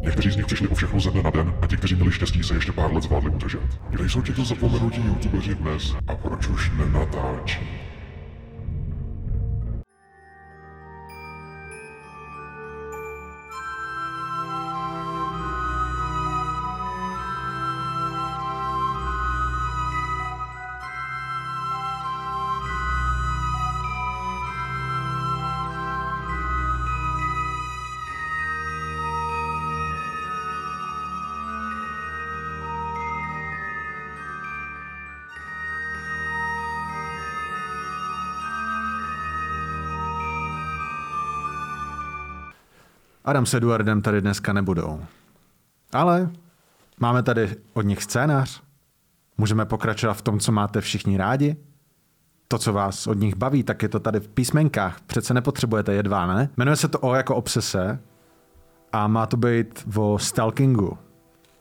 Někteří z nich přišli o všechno ze dne na den a ti, kteří měli štěstí, se ještě pár let zvládli udržet. Kde jsou tito zapomenutí youtubeři dnes a proč už nenatáčí? Adam s Eduardem tady dneska nebudou. Ale máme tady od nich scénář. Můžeme pokračovat v tom, co máte všichni rádi. To, co vás od nich baví, tak je to tady v písmenkách. Přece nepotřebujete je dva, ne? Jmenuje se to O jako obsese a má to být o stalkingu.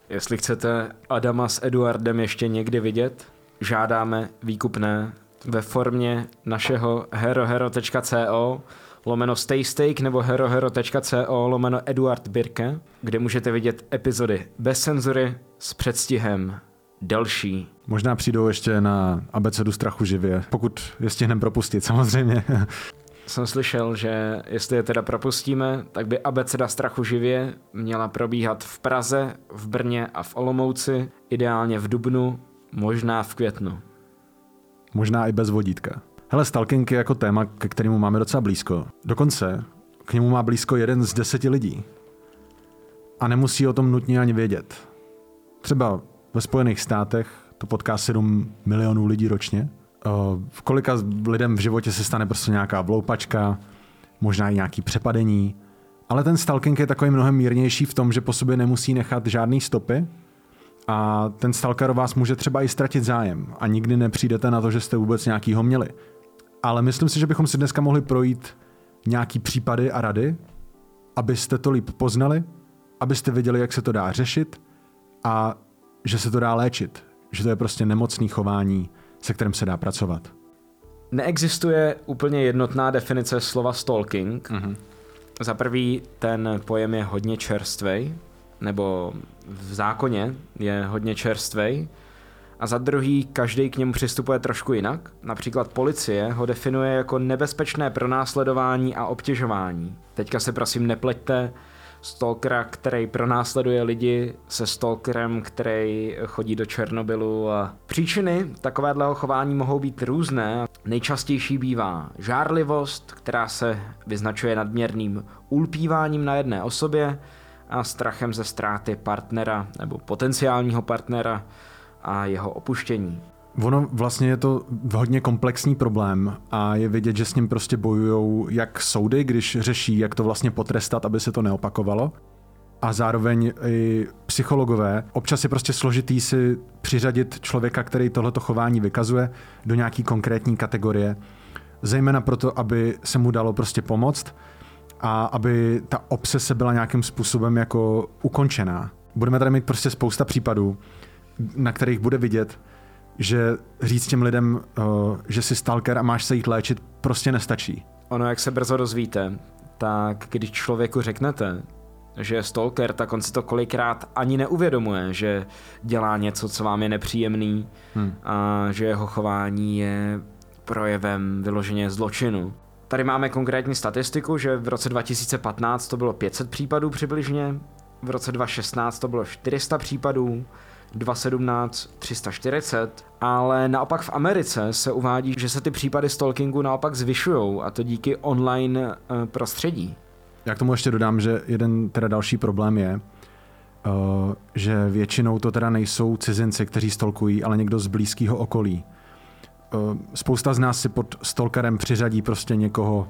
Jestli chcete Adama s Eduardem ještě někdy vidět, žádáme výkupné ve formě našeho herohero.co lomeno staysteak nebo herohero.co lomeno Eduard Birke, kde můžete vidět epizody bez cenzury s předstihem delší. Možná přijdou ještě na abecedu strachu živě, pokud je stihneme propustit samozřejmě. Jsem slyšel, že jestli je teda propustíme, tak by abeceda strachu živě měla probíhat v Praze, v Brně a v Olomouci, ideálně v Dubnu, možná v květnu. Možná i bez vodítka. Hele, stalking je jako téma, ke kterému máme docela blízko. Dokonce k němu má blízko jeden z deseti lidí. A nemusí o tom nutně ani vědět. Třeba ve Spojených státech to potká 7 milionů lidí ročně. V kolika lidem v životě se stane prostě nějaká vloupačka, možná i nějaký přepadení, ale ten stalking je takový mnohem mírnější v tom, že po sobě nemusí nechat žádný stopy a ten stalker vás může třeba i ztratit zájem a nikdy nepřijdete na to, že jste vůbec nějakýho měli. Ale myslím si, že bychom si dneska mohli projít nějaký případy a rady, abyste to líp poznali, abyste věděli, jak se to dá řešit a že se to dá léčit. Že to je prostě nemocný chování, se kterým se dá pracovat. Neexistuje úplně jednotná definice slova stalking. Mm-hmm. Za prvý, ten pojem je hodně čerstvej, nebo v zákoně je hodně čerstvej a za druhý každý k němu přistupuje trošku jinak. Například policie ho definuje jako nebezpečné pronásledování a obtěžování. Teďka se prosím nepleťte stalkera, který pronásleduje lidi se stalkerem, který chodí do Černobylu. A příčiny takového chování mohou být různé. Nejčastější bývá žárlivost, která se vyznačuje nadměrným ulpíváním na jedné osobě a strachem ze ztráty partnera nebo potenciálního partnera a jeho opuštění. Ono vlastně je to hodně komplexní problém a je vidět, že s ním prostě bojují jak soudy, když řeší, jak to vlastně potrestat, aby se to neopakovalo, a zároveň i psychologové. Občas je prostě složitý si přiřadit člověka, který tohleto chování vykazuje, do nějaký konkrétní kategorie, zejména proto, aby se mu dalo prostě pomoct a aby ta obsese byla nějakým způsobem jako ukončená. Budeme tady mít prostě spousta případů, na kterých bude vidět, že říct těm lidem, uh, že jsi stalker a máš se jít léčit, prostě nestačí. Ono, jak se brzo dozvíte, tak když člověku řeknete, že je stalker, tak on si to kolikrát ani neuvědomuje, že dělá něco, co vám je nepříjemný hmm. a že jeho chování je projevem vyloženě zločinu. Tady máme konkrétní statistiku, že v roce 2015 to bylo 500 případů přibližně, v roce 2016 to bylo 400 případů, 217 340, ale naopak v Americe se uvádí, že se ty případy stalkingu naopak zvyšují a to díky online uh, prostředí. Já k tomu ještě dodám, že jeden teda další problém je, uh, že většinou to teda nejsou cizinci, kteří stolkují, ale někdo z blízkého okolí. Uh, spousta z nás si pod stalkerem přiřadí prostě někoho,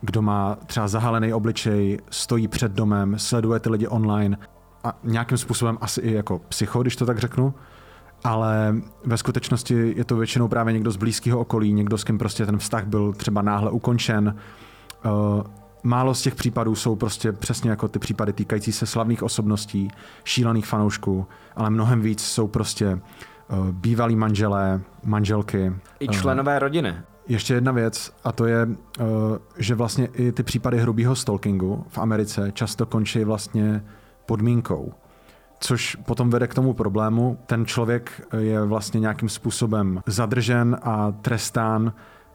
kdo má třeba zahalený obličej, stojí před domem, sleduje ty lidi online a nějakým způsobem asi i jako psycho, když to tak řeknu, ale ve skutečnosti je to většinou právě někdo z blízkého okolí, někdo, s kým prostě ten vztah byl třeba náhle ukončen. Uh, málo z těch případů jsou prostě přesně jako ty případy týkající se slavných osobností, šílených fanoušků, ale mnohem víc jsou prostě uh, bývalí manželé, manželky. I členové uh, rodiny. Ještě jedna věc, a to je, že vlastně i ty případy hrubého stalkingu v Americe často končí vlastně podmínkou. Což potom vede k tomu problému, ten člověk je vlastně nějakým způsobem zadržen a trestán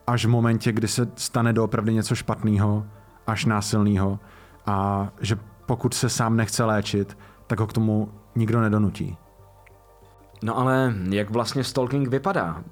až v momentě, kdy se stane doopravdy něco špatného, až násilného a že pokud se sám nechce léčit, tak ho k tomu nikdo nedonutí. No ale jak vlastně stalking vypadá?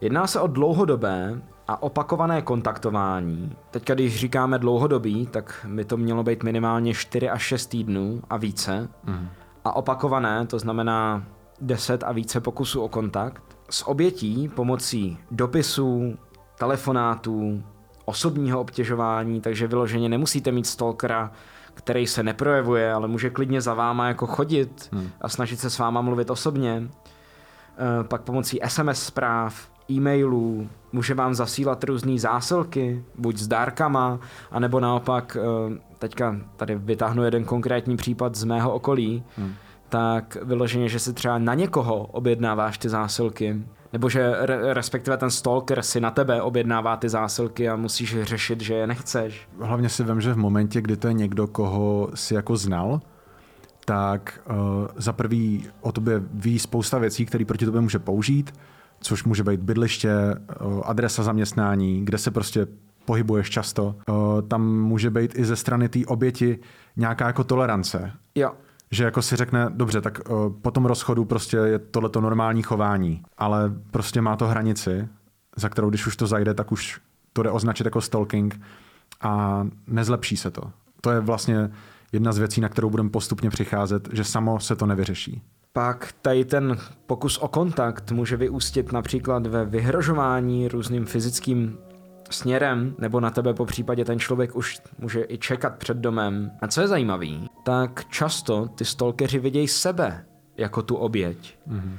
Jedná se o dlouhodobé a opakované kontaktování. Teďka, když říkáme dlouhodobý, tak by to mělo být minimálně 4 až 6 týdnů a více. Mm. A opakované, to znamená 10 a více pokusů o kontakt. S obětí pomocí dopisů, telefonátů, osobního obtěžování, takže vyloženě nemusíte mít stalkera, který se neprojevuje, ale může klidně za váma jako chodit hmm. a snažit se s váma mluvit osobně. E, pak pomocí SMS zpráv, e-mailů, může vám zasílat různé zásilky, buď s dárkama, anebo naopak, e, teďka tady vytáhnu jeden konkrétní případ z mého okolí, hmm. tak vyloženě, že si třeba na někoho objednáváš ty zásilky, nebo že re, respektive ten stalker si na tebe objednává ty zásilky a musíš řešit, že je nechceš. Hlavně si vím, že v momentě, kdy to je někdo, koho si jako znal, tak uh, za prvý o tobě ví spousta věcí, které proti tobě může použít, což může být bydliště, uh, adresa zaměstnání, kde se prostě pohybuješ často. Uh, tam může být i ze strany té oběti nějaká jako tolerance. Jo že jako si řekne, dobře, tak uh, po tom rozchodu prostě je tohleto normální chování, ale prostě má to hranici, za kterou když už to zajde, tak už to jde označit jako stalking a nezlepší se to. To je vlastně jedna z věcí, na kterou budeme postupně přicházet, že samo se to nevyřeší. Pak tady ten pokus o kontakt může vyústit například ve vyhrožování různým fyzickým směrem, nebo na tebe po případě ten člověk už může i čekat před domem. A co je zajímavý, tak často ty stalkeři vidějí sebe jako tu oběť. Mm-hmm.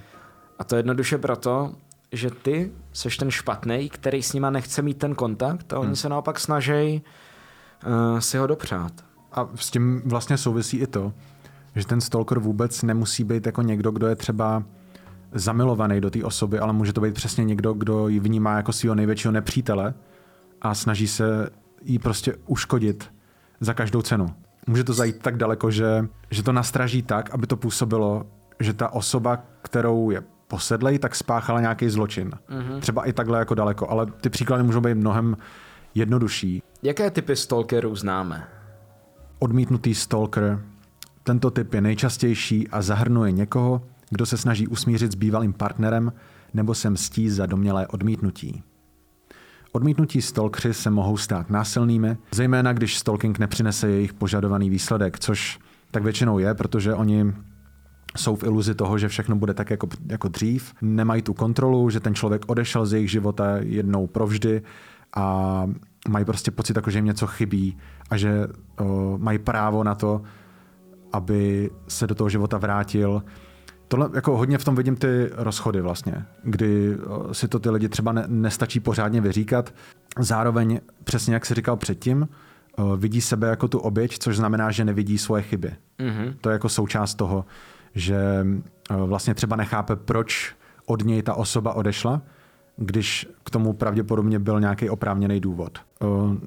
A to jednoduše proto, že ty seš ten špatný, který s nima nechce mít ten kontakt a oni hmm. se naopak snaží uh, si ho dopřát. A s tím vlastně souvisí i to, že ten stalker vůbec nemusí být jako někdo, kdo je třeba zamilovaný do té osoby, ale může to být přesně někdo, kdo ji vnímá jako svého největšího nepřítele a snaží se jí prostě uškodit za každou cenu. Může to zajít tak daleko, že, že to nastraží tak, aby to působilo, že ta osoba, kterou je posedlej, tak spáchala nějaký zločin. Mm-hmm. Třeba i takhle jako daleko, ale ty příklady můžou být mnohem jednodušší. Jaké typy stalkerů známe? Odmítnutý stalker. Tento typ je nejčastější a zahrnuje někoho, kdo se snaží usmířit s bývalým partnerem nebo se mstí za domělé odmítnutí. Odmítnutí stalkři se mohou stát násilnými, zejména když stalking nepřinese jejich požadovaný výsledek, což tak většinou je, protože oni jsou v iluzi toho, že všechno bude tak jako, jako dřív, nemají tu kontrolu, že ten člověk odešel z jejich života jednou provždy a mají prostě pocit, jako, že jim něco chybí a že o, mají právo na to, aby se do toho života vrátil Tohle jako hodně v tom vidím ty rozchody vlastně, kdy si to ty lidi třeba ne, nestačí pořádně vyříkat. Zároveň, přesně jak si říkal předtím, vidí sebe jako tu oběť, což znamená, že nevidí svoje chyby. Mm-hmm. To je jako součást toho, že vlastně třeba nechápe, proč od něj ta osoba odešla, když k tomu pravděpodobně byl nějaký oprávněný důvod.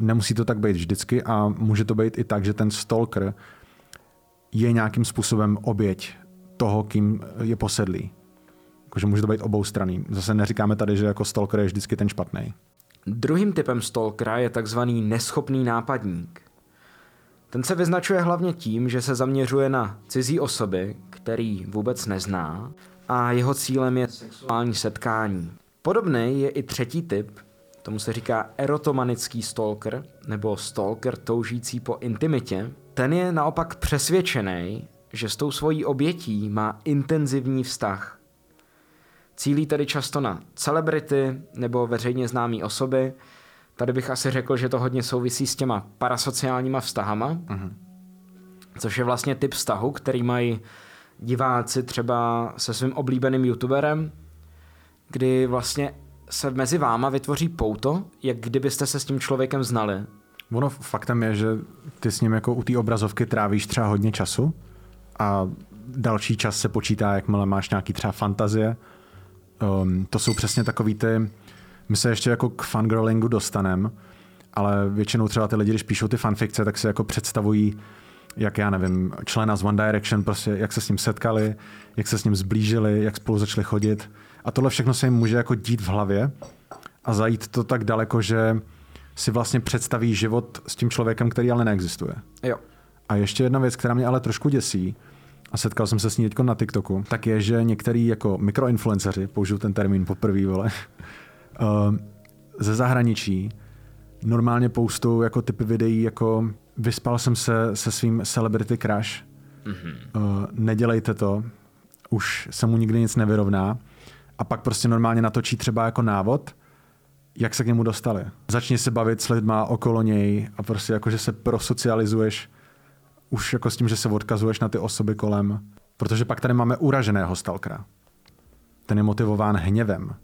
Nemusí to tak být vždycky a může to být i tak, že ten stalker je nějakým způsobem oběť toho, kým je posedlý. Jakože může to být obou straný. Zase neříkáme tady, že jako stalker je vždycky ten špatný. Druhým typem stalkera je takzvaný neschopný nápadník. Ten se vyznačuje hlavně tím, že se zaměřuje na cizí osoby, který vůbec nezná, a jeho cílem je sexuální setkání. Podobný je i třetí typ, tomu se říká erotomanický stalker, nebo stalker toužící po intimitě. Ten je naopak přesvědčený, že s tou svojí obětí má intenzivní vztah. Cílí tedy často na celebrity nebo veřejně známé osoby. Tady bych asi řekl, že to hodně souvisí s těma parasociálníma vztahama, uh-huh. což je vlastně typ vztahu, který mají diváci třeba se svým oblíbeným youtuberem, kdy vlastně se mezi váma vytvoří pouto, jak kdybyste se s tím člověkem znali. Ono faktem je, že ty s ním jako u té obrazovky trávíš třeba hodně času a další čas se počítá, jakmile máš nějaký třeba fantazie. Um, to jsou přesně takový ty, my se ještě jako k fangirlingu dostanem, ale většinou třeba ty lidi, když píšou ty fanfikce, tak si jako představují jak já nevím, člena z One Direction, prostě jak se s ním setkali, jak se s ním zblížili, jak spolu začali chodit. A tohle všechno se jim může jako dít v hlavě a zajít to tak daleko, že si vlastně představí život s tím člověkem, který ale neexistuje. Jo. A ještě jedna věc, která mě ale trošku děsí, a setkal jsem se s ní teď na TikToku, tak je, že některý jako mikroinfluenceři, použiju ten termín poprvé, vole, uh, ze zahraničí normálně postou jako typy videí jako vyspal jsem se se svým celebrity crush, mm-hmm. nedělejte to, už se mu nikdy nic nevyrovná a pak prostě normálně natočí třeba jako návod, jak se k němu dostali. Začni se bavit s lidma okolo něj a prostě jako, že se prosocializuješ už jako s tím, že se odkazuješ na ty osoby kolem. Protože pak tady máme uraženého stalkera. Ten je motivován hněvem.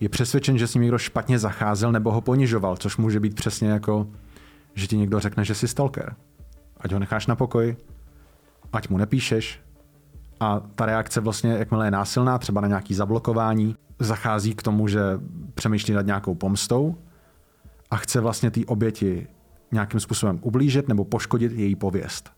Je přesvědčen, že s ním někdo špatně zacházel nebo ho ponižoval, což může být přesně jako, že ti někdo řekne, že jsi stalker. Ať ho necháš na pokoji, ať mu nepíšeš. A ta reakce vlastně, jakmile je násilná, třeba na nějaký zablokování, zachází k tomu, že přemýšlí nad nějakou pomstou a chce vlastně té oběti nějakým způsobem ublížit nebo poškodit její pověst.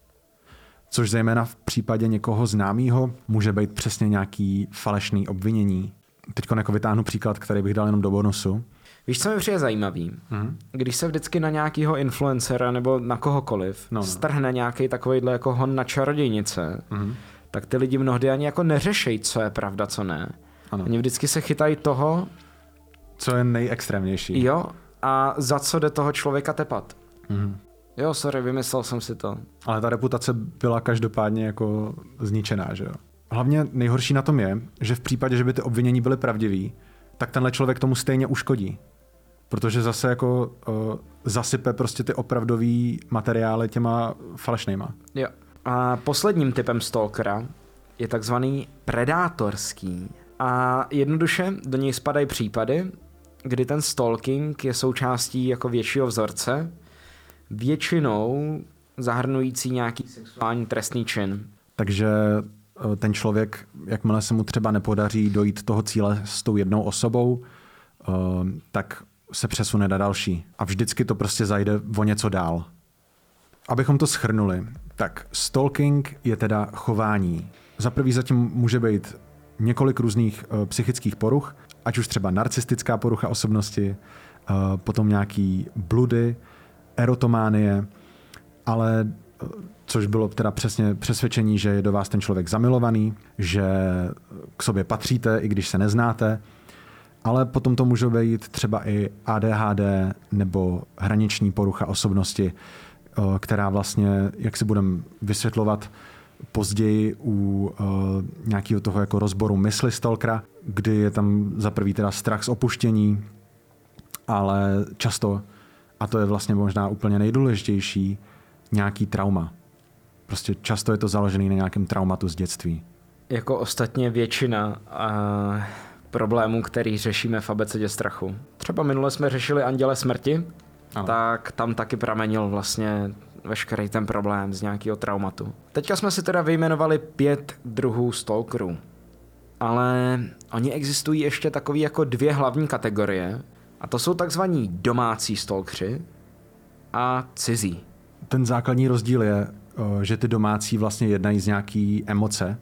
Což zejména v případě někoho známého může být přesně nějaký falešný obvinění. Teď jako vytáhnu příklad, který bych dal jenom do bonusu. Víš, co mi přijde zajímavý? Mm-hmm. Když se vždycky na nějakého influencera nebo na kohokoliv no, no. strhne nějaký takovýhle jako hon na čarodějnice, mm-hmm. Tak ty lidi mnohdy ani jako neřešejí, co je pravda, co ne. Ano. Oni vždycky se chytají toho, co je nejextrémnější. Jo, a za co jde toho člověka tepat. Mm. Jo, sorry, vymyslel jsem si to. Ale ta reputace byla každopádně jako zničená, že jo? Hlavně nejhorší na tom je, že v případě, že by ty obvinění byly pravdivý, tak tenhle člověk tomu stejně uškodí. Protože zase jako uh, zasype prostě ty opravdový materiály těma falešnýma. Jo. A posledním typem stalkera je takzvaný predátorský. A jednoduše do něj spadají případy, kdy ten stalking je součástí jako většího vzorce, většinou zahrnující nějaký sexuální trestný čin. Takže eh, ten člověk, jakmile se mu třeba nepodaří dojít toho cíle s tou jednou osobou, eh, tak se přesune na další. A vždycky to prostě zajde o něco dál. Abychom to schrnuli, tak stalking je teda chování. Za prvý zatím může být několik různých uh, psychických poruch, ať už třeba narcistická porucha osobnosti, uh, potom nějaký bludy, erotománie, ale uh, což bylo teda přesně přesvědčení, že je do vás ten člověk zamilovaný, že k sobě patříte, i když se neznáte, ale potom to může být třeba i ADHD nebo hraniční porucha osobnosti, která vlastně, jak si budeme vysvětlovat, později u uh, nějakého toho jako rozboru mysli Stalkera, kdy je tam za prvý teda strach z opuštění, ale často, a to je vlastně možná úplně nejdůležitější, nějaký trauma. Prostě často je to založené na nějakém traumatu z dětství. Jako ostatně většina uh, problémů, který řešíme v abecedě strachu. Třeba minule jsme řešili Anděle smrti, ano. tak tam taky pramenil vlastně veškerý ten problém z nějakého traumatu. Teďka jsme si teda vyjmenovali pět druhů stalkerů. Ale oni existují ještě takový jako dvě hlavní kategorie. A to jsou takzvaní domácí stalkři a cizí. Ten základní rozdíl je, že ty domácí vlastně jednají z nějaký emoce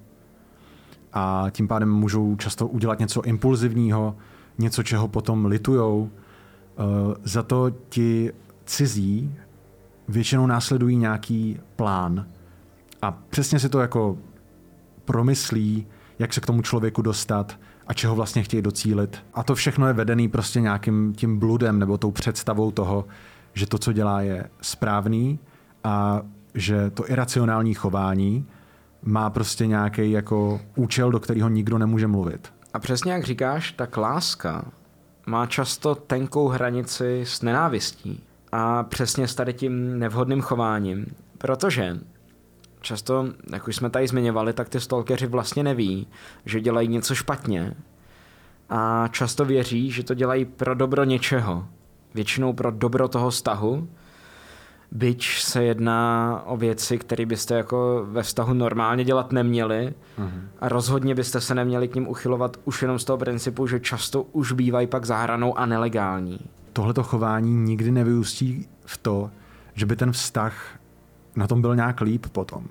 a tím pádem můžou často udělat něco impulzivního, něco, čeho potom litujou. Za to ti cizí většinou následují nějaký plán a přesně si to jako promyslí, jak se k tomu člověku dostat a čeho vlastně chtějí docílit. A to všechno je vedený prostě nějakým tím bludem nebo tou představou toho, že to, co dělá, je správný a že to iracionální chování má prostě nějaký jako účel, do kterého nikdo nemůže mluvit. A přesně jak říkáš, tak láska má často tenkou hranici s nenávistí a přesně s tady tím nevhodným chováním, protože často, jak už jsme tady zmiňovali, tak ty stalkeři vlastně neví, že dělají něco špatně a často věří, že to dělají pro dobro něčeho, většinou pro dobro toho vztahu, byť se jedná o věci, které byste jako ve vztahu normálně dělat neměli uh-huh. a rozhodně byste se neměli k ním uchylovat už jenom z toho principu, že často už bývají pak zahranou a nelegální tohleto chování nikdy nevyústí v to, že by ten vztah na tom byl nějak líp potom.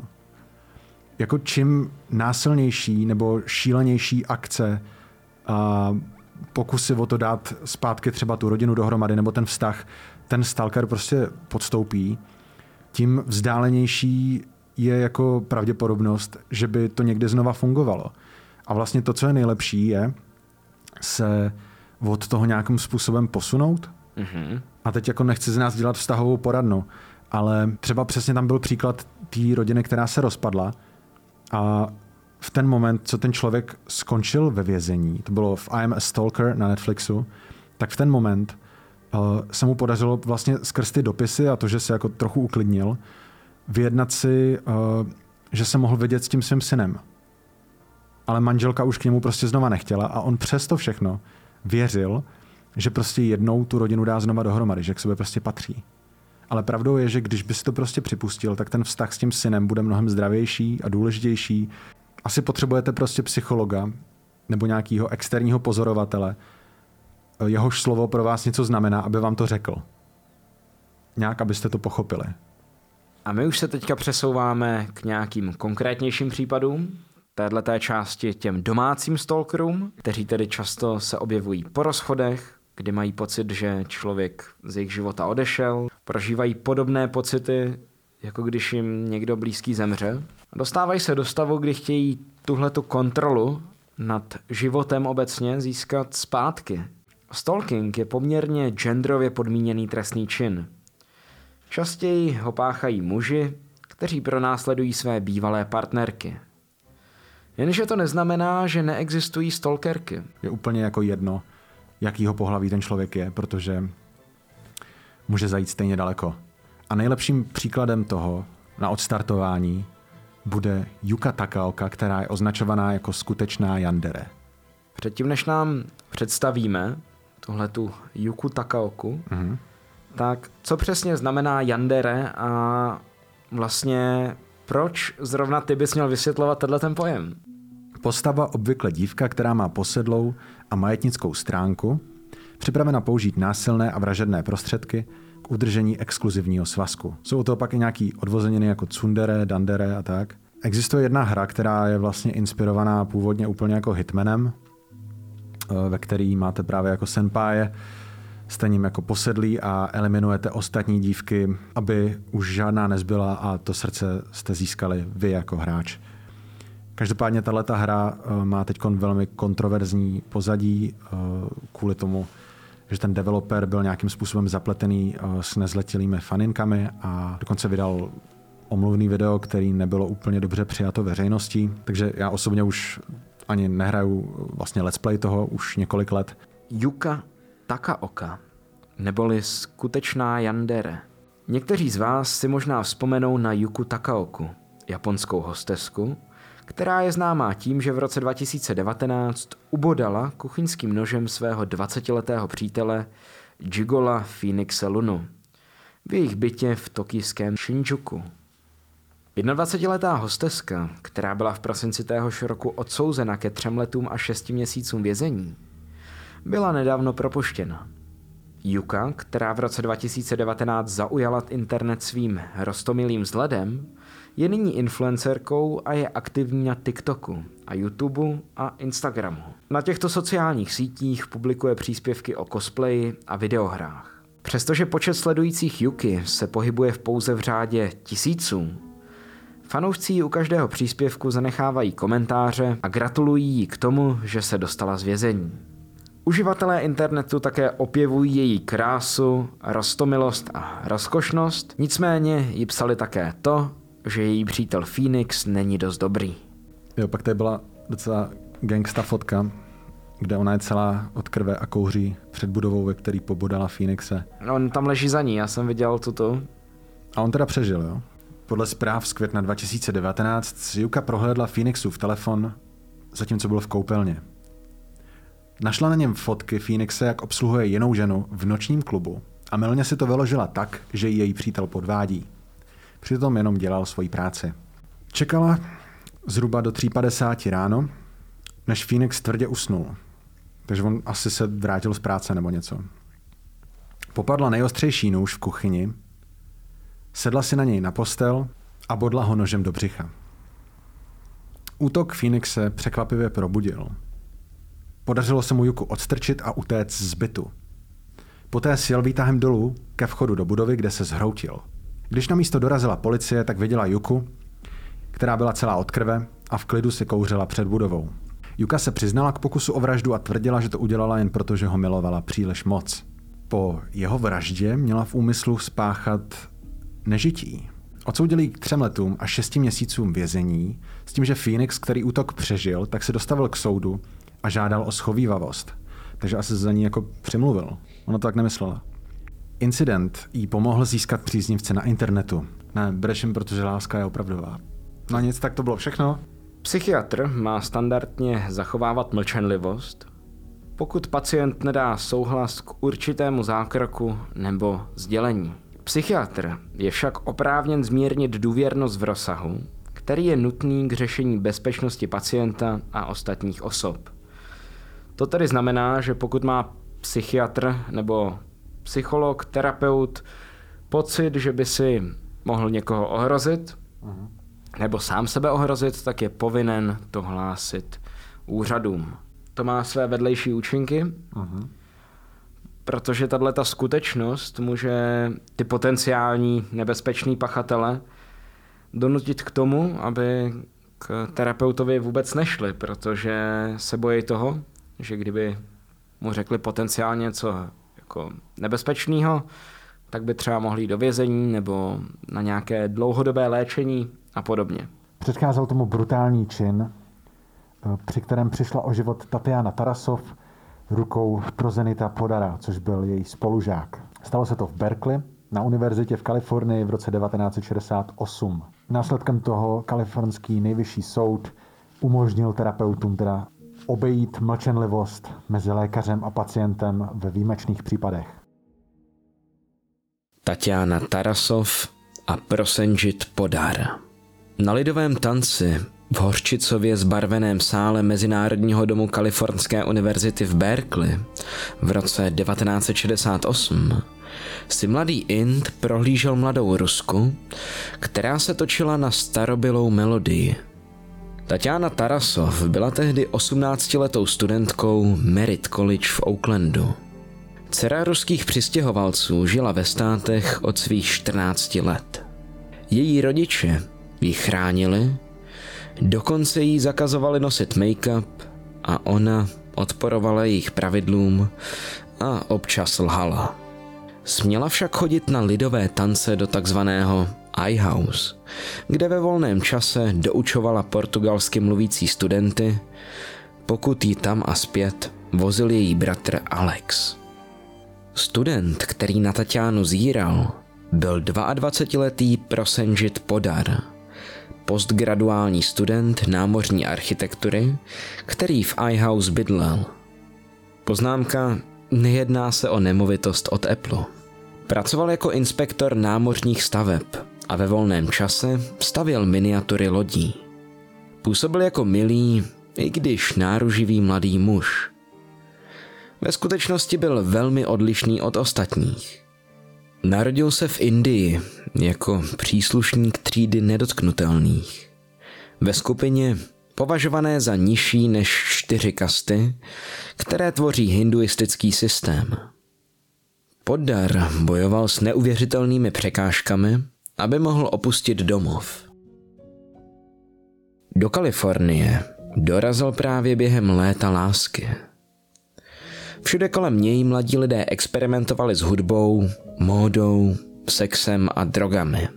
Jako čím násilnější nebo šílenější akce a pokusy o to dát zpátky třeba tu rodinu dohromady nebo ten vztah, ten stalker prostě podstoupí, tím vzdálenější je jako pravděpodobnost, že by to někdy znova fungovalo. A vlastně to, co je nejlepší, je se od toho nějakým způsobem posunout. Mm-hmm. A teď jako nechci z nás dělat vztahovou poradnu, ale třeba přesně tam byl příklad té rodiny, která se rozpadla a v ten moment, co ten člověk skončil ve vězení, to bylo v I am a Stalker na Netflixu, tak v ten moment se mu podařilo vlastně skrz ty dopisy a to, že se jako trochu uklidnil, vyjednat si, uh, že se mohl vidět s tím svým synem. Ale manželka už k němu prostě znova nechtěla a on přesto všechno věřil, že prostě jednou tu rodinu dá znova dohromady, že k sobě prostě patří. Ale pravdou je, že když bys to prostě připustil, tak ten vztah s tím synem bude mnohem zdravější a důležitější. Asi potřebujete prostě psychologa nebo nějakého externího pozorovatele, jehož slovo pro vás něco znamená, aby vám to řekl. Nějak, abyste to pochopili. A my už se teďka přesouváme k nějakým konkrétnějším případům, téhleté části těm domácím stalkerům, kteří tedy často se objevují po rozchodech, kdy mají pocit, že člověk z jejich života odešel, prožívají podobné pocity, jako když jim někdo blízký zemře. Dostávají se do stavu, kdy chtějí tuhletu kontrolu nad životem obecně získat zpátky. Stalking je poměrně genderově podmíněný trestný čin. Častěji ho páchají muži, kteří pronásledují své bývalé partnerky. Jenže to neznamená, že neexistují stalkerky. Je úplně jako jedno, jakýho pohlaví ten člověk je, protože může zajít stejně daleko. A nejlepším příkladem toho na odstartování bude Yuka Takaoka, která je označovaná jako skutečná Yandere. Předtím, než nám představíme tuhle tu Yuku Takaoku, mm-hmm. tak co přesně znamená Yandere a vlastně proč zrovna ty bys měl vysvětlovat tenhle ten pojem? Postava obvykle dívka, která má posedlou a majetnickou stránku, připravena použít násilné a vražedné prostředky k udržení exkluzivního svazku. Jsou to pak i nějaký odvozeniny jako tsundere, dandere a tak. Existuje jedna hra, která je vlastně inspirovaná původně úplně jako Hitmanem, ve který máte právě jako senpáje, jste ním jako posedlí a eliminujete ostatní dívky, aby už žádná nezbyla a to srdce jste získali vy jako hráč. Každopádně tato hra eh, má teď velmi kontroverzní pozadí eh, kvůli tomu, že ten developer byl nějakým způsobem zapletený eh, s nezletilými faninkami a dokonce vydal omluvný video, který nebylo úplně dobře přijato veřejností. Takže já osobně už ani nehraju vlastně let's play toho už několik let. Yuka Takaoka, neboli skutečná Yandere. Někteří z vás si možná vzpomenou na Yuku Takaoku, japonskou hostesku, která je známá tím, že v roce 2019 ubodala kuchyňským nožem svého 20-letého přítele Jigola Phoenixe Lunu v jejich bytě v tokijském Shinjuku. 21-letá hosteska, která byla v prosinci téhož roku odsouzena ke třem letům a šesti měsícům vězení, byla nedávno propuštěna. Yuka, která v roce 2019 zaujala internet svým rostomilým vzhledem, je nyní influencerkou a je aktivní na TikToku a YouTube a Instagramu. Na těchto sociálních sítích publikuje příspěvky o cosplayi a videohrách. Přestože počet sledujících Yuki se pohybuje v pouze v řádě tisíců, fanoušci u každého příspěvku zanechávají komentáře a gratulují jí k tomu, že se dostala z vězení. Uživatelé internetu také opěvují její krásu, rostomilost a rozkošnost, nicméně jí psali také to, že její přítel Phoenix není dost dobrý. Jo, pak tady byla docela gangsta fotka, kde ona je celá od krve a kouří před budovou, ve který pobodala Phoenixe. On tam leží za ní, já jsem viděl tuto. A on teda přežil, jo? Podle zpráv z května 2019 Juka prohlédla Phoenixův telefon, zatímco byl v koupelně. Našla na něm fotky Phoenixe, jak obsluhuje jinou ženu v nočním klubu a milně si to vyložila tak, že ji její přítel podvádí. Přitom jenom dělal svoji práci. Čekala zhruba do 3.50 ráno, než Phoenix tvrdě usnul. Takže on asi se vrátil z práce nebo něco. Popadla nejostřejší nůž v kuchyni, sedla si na něj na postel a bodla ho nožem do břicha. Útok Phoenixe překvapivě probudil. Podařilo se mu Juku odstrčit a utéct z bytu. Poté sjel výtahem dolů ke vchodu do budovy, kde se zhroutil. Když na místo dorazila policie, tak viděla Juku, která byla celá od krve a v klidu si kouřila před budovou. Juka se přiznala k pokusu o vraždu a tvrdila, že to udělala jen proto, že ho milovala příliš moc. Po jeho vraždě měla v úmyslu spáchat nežití. Odsoudili k třem letům a šesti měsícům vězení, s tím, že Phoenix, který útok přežil, tak se dostavil k soudu a žádal o schovývavost. Takže asi za ní jako přimluvil. Ona to tak nemyslela. Incident jí pomohl získat příznivce na internetu. Ne, breším, protože láska je opravdová. No nic, tak to bylo všechno. Psychiatr má standardně zachovávat mlčenlivost, pokud pacient nedá souhlas k určitému zákroku nebo sdělení. Psychiatr je však oprávněn zmírnit důvěrnost v rozsahu, který je nutný k řešení bezpečnosti pacienta a ostatních osob. To tedy znamená, že pokud má psychiatr nebo psycholog, terapeut pocit, že by si mohl někoho ohrozit, uh-huh. nebo sám sebe ohrozit, tak je povinen to hlásit úřadům. To má své vedlejší účinky, uh-huh. Protože tahle ta skutečnost může ty potenciální nebezpečný pachatele donutit k tomu, aby k terapeutovi vůbec nešli, protože se bojí toho, že kdyby mu řekli potenciálně něco jako nebezpečného, tak by třeba mohli jít do vězení nebo na nějaké dlouhodobé léčení a podobně. Předcházel tomu brutální čin, eh, při kterém přišla o život Tatiana Tarasov rukou Prozenita Podara, což byl její spolužák. Stalo se to v Berkeley, na univerzitě v Kalifornii v roce 1968. Následkem toho kalifornský nejvyšší soud umožnil terapeutům teda obejít mlčenlivost mezi lékařem a pacientem ve výjimečných případech. Tatiana Tarasov a Prosenžit Podar. Na lidovém tanci v Horčicově zbarveném sále Mezinárodního domu Kalifornské univerzity v Berkeley v roce 1968 si mladý Ind prohlížel mladou Rusku, která se točila na starobylou melodii – Tatiana Tarasov byla tehdy 18-letou studentkou Merit College v Oaklandu. Dcera ruských přistěhovalců žila ve státech od svých 14 let. Její rodiče ji chránili, dokonce jí zakazovali nosit make-up a ona odporovala jejich pravidlům a občas lhala. Směla však chodit na lidové tance do takzvaného iHouse, kde ve volném čase doučovala portugalsky mluvící studenty, pokud ji tam a zpět vozil její bratr Alex. Student, který na Tatianu zíral, byl 22-letý Prosenžit Podar, postgraduální student námořní architektury, který v iHouse bydlel. Poznámka, nejedná se o nemovitost od Apple. Pracoval jako inspektor námořních staveb a ve volném čase stavěl miniatury lodí. Působil jako milý, i když náruživý mladý muž. Ve skutečnosti byl velmi odlišný od ostatních. Narodil se v Indii jako příslušník třídy nedotknutelných. Ve skupině považované za nižší než čtyři kasty, které tvoří hinduistický systém. Poddar bojoval s neuvěřitelnými překážkami aby mohl opustit domov. Do Kalifornie dorazil právě během léta lásky. Všude kolem něj mladí lidé experimentovali s hudbou, módou, sexem a drogami.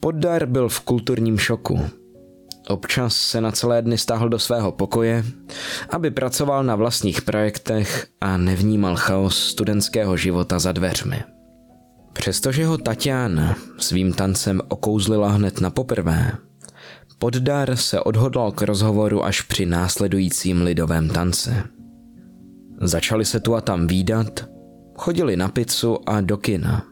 Poddar byl v kulturním šoku. Občas se na celé dny stáhl do svého pokoje, aby pracoval na vlastních projektech a nevnímal chaos studentského života za dveřmi. Přestože ho Tatiana svým tancem okouzlila hned na poprvé, Poddar se odhodlal k rozhovoru až při následujícím lidovém tance. Začali se tu a tam výdat, chodili na pizzu a do kina.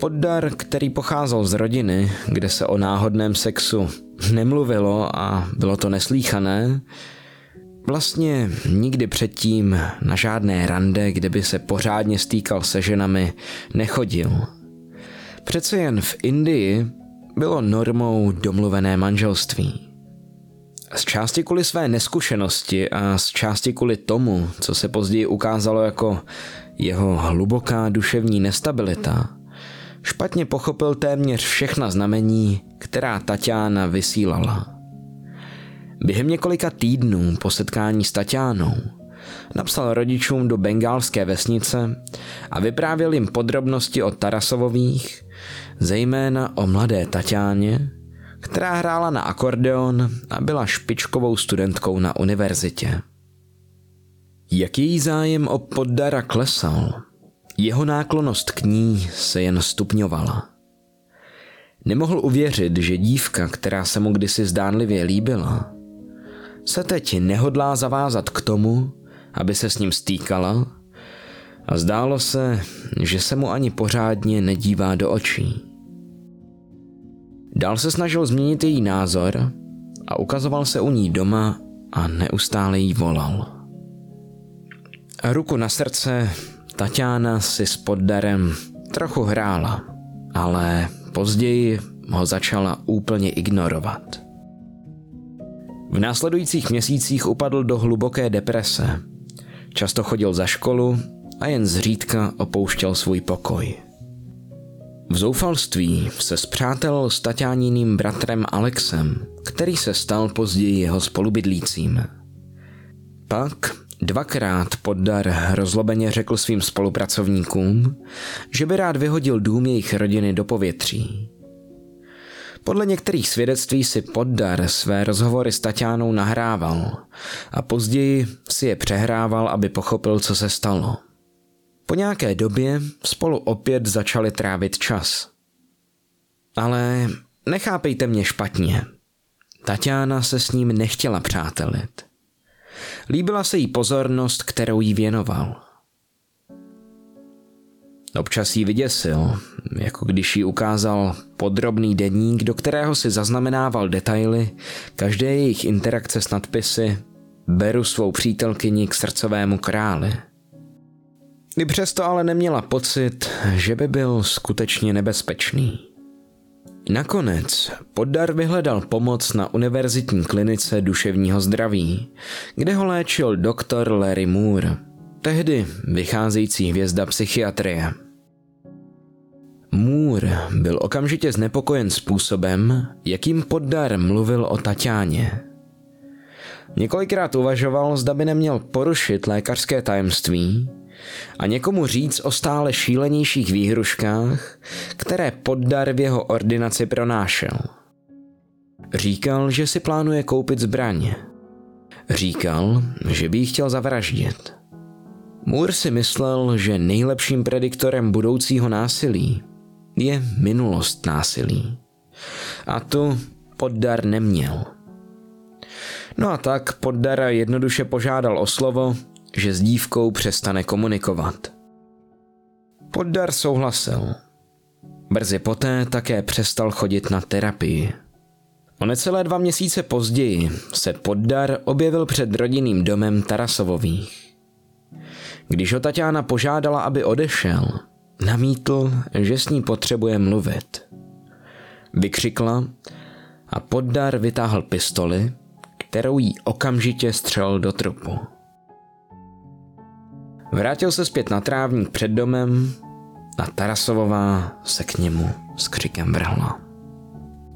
Poddar, který pocházel z rodiny, kde se o náhodném sexu nemluvilo a bylo to neslíchané, Vlastně nikdy předtím na žádné rande, kde by se pořádně stýkal se ženami, nechodil. Přece jen v Indii bylo normou domluvené manželství. Z části kvůli své neskušenosti a z části kvůli tomu, co se později ukázalo jako jeho hluboká duševní nestabilita, špatně pochopil téměř všechna znamení, která Tatiana vysílala. Během několika týdnů po setkání s Tatianou napsal rodičům do bengálské vesnice a vyprávěl jim podrobnosti o Tarasovových, zejména o mladé Tatiáně, která hrála na akordeon a byla špičkovou studentkou na univerzitě. Jak její zájem o poddara klesal, jeho náklonost k ní se jen stupňovala. Nemohl uvěřit, že dívka, která se mu kdysi zdánlivě líbila, se teď nehodlá zavázat k tomu, aby se s ním stýkala a zdálo se, že se mu ani pořádně nedívá do očí. Dál se snažil změnit její názor a ukazoval se u ní doma a neustále jí volal. A ruku na srdce, Tatiana si s poddarem trochu hrála, ale později ho začala úplně ignorovat. V následujících měsících upadl do hluboké deprese. Často chodil za školu a jen zřídka opouštěl svůj pokoj. V zoufalství se zpřátel s Tatianiným bratrem Alexem, který se stal později jeho spolubydlícím. Pak dvakrát poddar rozlobeně řekl svým spolupracovníkům, že by rád vyhodil dům jejich rodiny do povětří. Podle některých svědectví si Poddar své rozhovory s Tatianou nahrával a později si je přehrával, aby pochopil, co se stalo. Po nějaké době spolu opět začali trávit čas. Ale nechápejte mě špatně. Tatiana se s ním nechtěla přátelit. Líbila se jí pozornost, kterou jí věnoval. Občas jí vyděsil, jako když jí ukázal podrobný deník, do kterého si zaznamenával detaily každé jejich interakce s nadpisy Beru svou přítelkyni k srdcovému králi. I přesto ale neměla pocit, že by byl skutečně nebezpečný. Nakonec Poddar vyhledal pomoc na univerzitní klinice duševního zdraví, kde ho léčil doktor Larry Moore, tehdy vycházející hvězda psychiatrie. Moore byl okamžitě znepokojen způsobem, jakým Poddar mluvil o Tatiáně. Několikrát uvažoval, zda by neměl porušit lékařské tajemství a někomu říct o stále šílenějších výhruškách, které poddar v jeho ordinaci pronášel. Říkal, že si plánuje koupit zbraň. Říkal, že by ji chtěl zavraždit. Moore si myslel, že nejlepším prediktorem budoucího násilí je minulost násilí. A tu poddar neměl. No a tak poddara jednoduše požádal o slovo že s dívkou přestane komunikovat. Poddar souhlasil. Brzy poté také přestal chodit na terapii. O necelé dva měsíce později se Poddar objevil před rodinným domem Tarasovových. Když ho Tatiana požádala, aby odešel, namítl, že s ní potřebuje mluvit. Vykřikla a Poddar vytáhl pistoli, kterou jí okamžitě střel do trupu. Vrátil se zpět na trávník před domem a Tarasovová se k němu s křikem vrhla.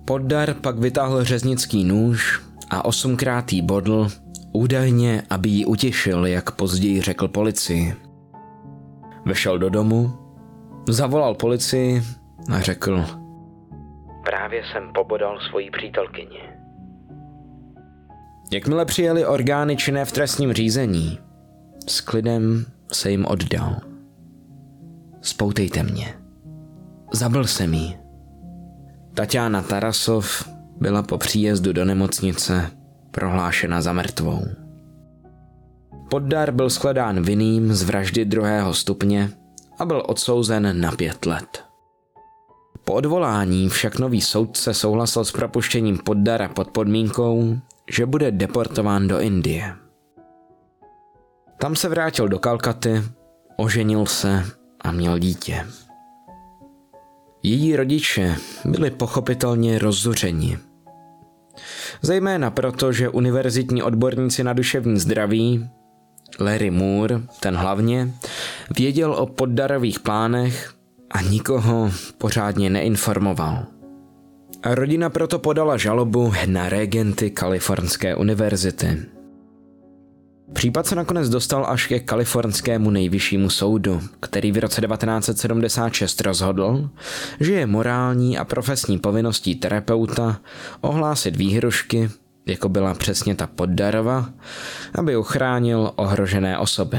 Poddar pak vytáhl řeznický nůž a osmkrát jí bodl, údajně, aby ji utěšil, jak později řekl policii. Vešel do domu, zavolal policii a řekl Právě jsem pobodal svoji přítelkyni. Jakmile přijeli orgány činné v trestním řízení, s klidem se jim oddal. Spoutejte mě. Zabil jsem jí. Tatiana Tarasov byla po příjezdu do nemocnice prohlášena za mrtvou. Poddar byl shledán vinným z vraždy druhého stupně a byl odsouzen na pět let. Po odvolání však nový soudce souhlasil s propuštěním Poddara pod podmínkou, že bude deportován do Indie. Tam se vrátil do Kalkaty, oženil se a měl dítě. Její rodiče byli pochopitelně rozzuřeni. Zejména proto, že univerzitní odborníci na duševní zdraví, Larry Moore, ten hlavně, věděl o poddarových plánech a nikoho pořádně neinformoval. A rodina proto podala žalobu na regenty Kalifornské univerzity. Případ se nakonec dostal až ke kalifornskému nejvyššímu soudu, který v roce 1976 rozhodl, že je morální a profesní povinností terapeuta ohlásit výhrušky, jako byla přesně ta poddarova, aby uchránil ohrožené osoby.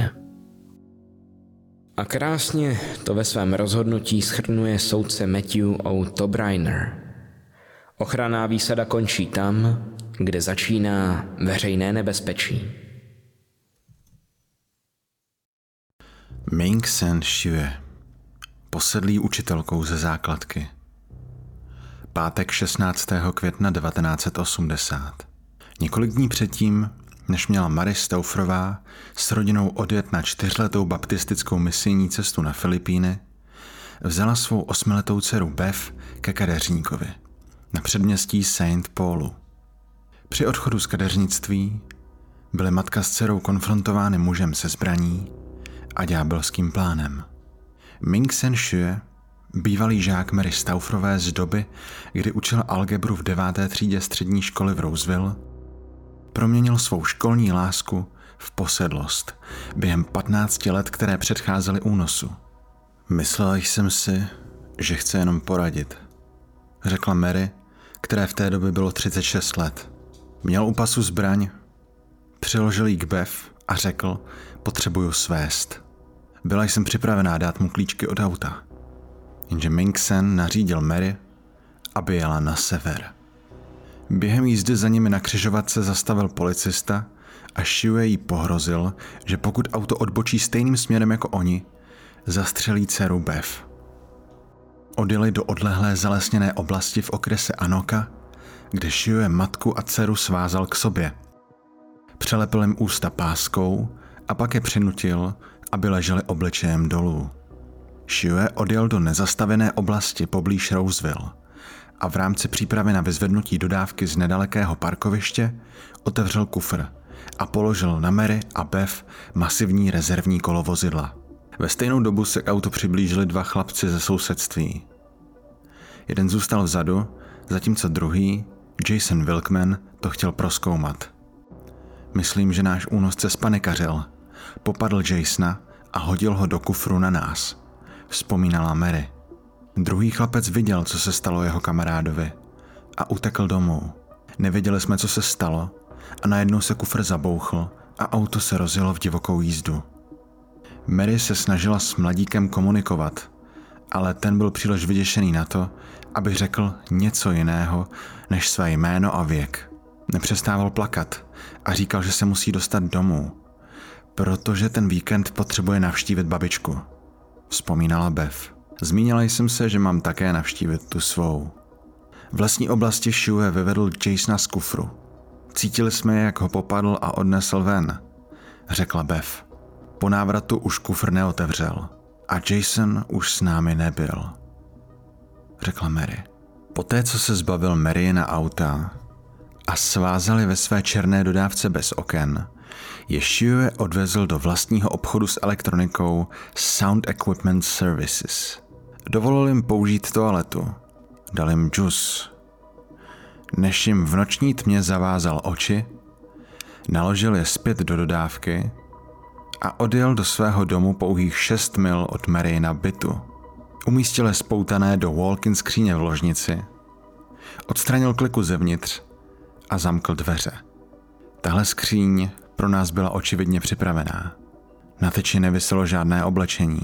A krásně to ve svém rozhodnutí schrnuje soudce Matthew O. Tobriner. Ochranná výsada končí tam, kde začíná veřejné nebezpečí. Ming Sen Xue, posedlý učitelkou ze základky. Pátek 16. května 1980. Několik dní předtím, než měla Mary Staufrová s rodinou odjet na čtyřletou baptistickou misijní cestu na Filipíny, vzala svou osmiletou dceru Bev ke kadeřníkovi na předměstí Saint Paulu. Při odchodu z kadeřnictví byly matka s dcerou konfrontovány mužem se zbraní a ďábelským plánem. Ming Sen Xue, bývalý žák Mary Staufrové z doby, kdy učil algebru v deváté třídě střední školy v Roseville, proměnil svou školní lásku v posedlost během 15 let, které předcházely únosu. Myslela jsem si, že chce jenom poradit, řekla Mary, které v té době bylo 36 let. Měl u pasu zbraň, přiložil jí k Bev a řekl, potřebuju svést. Byla jsem připravená dát mu klíčky od auta. Jenže Minksen nařídil Mary, aby jela na sever. Během jízdy za nimi na křižovatce zastavil policista a Shue jí pohrozil, že pokud auto odbočí stejným směrem jako oni, zastřelí dceru Bev. Odjeli do odlehlé zalesněné oblasti v okrese Anoka, kde Shue matku a dceru svázal k sobě. Přelepil jim ústa páskou a pak je přinutil, aby leželi obličejem dolů. Shue odjel do nezastavené oblasti poblíž Roseville a v rámci přípravy na vyzvednutí dodávky z nedalekého parkoviště otevřel kufr a položil na Mary a Bev masivní rezervní kolo vozidla. Ve stejnou dobu se k autu přiblížili dva chlapci ze sousedství. Jeden zůstal vzadu, zatímco druhý, Jason Wilkman, to chtěl proskoumat. Myslím, že náš únosce spanikařil. Popadl Jasona a hodil ho do kufru na nás. Vzpomínala Mary. Druhý chlapec viděl, co se stalo jeho kamarádovi a utekl domů. Nevěděli jsme, co se stalo a najednou se kufr zabouchl a auto se rozjelo v divokou jízdu. Mary se snažila s mladíkem komunikovat, ale ten byl příliš vyděšený na to, aby řekl něco jiného než své jméno a věk. Nepřestával plakat a říkal, že se musí dostat domů, protože ten víkend potřebuje navštívit babičku. Vzpomínala Bev. Zmínila jsem se, že mám také navštívit tu svou. V vlastní oblasti Shue vyvedl Jasona z kufru. Cítili jsme, jak ho popadl a odnesl ven, řekla Bev. Po návratu už kufr neotevřel a Jason už s námi nebyl, řekla Mary. Poté, co se zbavil Mary na auta a svázali ve své černé dodávce bez oken, Shue odvezl do vlastního obchodu s elektronikou Sound Equipment Services. Dovolil jim použít toaletu. Dal jim džus. Než jim v noční tmě zavázal oči, naložil je zpět do dodávky a odjel do svého domu pouhých 6 mil od Maryna bytu. Umístil je spoutané do walk-in skříně v ložnici, odstranil kliku zevnitř a zamkl dveře. Tahle skříň pro nás byla očividně připravená. Na teči nevyselo žádné oblečení.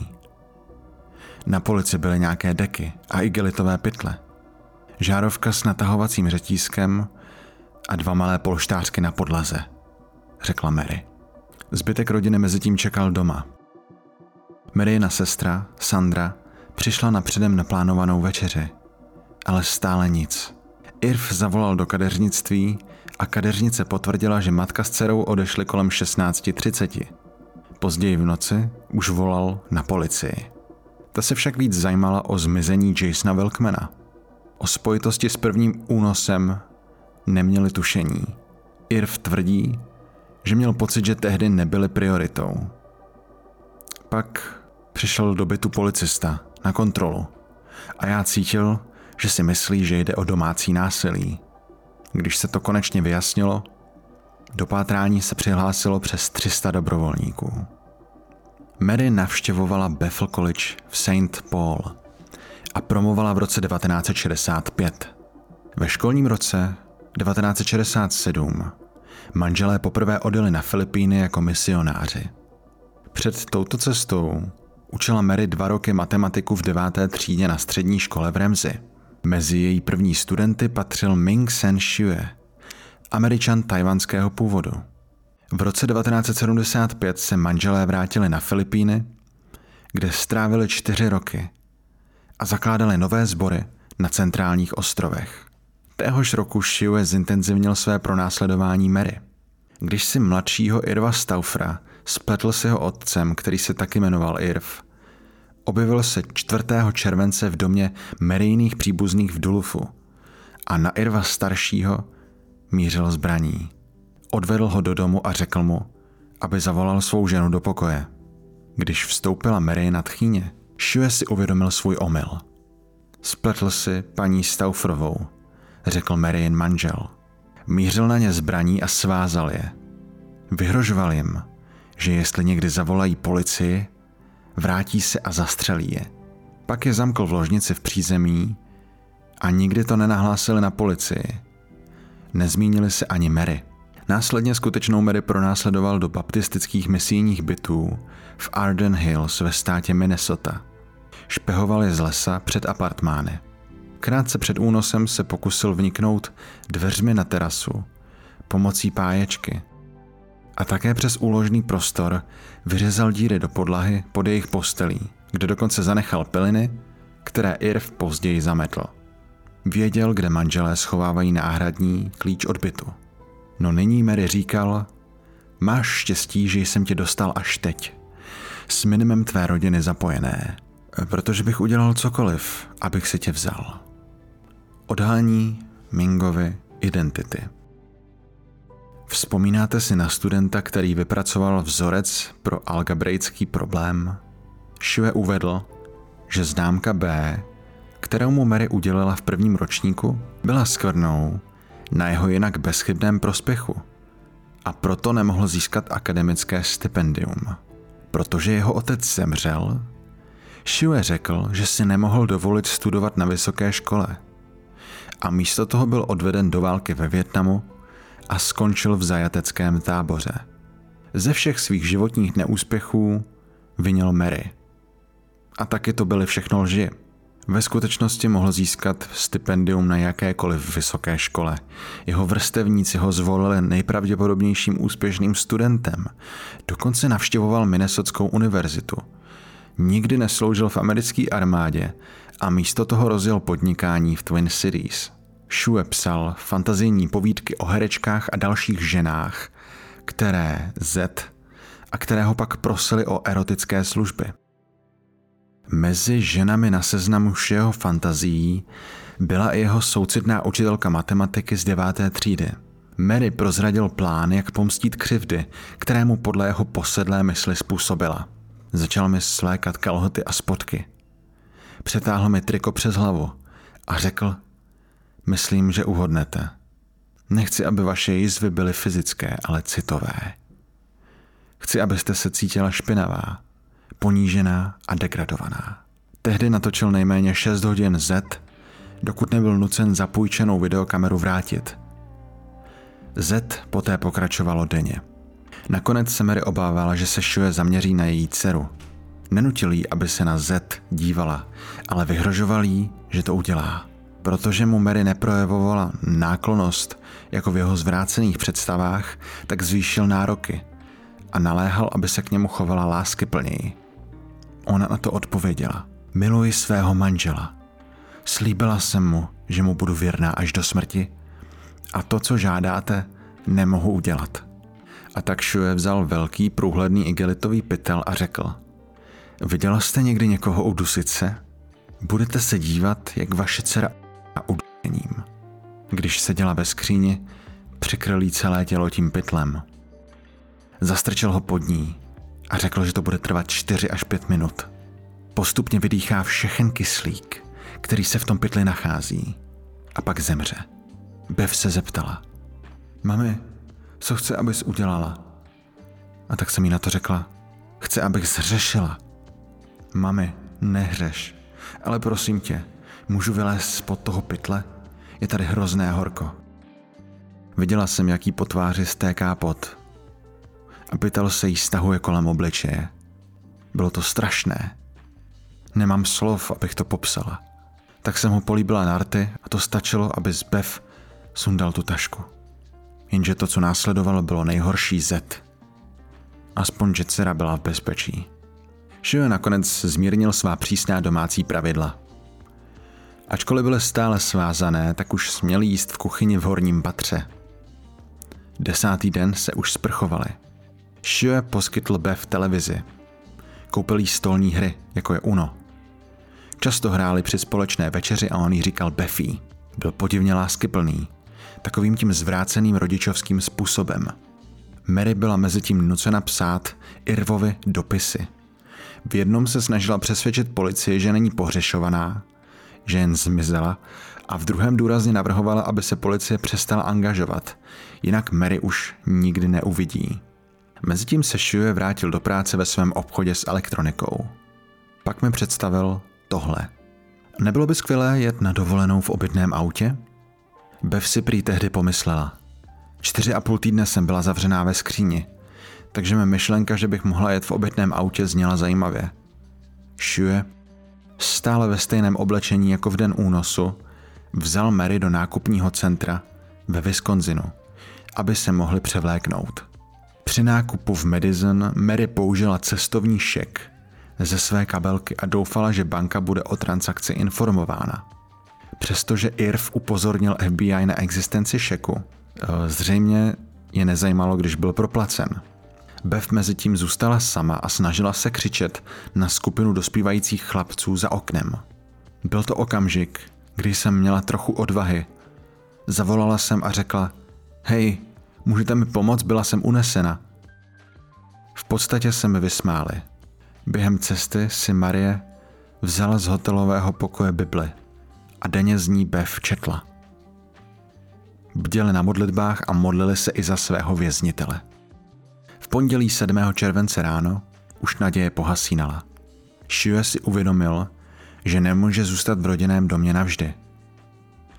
Na polici byly nějaké deky a igelitové pytle. Žárovka s natahovacím řetízkem a dva malé polštářky na podlaze, řekla Mary. Zbytek rodiny mezi tím čekal doma. Maryna sestra, Sandra, přišla na předem naplánovanou večeři, ale stále nic. Irv zavolal do kadeřnictví a kadeřnice potvrdila, že matka s dcerou odešly kolem 16.30. Později v noci už volal na policii. Ta se však víc zajímala o zmizení Jasona Wilkmana. O spojitosti s prvním únosem neměli tušení. Irv tvrdí, že měl pocit, že tehdy nebyly prioritou. Pak přišel do bytu policista na kontrolu a já cítil, že si myslí, že jde o domácí násilí. Když se to konečně vyjasnilo, do pátrání se přihlásilo přes 300 dobrovolníků. Mary navštěvovala Bethel College v St. Paul a promovala v roce 1965. Ve školním roce 1967 manželé poprvé odjeli na Filipíny jako misionáři. Před touto cestou učila Mary dva roky matematiku v deváté třídě na střední škole v Remzi. Mezi její první studenty patřil Ming Sen Shue, američan tajvanského původu. V roce 1975 se manželé vrátili na Filipíny, kde strávili čtyři roky a zakládali nové sbory na centrálních ostrovech. Téhož roku Shue zintenzivnil své pronásledování Mary. Když si mladšího Irva Staufra spletl s jeho otcem, který se taky jmenoval Irv, objevil se 4. července v domě Maryjných příbuzných v Dulufu a na Irva staršího mířil zbraní. Odvedl ho do domu a řekl mu, aby zavolal svou ženu do pokoje. Když vstoupila Mary na tchýně, Shue si uvědomil svůj omyl. Spletl si paní Staufrovou, řekl Marian manžel. Mířil na ně zbraní a svázal je. Vyhrožoval jim, že jestli někdy zavolají policii, vrátí se a zastřelí je. Pak je zamkl v ložnici v přízemí a nikdy to nenahlásili na policii. Nezmínili se ani Mary. Následně skutečnou Mary pronásledoval do baptistických misijních bytů v Arden Hills ve státě Minnesota. Špehoval je z lesa před apartmány. Krátce před únosem se pokusil vniknout dveřmi na terasu pomocí páječky a také přes úložný prostor vyřezal díry do podlahy pod jejich postelí, kde dokonce zanechal piliny, které Irv později zametl. Věděl, kde manželé schovávají náhradní klíč od bytu. No nyní Mary říkal, máš štěstí, že jsem tě dostal až teď. S minimem tvé rodiny zapojené. Protože bych udělal cokoliv, abych si tě vzal. Odhalení Mingovy identity. Vzpomínáte si na studenta, který vypracoval vzorec pro algebraický problém? Shue uvedl, že známka B, kterou mu Mary udělila v prvním ročníku, byla skvrnou na jeho jinak bezchybném prospěchu a proto nemohl získat akademické stipendium. Protože jeho otec zemřel, Shue řekl, že si nemohl dovolit studovat na vysoké škole a místo toho byl odveden do války ve Větnamu a skončil v zajateckém táboře. Ze všech svých životních neúspěchů vinil Mary. A taky to byly všechno lži. Ve skutečnosti mohl získat stipendium na jakékoliv vysoké škole. Jeho vrstevníci ho zvolili nejpravděpodobnějším úspěšným studentem. Dokonce navštěvoval Minnesotskou univerzitu. Nikdy nesloužil v americké armádě a místo toho rozjel podnikání v Twin Cities. Shue psal fantazijní povídky o herečkách a dalších ženách, které Z a které ho pak prosili o erotické služby. Mezi ženami na seznamu všeho fantazií byla i jeho soucitná učitelka matematiky z deváté třídy. Mary prozradil plán, jak pomstít křivdy, kterému podle jeho posedlé mysli způsobila. Začal mi slékat kalhoty a spotky. Přetáhl mi triko přes hlavu a řekl, myslím, že uhodnete. Nechci, aby vaše jizvy byly fyzické, ale citové. Chci, abyste se cítila špinavá, ponížená a degradovaná. Tehdy natočil nejméně 6 hodin Z, dokud nebyl nucen zapůjčenou videokameru vrátit. Z poté pokračovalo denně. Nakonec se Mary obávala, že se Shue zaměří na její dceru. Nenutil jí, aby se na Z dívala, ale vyhrožoval jí, že to udělá. Protože mu Mary neprojevovala náklonost jako v jeho zvrácených představách, tak zvýšil nároky a naléhal, aby se k němu chovala lásky plněji. Ona na to odpověděla. Miluji svého manžela. Slíbila jsem mu, že mu budu věrná až do smrti a to, co žádáte, nemohu udělat. A tak Shue vzal velký průhledný igelitový pytel a řekl Viděla jste někdy někoho udusit se? Budete se dívat, jak vaše dcera a udušením. Když seděla ve skříni, přikryl jí celé tělo tím pytlem. Zastrčil ho pod ní a řekl, že to bude trvat 4 až 5 minut. Postupně vydýchá všechen kyslík, který se v tom pytli nachází a pak zemře. Bev se zeptala. Mami, co chce, abys udělala? A tak jsem jí na to řekla. Chce, abych zřešila. Mami, nehřeš. Ale prosím tě, můžu vylézt spod toho pytle? Je tady hrozné horko. Viděla jsem, jaký po tváři stéká pot. A pytel se jí stahuje kolem obličeje. Bylo to strašné. Nemám slov, abych to popsala. Tak jsem ho políbila na rty a to stačilo, aby zbev sundal tu tašku. Jenže to, co následovalo, bylo nejhorší zet. Aspoň, že dcera byla v bezpečí. Shue nakonec zmírnil svá přísná domácí pravidla. Ačkoliv byly stále svázané, tak už směli jíst v kuchyni v horním patře. Desátý den se už sprchovali. Shue poskytl Bev televizi. Koupil jí stolní hry, jako je Uno. Často hráli při společné večeři a on jí říkal Beffy. Byl podivně láskyplný, takovým tím zvráceným rodičovským způsobem. Mary byla mezi tím nucena psát Irvovi dopisy. V jednom se snažila přesvědčit policii, že není pohřešovaná, že jen zmizela, a v druhém důrazně navrhovala, aby se policie přestala angažovat, jinak Mary už nikdy neuvidí. Mezitím se Shue vrátil do práce ve svém obchodě s elektronikou. Pak mi představil tohle. Nebylo by skvělé jet na dovolenou v obytném autě? Bev si prý tehdy pomyslela. Čtyři a půl týdne jsem byla zavřená ve skříni, takže mi myšlenka, že bych mohla jet v obytném autě, zněla zajímavě. Shue, stále ve stejném oblečení jako v den únosu, vzal Mary do nákupního centra ve Wisconsinu, aby se mohli převléknout. Při nákupu v Madison Mary použila cestovní šek ze své kabelky a doufala, že banka bude o transakci informována. Přestože IRF upozornil FBI na existenci šeku, eh, zřejmě je nezajímalo, když byl proplacen. Bev mezi tím zůstala sama a snažila se křičet na skupinu dospívajících chlapců za oknem. Byl to okamžik, kdy jsem měla trochu odvahy. Zavolala jsem a řekla, hej, můžete mi pomoct, byla jsem unesena. V podstatě se mi vysmáli. Během cesty si Marie vzala z hotelového pokoje Bibli a denně z ní Bev četla. Bděli na modlitbách a modlili se i za svého věznitele. V pondělí 7. července ráno už naděje pohasínala. Shue si uvědomil, že nemůže zůstat v rodinném domě navždy.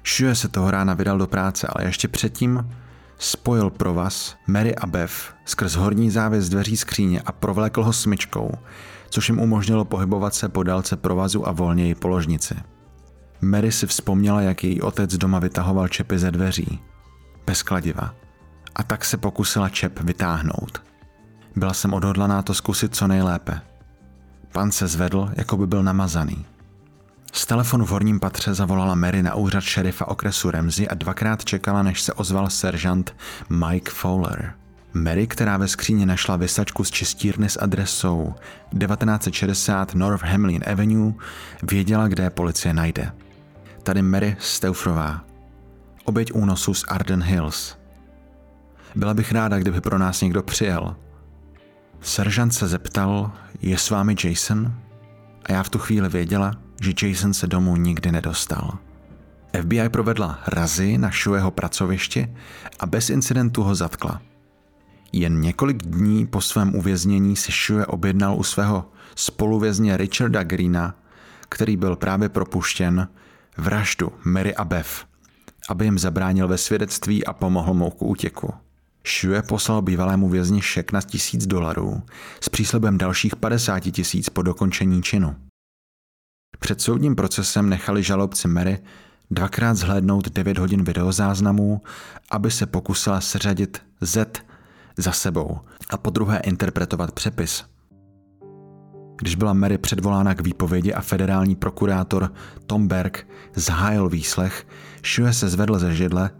Shue se toho rána vydal do práce, ale ještě předtím spojil provaz Mary a Bev skrz horní závěs dveří skříně a provlékl ho smyčkou, což jim umožnilo pohybovat se po délce provazu a volněji po ložnici. Mary si vzpomněla, jak její otec doma vytahoval čepy ze dveří. Bez kladiva. A tak se pokusila čep vytáhnout. Byla jsem odhodlaná to zkusit co nejlépe. Pan se zvedl, jako by byl namazaný. Z telefonu v horním patře zavolala Mary na úřad šerifa okresu Ramsey a dvakrát čekala, než se ozval seržant Mike Fowler. Mary, která ve skříni našla vysačku z čistírny s adresou 1960 North Hamlin Avenue, věděla, kde policie najde. Tady Mary Steufrová, oběť únosu z Arden Hills. Byla bych ráda, kdyby pro nás někdo přijel. Seržant se zeptal, je s vámi Jason? A já v tu chvíli věděla, že Jason se domů nikdy nedostal. FBI provedla razy na Shueho pracovišti a bez incidentu ho zatkla. Jen několik dní po svém uvěznění si Shue objednal u svého spoluvězně Richarda Greena, který byl právě propuštěn, vraždu Mary a Bev, aby jim zabránil ve svědectví a pomohl mu k útěku. Shue poslal bývalému vězni šek na tisíc dolarů s příslibem dalších 50 tisíc po dokončení činu. Před soudním procesem nechali žalobci Mary dvakrát zhlédnout 9 hodin videozáznamů, aby se pokusila seřadit Z za sebou a po druhé interpretovat přepis. Když byla Mary předvolána k výpovědi a federální prokurátor Tom Berg zahájil výslech, Shue se zvedl ze židle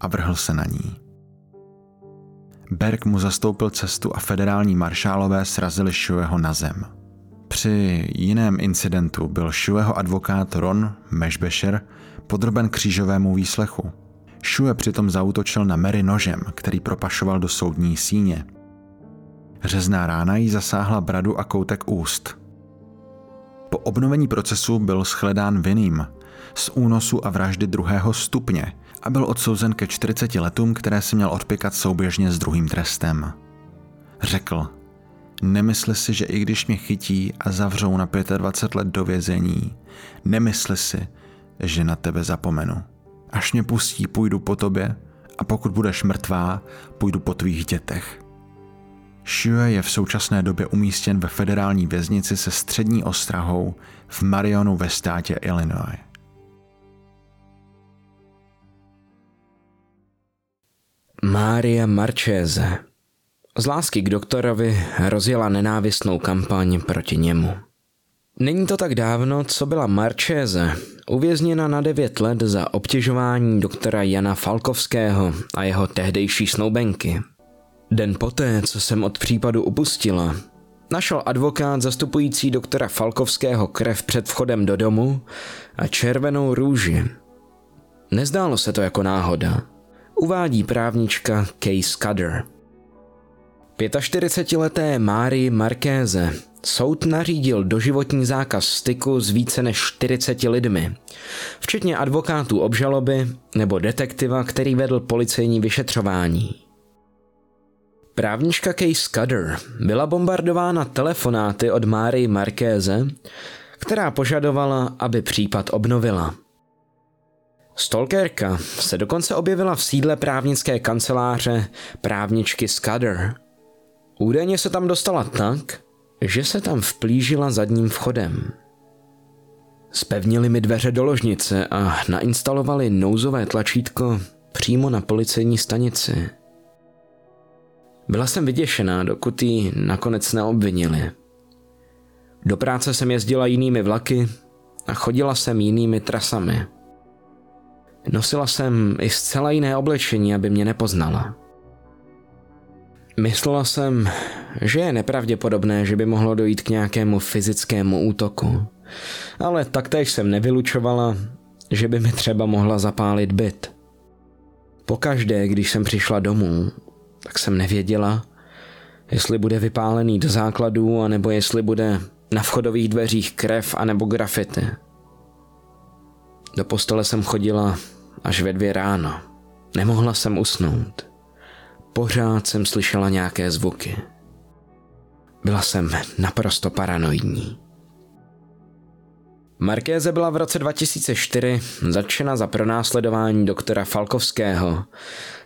a vrhl se na ní. Berg mu zastoupil cestu a federální maršálové srazili Shueho na zem. Při jiném incidentu byl Shueho advokát Ron Meshbesher podroben křížovému výslechu. Shue přitom zautočil na Mary nožem, který propašoval do soudní síně. Řezná rána jí zasáhla bradu a koutek úst. Po obnovení procesu byl shledán vinným z únosu a vraždy druhého stupně a byl odsouzen ke 40 letům, které si měl odpikat souběžně s druhým trestem. Řekl, nemysli si, že i když mě chytí a zavřou na 25 let do vězení, nemysli si, že na tebe zapomenu. Až mě pustí, půjdu po tobě a pokud budeš mrtvá, půjdu po tvých dětech. Shue je v současné době umístěn ve federální věznici se střední ostrahou v Marionu ve státě Illinois. Mária Marchese z lásky k doktorovi rozjela nenávistnou kampaň proti němu. Není to tak dávno, co byla Marchese uvězněna na 9 let za obtěžování doktora Jana Falkovského a jeho tehdejší snoubenky. Den poté, co jsem od případu upustila, našel advokát zastupující doktora Falkovského krev před vchodem do domu a červenou růži. Nezdálo se to jako náhoda. Uvádí právnička Kay Scudder. 45-leté Mári Markéze soud nařídil doživotní zákaz styku s více než 40 lidmi, včetně advokátů obžaloby nebo detektiva, který vedl policejní vyšetřování. Právnička Kay Scudder byla bombardována telefonáty od Máry Markéze, která požadovala, aby případ obnovila. Stalkerka se dokonce objevila v sídle právnické kanceláře právničky Scudder. Údajně se tam dostala tak, že se tam vplížila zadním vchodem. Spevnili mi dveře do ložnice a nainstalovali nouzové tlačítko přímo na policejní stanici. Byla jsem vyděšená, dokud ji nakonec neobvinili. Do práce jsem jezdila jinými vlaky a chodila jsem jinými trasami. Nosila jsem i zcela jiné oblečení, aby mě nepoznala. Myslela jsem, že je nepravděpodobné, že by mohlo dojít k nějakému fyzickému útoku, ale taktéž jsem nevylučovala, že by mi třeba mohla zapálit byt. Pokaždé, když jsem přišla domů, tak jsem nevěděla, jestli bude vypálený do základů, anebo jestli bude na vchodových dveřích krev anebo grafity. Do postele jsem chodila až ve dvě ráno. Nemohla jsem usnout. Pořád jsem slyšela nějaké zvuky. Byla jsem naprosto paranoidní. Markéze byla v roce 2004 zatčena za pronásledování doktora Falkovského,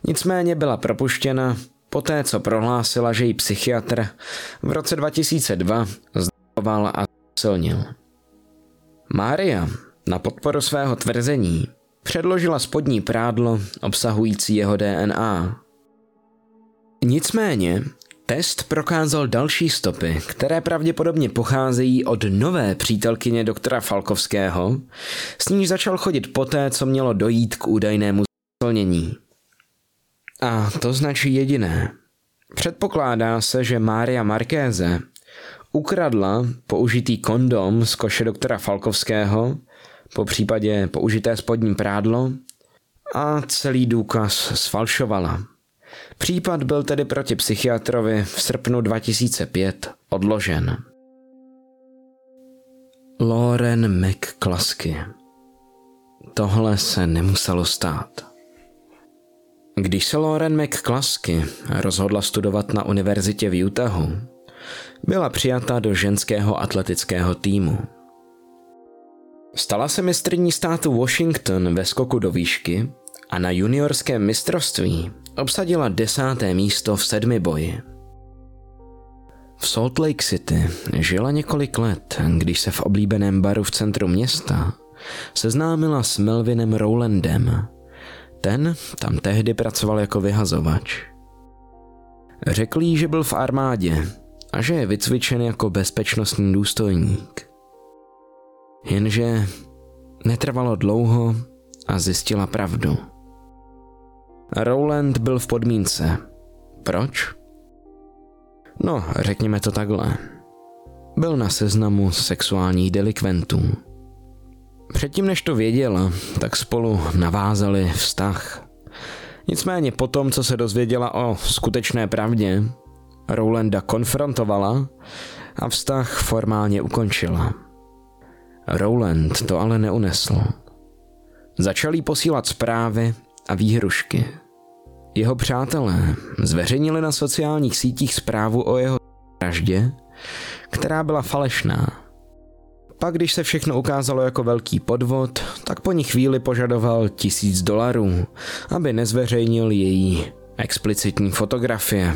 nicméně byla propuštěna poté, co prohlásila, že jí psychiatr v roce 2002 zdaroval a silnil. Mária na podporu svého tvrzení předložila spodní prádlo obsahující jeho DNA. Nicméně Test prokázal další stopy, které pravděpodobně pocházejí od nové přítelkyně doktora Falkovského, s níž začal chodit poté, co mělo dojít k údajnému znásilnění. A to značí jediné. Předpokládá se, že Mária Markéze ukradla použitý kondom z koše doktora Falkovského, po případě použité spodní prádlo, a celý důkaz sfalšovala. Případ byl tedy proti psychiatrovi v srpnu 2005 odložen. Lauren McCluskey. Tohle se nemuselo stát. Když se Lauren McCluskey rozhodla studovat na univerzitě v Utahu, byla přijata do ženského atletického týmu. Stala se mistrní státu Washington ve skoku do výšky a na juniorském mistrovství obsadila desáté místo v sedmi boji. V Salt Lake City žila několik let, když se v oblíbeném baru v centru města seznámila s Melvinem Rowlandem. Ten tam tehdy pracoval jako vyhazovač. Řekl jí, že byl v armádě a že je vycvičen jako bezpečnostní důstojník. Jenže netrvalo dlouho a zjistila pravdu. Rowland byl v podmínce. Proč? No, řekněme to takhle. byl na seznamu sexuálních delikventů. Předtím, než to věděla, tak spolu navázali vztah. Nicméně po tom, co se dozvěděla o skutečné pravdě, Rowlanda konfrontovala a vztah formálně ukončila. Rowland to ale neunesl. Začal jí posílat zprávy a výhrušky. Jeho přátelé zveřejnili na sociálních sítích zprávu o jeho vraždě, která byla falešná. Pak, když se všechno ukázalo jako velký podvod, tak po ní chvíli požadoval tisíc dolarů, aby nezveřejnil její explicitní fotografie.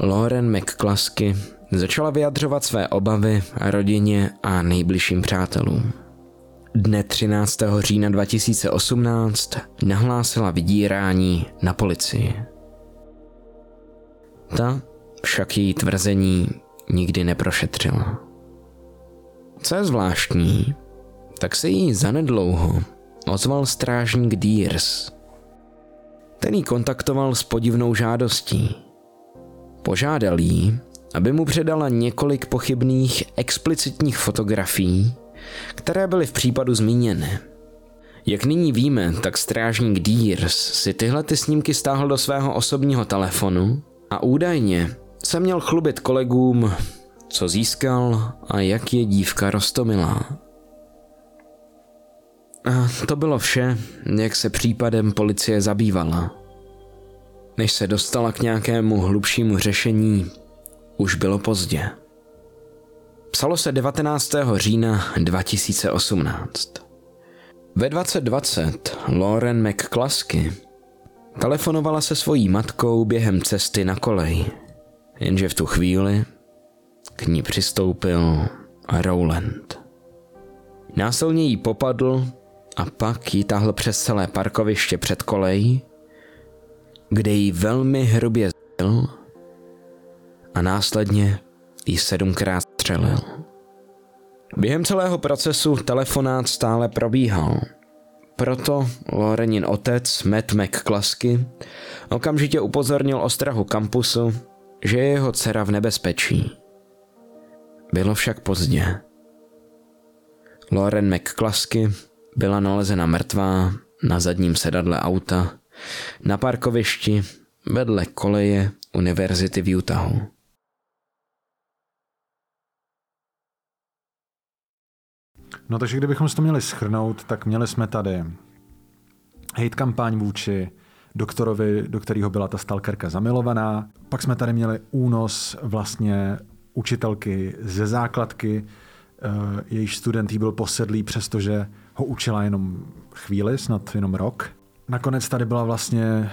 Lauren McClusky začala vyjadřovat své obavy rodině a nejbližším přátelům. Dne 13. října 2018 nahlásila vydírání na policii. Ta však její tvrzení nikdy neprošetřila. Co je zvláštní, tak se jí zanedlouho ozval strážník Deers. Ten jí kontaktoval s podivnou žádostí. Požádal jí, aby mu předala několik pochybných explicitních fotografií, které byly v případu zmíněny. Jak nyní víme, tak strážník Deers si tyhle ty snímky stáhl do svého osobního telefonu a údajně se měl chlubit kolegům, co získal a jak je dívka roztomilá. A to bylo vše, jak se případem policie zabývala. Než se dostala k nějakému hlubšímu řešení, už bylo pozdě. Psalo se 19. října 2018. Ve 2020 Lauren McClusky telefonovala se svojí matkou během cesty na kolej, jenže v tu chvíli k ní přistoupil Rowland. Násilně jí popadl a pak ji tahl přes celé parkoviště před kolej, kde jí velmi hrubě zbil a následně jí sedmkrát střelil. Během celého procesu telefonát stále probíhal. Proto Lorenin otec Matt McClusky okamžitě upozornil ostrahu kampusu, že je jeho dcera v nebezpečí. Bylo však pozdě. Lauren McClusky byla nalezena mrtvá na zadním sedadle auta na parkovišti vedle koleje univerzity v Utahu. No takže kdybychom si to měli schrnout, tak měli jsme tady hate kampaň vůči doktorovi, do kterého byla ta stalkerka zamilovaná. Pak jsme tady měli únos vlastně učitelky ze základky, eh, jejíž student jí byl posedlý, přestože ho učila jenom chvíli, snad jenom rok. Nakonec tady byla vlastně eh,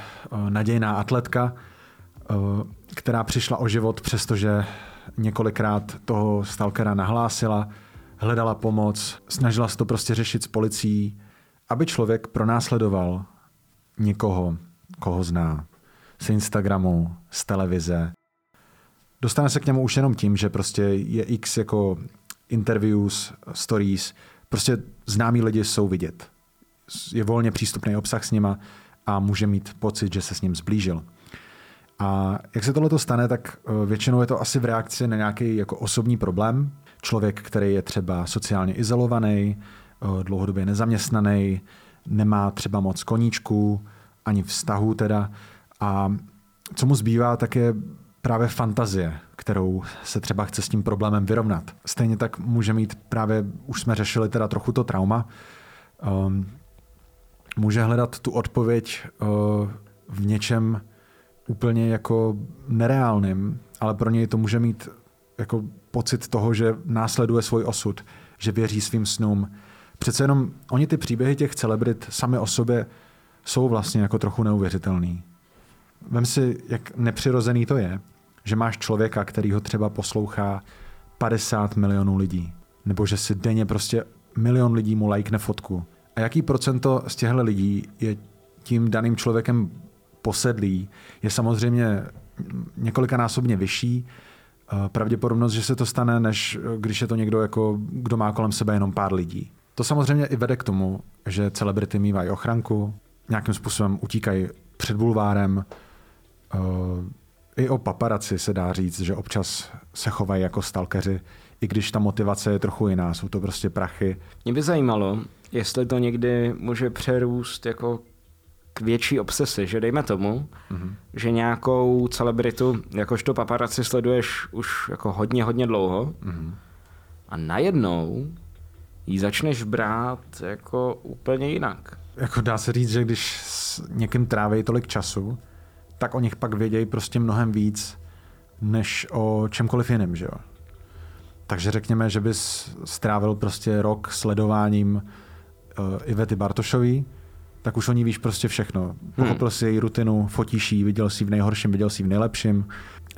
nadějná atletka, eh, která přišla o život, přestože několikrát toho stalkera nahlásila, hledala pomoc, snažila se to prostě řešit s policií, aby člověk pronásledoval někoho, koho zná, z Instagramu, z televize. Dostane se k němu už jenom tím, že prostě je x jako interviews, stories, prostě známí lidi jsou vidět. Je volně přístupný obsah s nima a může mít pocit, že se s ním zblížil. A jak se tohle stane, tak eh, většinou je to asi v reakci na nějaký jako osobní problém, člověk, který je třeba sociálně izolovaný, eh, dlouhodobě nezaměstnaný, nemá třeba moc koníčků, ani vztahu teda. A co mu zbývá, tak je právě fantazie, kterou se třeba chce s tím problémem vyrovnat. Stejně tak může mít právě, už jsme řešili teda trochu to trauma, um, může hledat tu odpověď uh, v něčem úplně jako nereálným, ale pro něj to může mít jako pocit toho, že následuje svůj osud, že věří svým snům. Přece jenom oni ty příběhy těch celebrit sami o sobě jsou vlastně jako trochu neuvěřitelný. Vem si, jak nepřirozený to je, že máš člověka, který ho třeba poslouchá 50 milionů lidí. Nebo že si denně prostě milion lidí mu lajkne fotku. A jaký procento z těchto lidí je tím daným člověkem posedlý, je samozřejmě několikanásobně vyšší, pravděpodobnost, že se to stane, než eh, když je to někdo, jako, kdo má kolem sebe jenom pár lidí. To samozřejmě i vede k tomu, že celebrity mývají ochranku, nějakým způsobem utíkají před bulvárem, eh, I o paparaci se dá říct, že občas se chovají jako stalkeři, i když ta motivace je trochu jiná. Jsou to prostě prachy. Mě by zajímalo, jestli to někdy může přerůst jako k větší obsesi, že dejme tomu, mm-hmm. že nějakou celebritu, jakožto paparaci sleduješ už jako hodně, hodně dlouho mm-hmm. a najednou ji začneš brát jako úplně jinak. Jako dá se říct, že když s někým tráví tolik času, tak o nich pak vědějí prostě mnohem víc, než o čemkoliv jiném, že jo. Takže řekněme, že bys strávil prostě rok sledováním uh, Ivety Bartošový, tak už o ní víš prostě všechno. Pochopil hmm. si její rutinu, fotíš jí, viděl si v nejhorším, viděl si v nejlepším.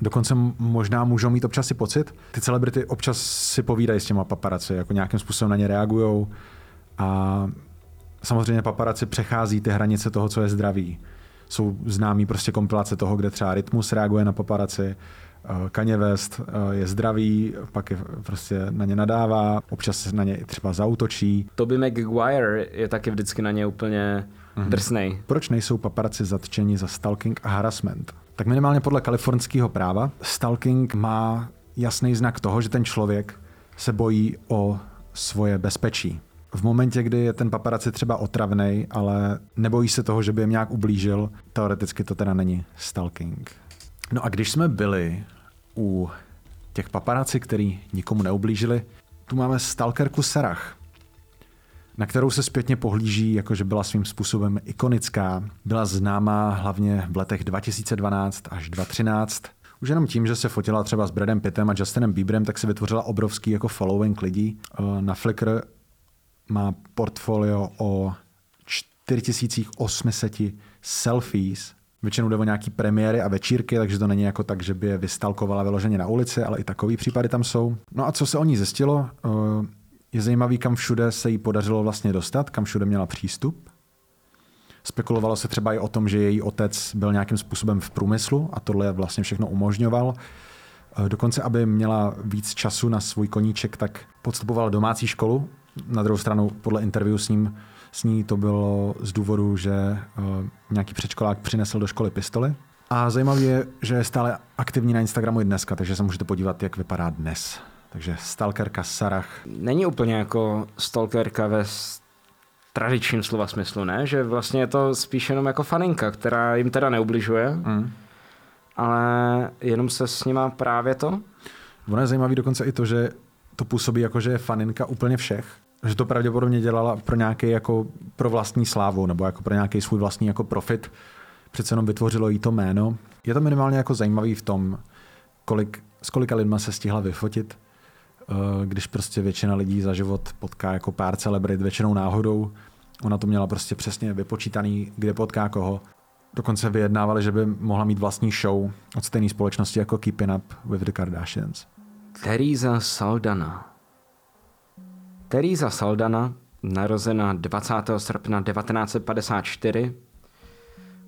Dokonce možná můžou mít občas i pocit. Ty celebrity občas si povídají s těma paparaci, jako nějakým způsobem na ně reagují. A samozřejmě paparaci přechází ty hranice toho, co je zdravý. Jsou známí prostě kompilace toho, kde třeba Rytmus reaguje na paparaci, eh, Kanye West eh, je zdravý, pak je prostě na ně nadává, občas se na ně třeba zautočí. Toby Maguire je taky vždycky na ně úplně mm-hmm. drsnej. Proč nejsou paparaci zatčeni za stalking a harassment? Tak minimálně podle kalifornského práva stalking má jasný znak toho, že ten člověk se bojí o svoje bezpečí. V momentě, kdy je ten paparaci třeba otravný, ale nebojí se toho, že by jim nějak ublížil, teoreticky to teda není stalking. No a když jsme byli u těch paparaci, který nikomu neublížili, tu máme stalkerku Sarah na kterou se zpětně pohlíží, jakože byla svým způsobem ikonická. Byla známá hlavně v letech 2012 až 2013. Už jenom tím, že se fotila třeba s Bradem Pittem a Justinem Bieberem, tak se vytvořila obrovský jako following lidí. Eh, na Flickr má portfolio o 4800 selfies. Většinou jde o nějaký premiéry a večírky, takže to není jako tak, že by je vystalkovala vyloženě na ulici, ale i takový případy tam jsou. No a co se o ní zjistilo? Je zajímavý, kam všude se jí podařilo vlastně dostat, kam všude měla přístup. Spekulovalo se třeba i o tom, že její otec byl nějakým způsobem v průmyslu a tohle vlastně všechno umožňoval. Eh, dokonce, aby měla víc času na svůj koníček, tak podstupovala domácí školu. Na druhou stranu, podle interview s ním, s ní to bylo z důvodu, že eh, nějaký předškolák přinesl do školy pistoli. A zajímavé je, že je stále aktivní na Instagramu i dneska, takže se můžete podívat, jak vypadá dnes. Takže stalkerka Sarah. Není úplně jako stalkerka ve tradičním slova smyslu, ne? Že vlastně je to spíš jenom jako faninka, která jim teda neubližuje, mm. ale jenom se s nima právě to. Ono je zajímavé dokonce i to, že to působí jako, že je faninka úplně všech. Že to pravděpodobně dělala pro nějaký jako pro vlastní slávu nebo jako pro nějaký svůj vlastní jako profit. Přece jenom vytvořilo jí to jméno. Je to minimálně jako zajímavý v tom, kolik, s kolika lidma se stihla vyfotit, když prostě většina lidí za život potká jako pár celebrit většinou náhodou. Ona to měla prostě přesně vypočítaný, kde potká koho. Dokonce vyjednávali, že by mohla mít vlastní show od stejné společnosti jako Keeping Up with the Kardashians. Teresa Saldana Teresa Saldana, narozena 20. srpna 1954,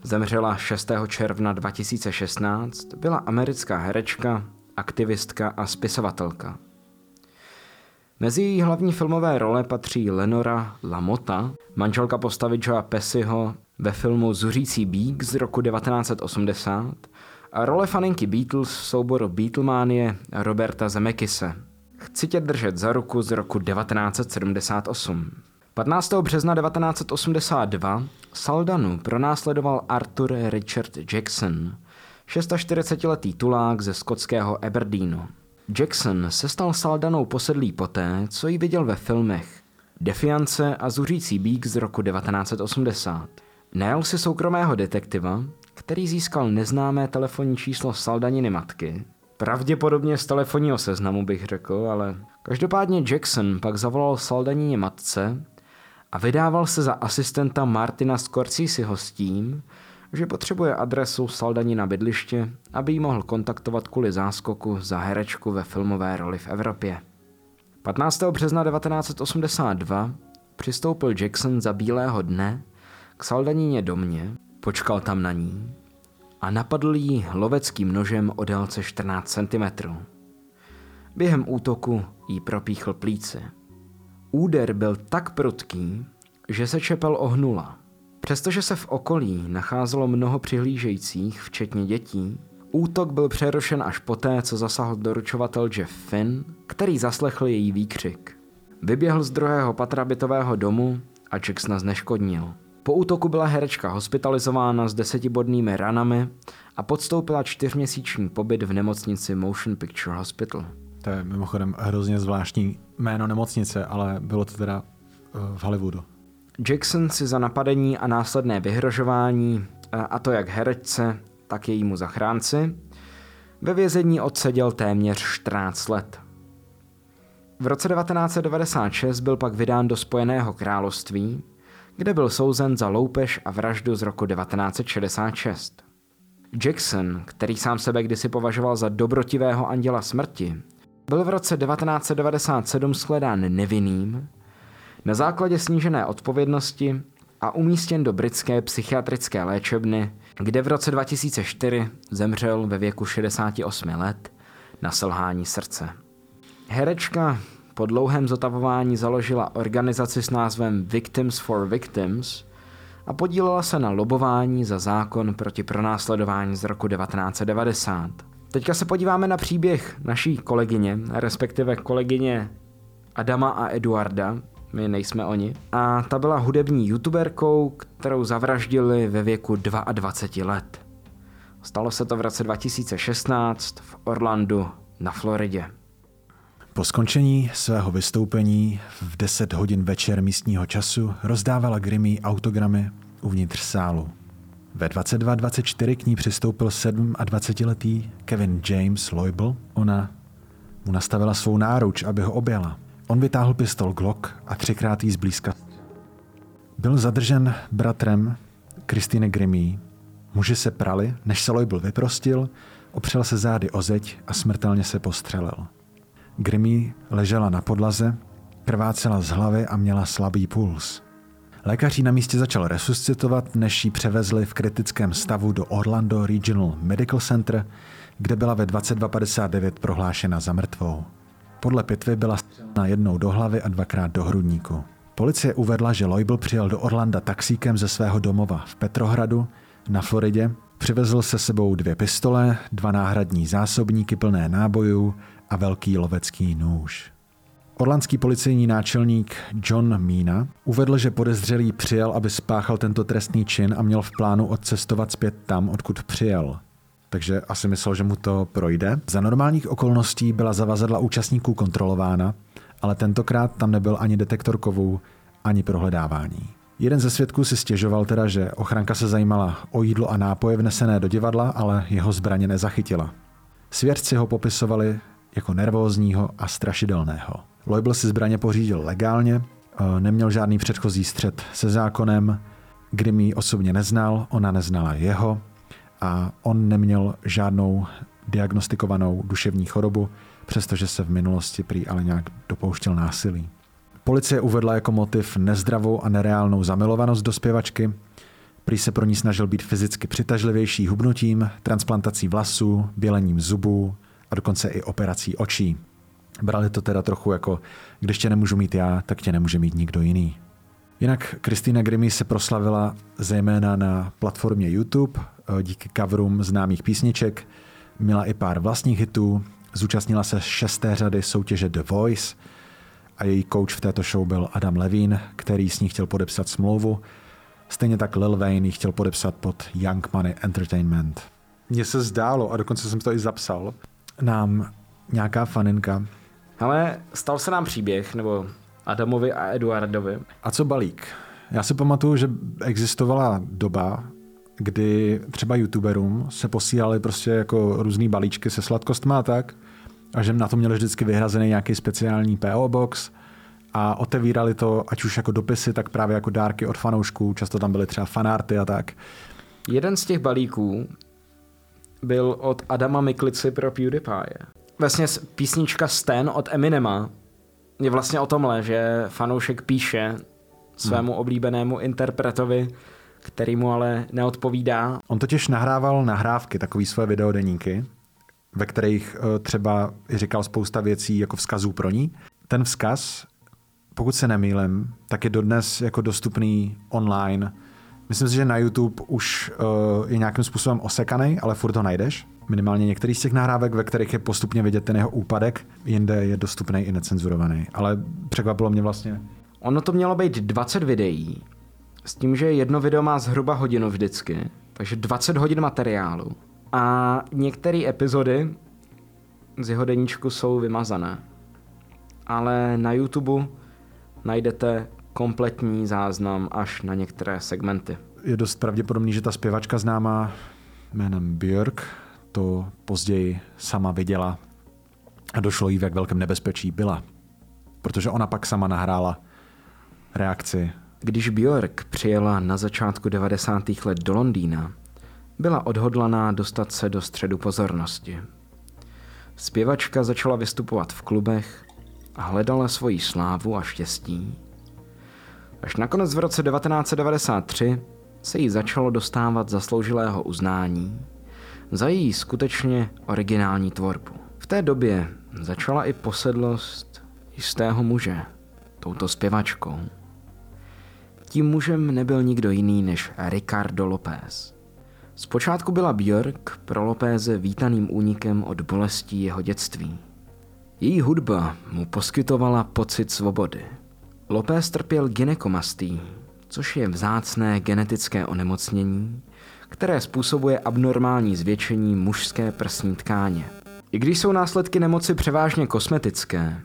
zemřela 6. června 2016, byla americká herečka, aktivistka a spisovatelka. Mezi její hlavní filmové role patří Lenora Lamota, manželka postavy Joea Pesiho ve filmu Zuřící bík z roku 1980 a role faninky Beatles v souboru Beatlemanie Roberta Zemekise. Chci tě držet za ruku z roku 1978. 15. března 1982 Saldanu pronásledoval Arthur Richard Jackson, 46-letý tulák ze skotského Aberdeenu. Jackson se stal Saldanou posedlý poté, co ji viděl ve filmech Defiance a Zuřící bík z roku 1980. Najal si soukromého detektiva, který získal neznámé telefonní číslo Saldaniny matky. Pravděpodobně z telefonního seznamu bych řekl, ale každopádně Jackson pak zavolal Saldanině matce a vydával se za asistenta Martina Scorseseho s tím, že potřebuje adresu Saldaní na bydliště, aby ji mohl kontaktovat kvůli záskoku za herečku ve filmové roli v Evropě. 15. března 1982 přistoupil Jackson za bílého dne k Saldaníně domě, počkal tam na ní a napadl jí loveckým nožem o délce 14 cm. Během útoku jí propíchl plíce. Úder byl tak prudký, že se čepel ohnula – Přestože se v okolí nacházelo mnoho přihlížejících, včetně dětí, Útok byl přerušen až poté, co zasahl doručovatel Jeff Finn, který zaslechl její výkřik. Vyběhl z druhého patra bytového domu a Jacksona zneškodnil. Po útoku byla herečka hospitalizována s desetibodnými ranami a podstoupila čtyřměsíční pobyt v nemocnici Motion Picture Hospital. To je mimochodem hrozně zvláštní jméno nemocnice, ale bylo to teda uh, v Hollywoodu. Jackson si za napadení a následné vyhrožování, a to jak herečce, tak jejímu zachránci, ve vězení odseděl téměř 14 let. V roce 1996 byl pak vydán do Spojeného království, kde byl souzen za loupež a vraždu z roku 1966. Jackson, který sám sebe kdysi považoval za dobrotivého anděla smrti, byl v roce 1997 shledán nevinným na základě snížené odpovědnosti a umístěn do britské psychiatrické léčebny, kde v roce 2004 zemřel ve věku 68 let na selhání srdce. Herečka po dlouhém zotavování založila organizaci s názvem Victims for Victims a podílela se na lobování za zákon proti pronásledování z roku 1990. Teďka se podíváme na příběh naší kolegyně, respektive kolegyně Adama a Eduarda, my nejsme oni. A ta byla hudební youtuberkou, kterou zavraždili ve věku 22 let. Stalo se to v roce 2016 v Orlandu na Floridě. Po skončení svého vystoupení v 10 hodin večer místního času rozdávala Grimmy autogramy uvnitř sálu. Ve 22.24 k ní přistoupil 27-letý Kevin James Loibl. Ona mu nastavila svou náruč, aby ho objala. On vytáhl pistol Glock a třikrát jí zblízka. Byl zadržen bratrem Kristine Grimmy. Muži se prali, než se Loibl vyprostil, opřel se zády o zeď a smrtelně se postřelil. Grimmy ležela na podlaze, krvácela z hlavy a měla slabý puls. Lékař na místě začal resuscitovat, než ji převezli v kritickém stavu do Orlando Regional Medical Center, kde byla ve 22.59 prohlášena za mrtvou. Podle pitvy byla na jednou do hlavy a dvakrát do hrudníku. Policie uvedla, že Loibl přijel do Orlanda taxíkem ze svého domova v Petrohradu na Floridě, přivezl se sebou dvě pistole, dva náhradní zásobníky plné nábojů a velký lovecký nůž. Orlandský policejní náčelník John Mina uvedl, že podezřelý přijel, aby spáchal tento trestný čin a měl v plánu odcestovat zpět tam, odkud přijel. Takže asi myslel, že mu to projde. Za normálních okolností byla zavazadla účastníků kontrolována, ale tentokrát tam nebyl ani detektor kovů, ani prohledávání. Jeden ze svědků si stěžoval teda, že ochranka se zajímala o jídlo a nápoje vnesené do divadla, ale jeho zbraně nezachytila. Svědci ho popisovali jako nervózního a strašidelného. Loibl si zbraně pořídil legálně, eh, neměl žádný předchozí střed se zákonem, Grimmy osobně neznal, ona neznala jeho a on neměl žádnou diagnostikovanou duševní chorobu, přestože se v minulosti prý ale nějak dopouštěl násilí. Policie uvedla jako motiv nezdravou a nereálnou zamilovanost do zpěvačky. Prý se pro ní snažil být fyzicky přitažlivější hubnutím, transplantací vlasů, bělením zubů a dokonce i operací očí. Brali to teda trochu jako, když tě nemůžu mít já, tak tě nemůže mít nikdo jiný. Jinak Kristýna Grimmy se proslavila zejména na platformě YouTube díky coverům známých písniček. Měla i pár vlastních hitů, zúčastnila se šesté řady soutěže The Voice a její coach v této show byl Adam Levine, který s ní chtěl podepsat smlouvu. Stejně tak Lil Wayne ji chtěl podepsat pod Young Money Entertainment. Mně se zdálo, a dokonce jsem to i zapsal, nám nějaká faninka ale stal se nám příběh, nebo Adamovi a Eduardovi. A co balík? Já si pamatuju, že existovala doba, kdy třeba youtuberům se posílali prostě jako různý balíčky se sladkostma a tak, a že na to měli vždycky vyhrazený nějaký speciální PO box a otevírali to, ať už jako dopisy, tak právě jako dárky od fanoušků, často tam byly třeba fanarty a tak. Jeden z těch balíků byl od Adama Miklici pro PewDiePie vlastně písnička Stan od Eminema je vlastně o tomhle, že fanoušek píše svému hmm. oblíbenému interpretovi, který mu ale neodpovídá. On totiž nahrával nahrávky, takový své videodeníky, ve kterých eh, třeba říkal spousta věcí jako vzkazů pro ní. Ten vzkaz, pokud se nemýlím, tak je dodnes jako dostupný online. Myslím si, že na YouTube už uh, je nějakým způsobem osekaný, ale furt ho najdeš. minimálně některý z těch nahrávek, ve kterých je postupně vidět ten jeho úpadek, jinde je dostupný i necenzurovaný. Ale překvapilo mě vlastně. Ono to mělo být 20 videí, s tím, že jedno video má zhruba hodinu vždycky, takže 20 hodin materiálu. A některé epizody z jeho deníčku jsou vymazané. Ale na YouTube najdete kompletní záznam až na některé segmenty. Je dost pravděpodobný, že ta zpěvačka známá jménem Björk to později sama viděla a došlo jí, v jak velkém nebezpečí byla. Protože ona pak sama nahrála reakci. Když Björk přijela na začátku 90. let do Londýna, byla odhodlaná dostat se do středu pozornosti. Zpěvačka začala vystupovat v klubech a hledala svoji slávu a štěstí. Až nakonec v roce 1993 se jí začalo dostávat zasloužilého uznání za její skutečně originální tvorbu. V té době začala i posedlost jistého muže, touto zpěvačkou. Tím mužem nebyl nikdo jiný než Ricardo López. Zpočátku byla Björk pro Lopéze vítaným únikem od bolestí jeho dětství. Její hudba mu poskytovala pocit svobody. López trpěl ginekomastí, což je vzácné genetické onemocnění, které způsobuje abnormální zvětšení mužské prsní tkáně. I když jsou následky nemoci převážně kosmetické,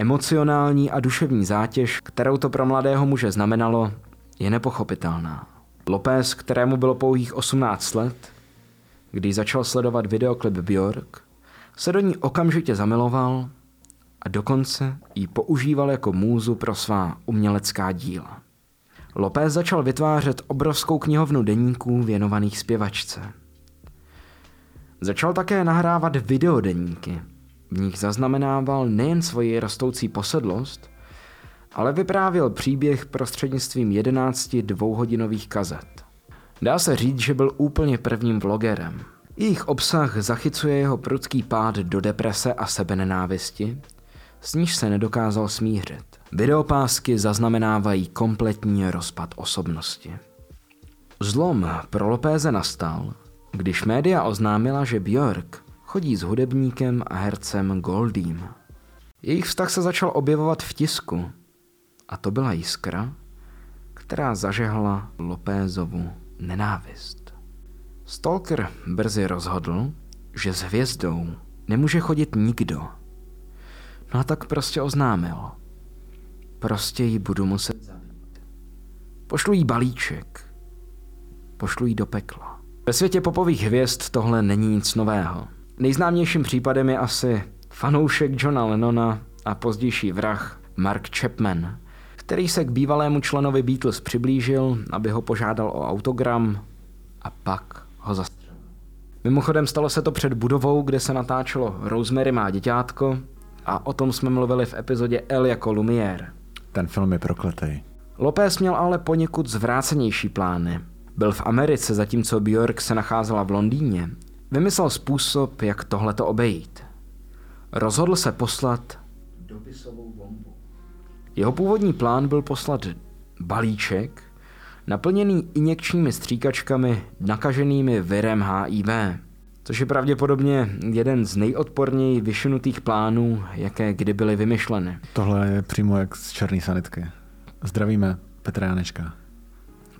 emocionální a duševní zátěž, kterou to pro mladého muže znamenalo, je nepochopitelná. López, kterému bylo pouhých 18 let, když začal sledovat videoklip Björk, se do ní okamžitě zamiloval a dokonce ji používal jako můzu pro svá umělecká díla. López začal vytvářet obrovskou knihovnu deníků věnovaných zpěvačce. Začal také nahrávat videodeníky, v nich zaznamenával nejen svoji rostoucí posedlost, ale vyprávěl příběh prostřednictvím 11 dvouhodinových kazet. Dá se říct, že byl úplně prvním vlogerem. Jejich obsah zachycuje jeho prudký pád do deprese a sebenenávisti, s níž se nedokázal smířit. Videopásky zaznamenávají kompletní rozpad osobnosti. Zlom pro Lopéze nastal, když média oznámila, že Björk chodí s hudebníkem a hercem Goldím. Jejich vztah se začal objevovat v tisku a to byla jiskra, která zažehla Lopézovu nenávist. Stalker brzy rozhodl, že s hvězdou nemůže chodit nikdo. No a tak prostě oznámil. Prostě ji budu muset zabít. Pošlu jí balíček. Pošlu jí do pekla. Ve světě popových hvězd tohle není nic nového. Nejznámějším případem je asi fanoušek Johna Lennona a pozdější vrah Mark Chapman, který se k bývalému členovi Beatles přiblížil, aby ho požádal o autogram a pak ho zastřelil. Mimochodem stalo se to před budovou, kde se natáčelo Rosemary má děťátko a o tom jsme mluvili v epizodě L jako Lumière. Ten film je prokletý. Lopez měl ale poněkud zvrácenější plány. Byl v Americe, zatímco Björk se nacházela v Londýně Vymyslel způsob, jak tohleto obejít. Rozhodl se poslat dopisovou bombu. Jeho původní plán byl poslat balíček, naplněný injekčními stříkačkami nakaženými virem HIV, což je pravděpodobně jeden z nejodporněji vyšinutých plánů, jaké kdy byly vymyšleny. Tohle je přímo jak z černý sanitky. Zdravíme Petra Janečka.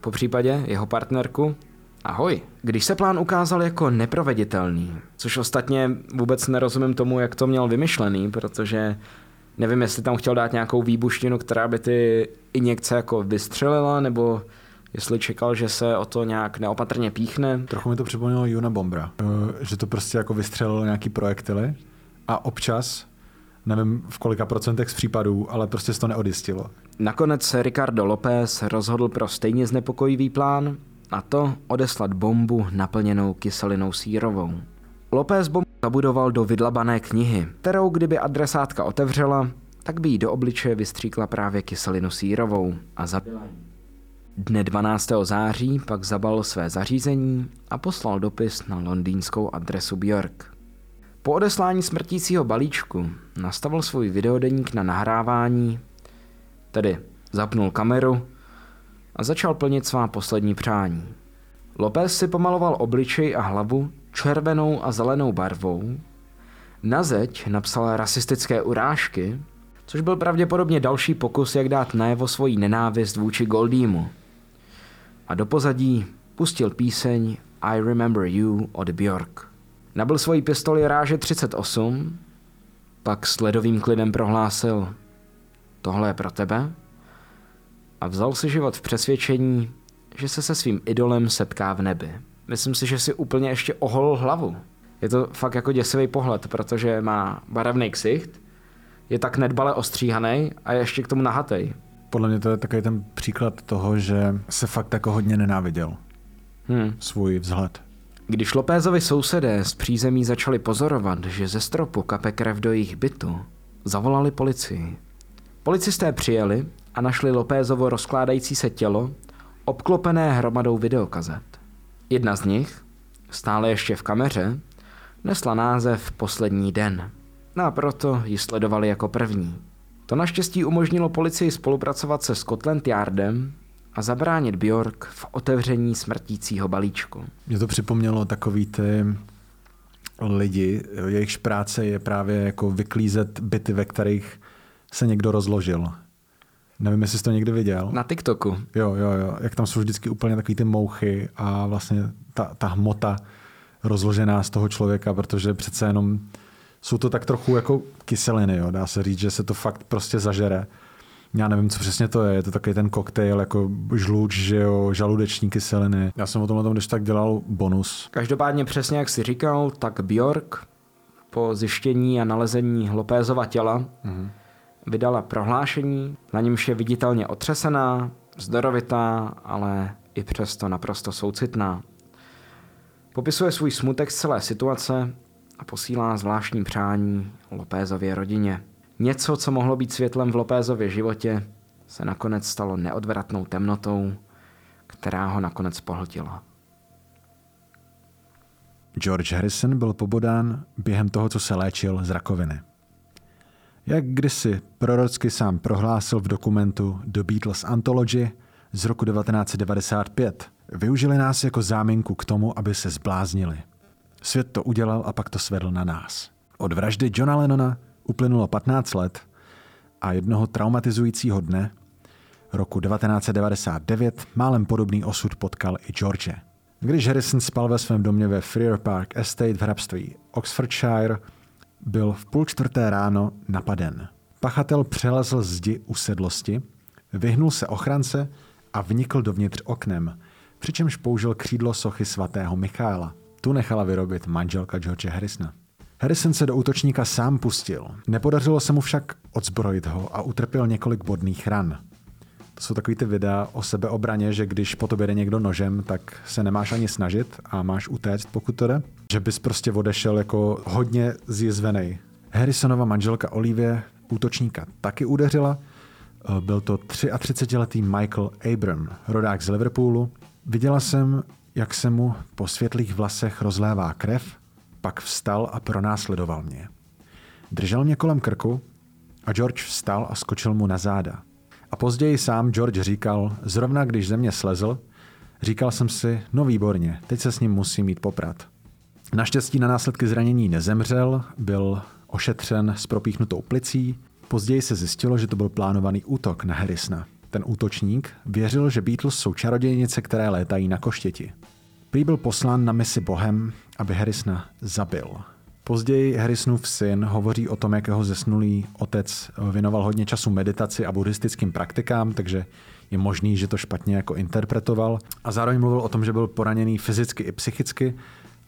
Po případě jeho partnerku Ahoj. Když se plán ukázal jako neproveditelný, což ostatně vůbec nerozumím tomu, jak to měl vymyšlený, protože nevím, jestli tam chtěl dát nějakou výbuštinu, která by ty injekce jako vystřelila, nebo jestli čekal, že se o to nějak neopatrně píchne. Trochu mi to připomnělo Juna Bombra, eh, že to prostě jako vystřelilo nějaký projektily a občas, nevím v kolika procentech z případů, ale prostě se to neodjistilo. Nakonec se Ricardo López rozhodl pro stejně znepokojivý plán a to odeslat bombu naplněnou kyselinou sírovou. López bombu zabudoval do vydlabané knihy, kterou kdyby adresátka otevřela, tak by jí do obličeje vystříkla právě kyselinu sírovou a zabila. Dne 12. září pak zabal své zařízení a poslal dopis na londýnskou adresu Björk. Po odeslání smrtícího balíčku nastavil svůj videodeník na nahrávání, tedy zapnul kameru a začal plnit svá poslední přání. López si pomaloval obličej a hlavu červenou a zelenou barvou, na zeď napsal rasistické urážky, což byl pravděpodobně další pokus, jak dát najevo svoji nenávist vůči Goldímu. A do pozadí pustil píseň I Remember You od Björk. Nabil svoji pistoli ráže 38, pak s ledovým klidem prohlásil tohle je pro tebe a vzal si život v přesvědčení, že se se svým idolem setká v nebi. Myslím si, že si úplně ještě ohol hlavu. Je to fakt jako děsivý pohled, protože má barevný ksicht, je tak nedbale ostříhaný a je ještě k tomu nahatej. Podle mě to je takový ten příklad toho, že se fakt jako hodně nenáviděl Hmm. svůj vzhled. Když Lopézovi sousedé z přízemí začali pozorovat, že ze stropu kape krev do jejich bytu, zavolali policii. Policisté přijeli a našli Lopézovo rozkládající se tělo, obklopené hromadou videokazet. Jedna z nich, stále ještě v kameře, nesla název Poslední den. No a proto ji sledovali jako první. To naštěstí umožnilo policii spolupracovat se Scotland Yardem a zabránit Bjork v otevření smrtícího balíčku. Mě to připomnělo takový ty lidi, jejichž práce je právě jako vyklízet byty, ve kterých se někdo rozložil. Nevím, jestli jsi to někdy viděl. Na TikToku. Jo, jo, jo. Jak tam jsou vždycky úplně takový ty mouchy a vlastně ta, ta hmota rozložená z toho člověka, protože přece jenom jsou to tak trochu jako kyseliny, jo. Dá se říct, že se to fakt prostě zažere. Já nevím, co přesně to je. Je to takový ten koktejl jako žluč, že jo, žaludeční kyseliny. Já jsem o tomhle tom, když tak dělal bonus. Každopádně přesně jak si říkal, tak Bjork po zjištění a nalezení Lopézova těla mm-hmm. Vydala prohlášení, na němž je viditelně otřesená, zdorovitá, ale i přesto naprosto soucitná. Popisuje svůj smutek z celé situace a posílá zvláštní přání Lopézově rodině. Něco, co mohlo být světlem v Lopézově životě, se nakonec stalo neodvratnou temnotou, která ho nakonec pohltila. George Harrison byl pobodán během toho, co se léčil z rakoviny. Jak kdysi prorocky sám prohlásil v dokumentu The Beatles Anthology z roku 1995, využili nás jako záminku k tomu, aby se zbláznili. Svět to udělal a pak to svedl na nás. Od vraždy Johna Lennona uplynulo 15 let a jednoho traumatizujícího dne roku 1999 málem podobný osud potkal i George. Když Harrison spal ve svém domě ve Freer Park Estate v hrabství Oxfordshire, byl v půl čtvrté ráno napaden. Pachatel přelezl zdi usedlosti, vyhnul se ochrance a vnikl dovnitř oknem, přičemž použil křídlo sochy svatého Michaela. Tu nechala vyrobit manželka George Harrisona. Harrison se do útočníka sám pustil. Nepodařilo se mu však odzbrojit ho a utrpěl několik bodných ran. Jsou takový ty videa o sebeobraně, že když po tobě jde někdo nožem, tak se nemáš ani snažit a máš utéct, pokud to jde. Že bys prostě odešel jako hodně zjizvený. Harrisonova manželka Olivie útočníka taky udeřila. Byl to 33-letý Michael Abram, rodák z Liverpoolu. Viděla jsem, jak se mu po světlých vlasech rozlévá krev, pak vstal a pronásledoval mě. Držel mě kolem krku a George vstal a skočil mu na záda. A později sám George říkal, zrovna když ze mě slezl, říkal jsem si, no výborně, teď se s ním musím mít poprat. Naštěstí na následky zranění nezemřel, byl ošetřen s propíchnutou plicí, později se zjistilo, že to byl plánovaný útok na Harrisona. Ten útočník věřil, že Beatles jsou čarodějnice, které létají na koštěti. Prý byl poslán na misi Bohem, aby Harrisona zabil. Později Harrisonův syn hovoří o tom, jak jeho zesnulý otec věnoval hodně času meditaci a buddhistickým praktikám, takže je možný, že to špatně jako interpretoval. A zároveň mluvil o tom, že byl poraněný fyzicky i psychicky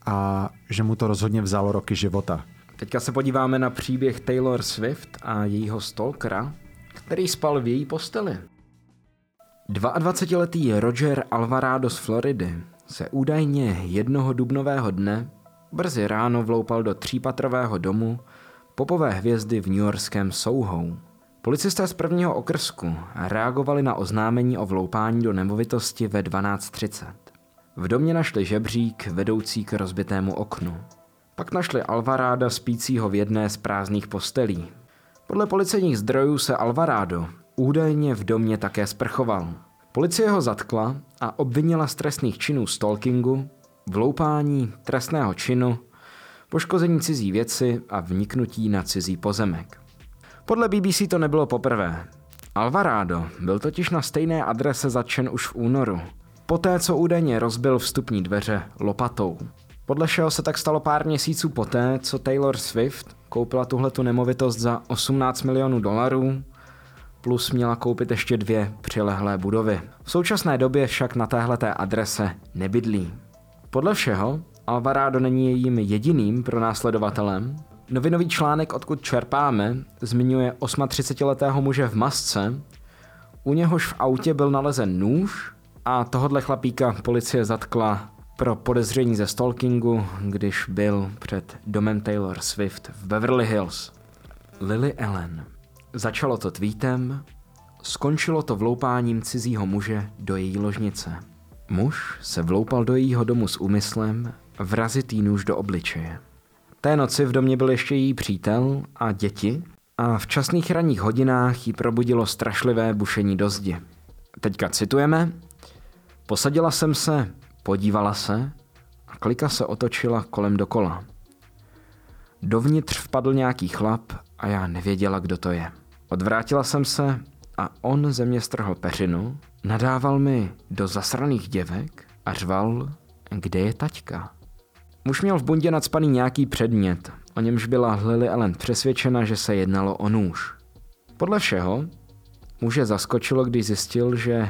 a že mu to rozhodně vzalo roky života. Teďka se podíváme na příběh Taylor Swift a jejího stalkera, který spal v její posteli. 22-letý Roger Alvarado z Floridy se údajně jednoho dubnového dne brzy ráno vloupal do třípatrového domu popové hvězdy v newyorském Soho. Policisté z prvního okrsku reagovali na oznámení o vloupání do nemovitosti ve 12.30. V domě našli žebřík vedoucí k rozbitému oknu. Pak našli Alvaráda spícího v jedné z prázdných postelí. Podle policejních zdrojů se Alvarado údajně v domě také sprchoval. Policie ho zatkla a obvinila z trestných činů stalkingu, vloupání, trestného činu, poškození cizí věci a vniknutí na cizí pozemek. Podle BBC to nebylo poprvé. Alvarado byl totiž na stejné adrese zatčen už v únoru, poté co údajně rozbil vstupní dveře lopatou. Podle všeho se tak stalo pár měsíců poté, co Taylor Swift koupila tuhletu nemovitost za 18 milionů dolarů, plus měla koupit ještě dvě přilehlé budovy. V současné době však na téhleté adrese nebydlí. Podle všeho Alvarado není jejím jediným pronásledovatelem. Novinový článek, odkud čerpáme, zmiňuje 38-letého muže v masce, u něhož v autě byl nalezen nůž a tohodle chlapíka policie zatkla pro podezření ze stalkingu, když byl před domem Taylor Swift v Beverly Hills. Lily Ellen. Začalo to tweetem, skončilo to vloupáním cizího muže do její ložnice. Muž se vloupal do jejího domu s úmyslem vrazit jí nůž do obličeje. Té noci v domě byl ještě její přítel a děti a v časných ranních hodinách jí probudilo strašlivé bušení do zdi. Teďka citujeme. Posadila jsem se, podívala se a klika se otočila kolem dokola. Dovnitř vpadl nějaký chlap a já nevěděla, kdo to je. Odvrátila jsem se a on ze mě strhl peřinu, nadával mi do zasraných děvek a řval, kde je taťka. Muž měl v bundě nadspaný nějaký předmět, o němž byla Lily Ellen přesvědčena, že se jednalo o nůž. Podle všeho muže zaskočilo, když zjistil, že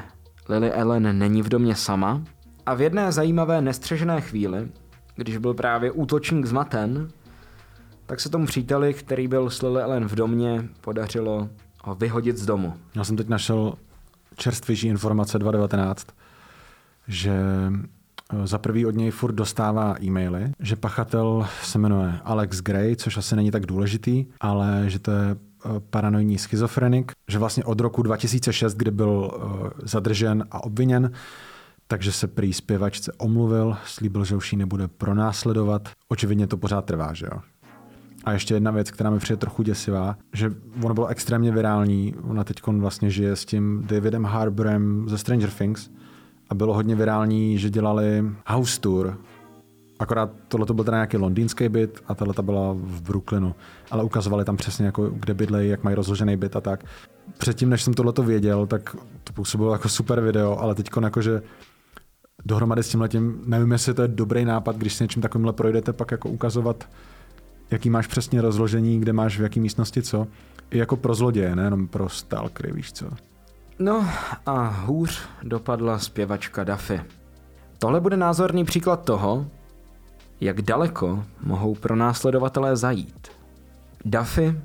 Lily Ellen není v domě sama a v jedné zajímavé nestřežené chvíli, když byl právě útočník zmaten, tak se tomu příteli, který byl s Lily Ellen v domě, podařilo ho vyhodit z domu. Já jsem teď našel čerstvější informace 2019, že eh, za prvý od něj furt dostává e-maily, že pachatel se jmenuje Alex Gray, což asi není tak důležitý, ale že to je eh, paranoidní schizofrenik, že vlastně od roku 2006, kdy byl eh, zadržen a obviněn, takže se prý zpěvačce omluvil, slíbil, že už ji nebude pronásledovat. Očividně to pořád trvá, že jo? A ještě jedna věc, která mi přijde trochu děsivá, že ono bylo extrémně virální. Ona teď vlastně žije s tím Davidem Harbourem ze Stranger Things a bylo hodně virální, že dělali house tour. Akorát tohle to byl teda nějaký londýnský byt a tohle byla v Brooklynu. Ale ukazovali tam přesně, jako, kde bydlejí, jak mají rozložený byt a tak. Předtím, než jsem tohle věděl, tak to působilo jako super video, ale teď jakože dohromady s tím letím, nevím, jestli to je dobrý nápad, když si něčím takovýmhle projdete, pak jako ukazovat jaký máš přesně rozložení, kde máš v jaký místnosti co. I jako pro zloděje, nejenom pro stalkery, víš co. No a hůř dopadla zpěvačka Duffy. Tohle bude názorný příklad toho, jak daleko mohou pro následovatelé zajít. Duffy,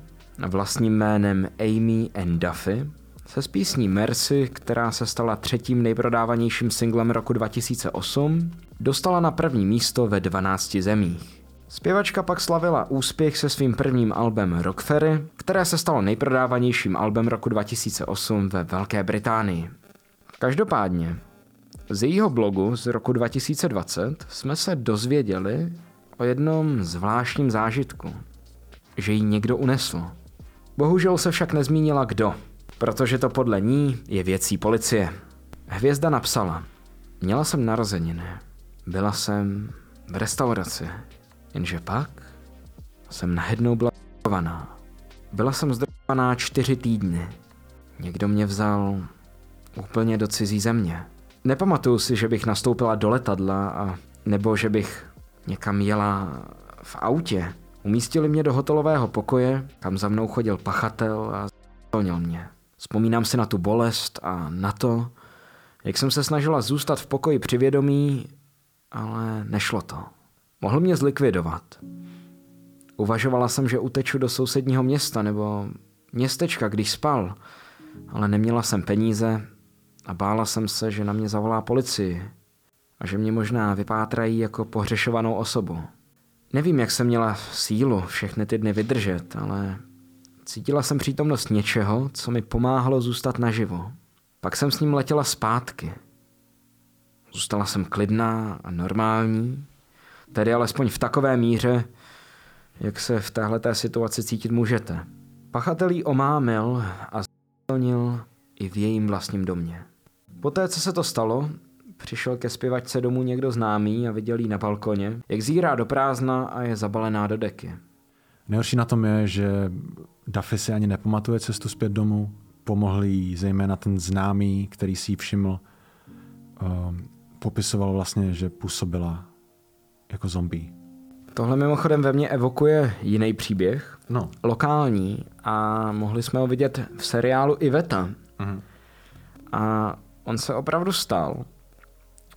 vlastním jménem Amy and Duffy, se z písní Mercy, která se stala třetím nejprodávanějším singlem roku 2008, dostala na první místo ve 12 zemích. Zpěvačka pak slavila úspěch se svým prvním albem Rockferry, které se stalo nejprodávanějším albem roku 2008 ve Velké Británii. Každopádně, z jejího blogu z roku 2020 jsme se dozvěděli o jednom zvláštním zážitku, že ji někdo unesl. Bohužel se však nezmínila kdo, protože to podle ní je věcí policie. Hvězda napsala, měla jsem narozeniny, byla jsem v restauraci, Jenže pak jsem najednou byla zdrovaná. Byla jsem zdrovaná čtyři týdny. Někdo mě vzal úplně do cizí země. Nepamatuju si, že bych nastoupila do letadla a nebo že bych někam jela v autě. Umístili mě do hotelového pokoje, kam za mnou chodil pachatel a zvolnil mě. Vzpomínám si na tu bolest a na to, jak jsem se snažila zůstat v pokoji při vědomí, ale nešlo to. Mohl mě zlikvidovat. Uvažovala jsem, že uteču do sousedního města nebo městečka, když spal, ale neměla jsem peníze a bála jsem se, že na mě zavolá policii a že mě možná vypátrají jako pohřešovanou osobu. Nevím, jak jsem měla sílu všechny ty dny vydržet, ale cítila jsem přítomnost něčeho, co mi pomáhalo zůstat naživo. Pak jsem s ním letěla zpátky. Zůstala jsem klidná a normální Tedy alespoň v takové míře, jak se v téhleté situaci cítit můžete. Pachatel jí omámil a zvolnil i v jejím vlastním domě. Poté, co se to stalo, přišel ke zpěvačce domů někdo známý a viděl ji na balkoně, jak zírá do prázdna a je zabalená do deky. Nejhorší na tom je, že Duffy si ani nepamatuje cestu zpět domů. Pomohl jí zejména ten známý, který si ji všiml. Um, popisoval vlastně, že působila jako zombie. Tohle mimochodem ve mně evokuje jiný příběh, No, lokální a mohli jsme ho vidět v seriálu Iveta. Mhm. A on se opravdu stal.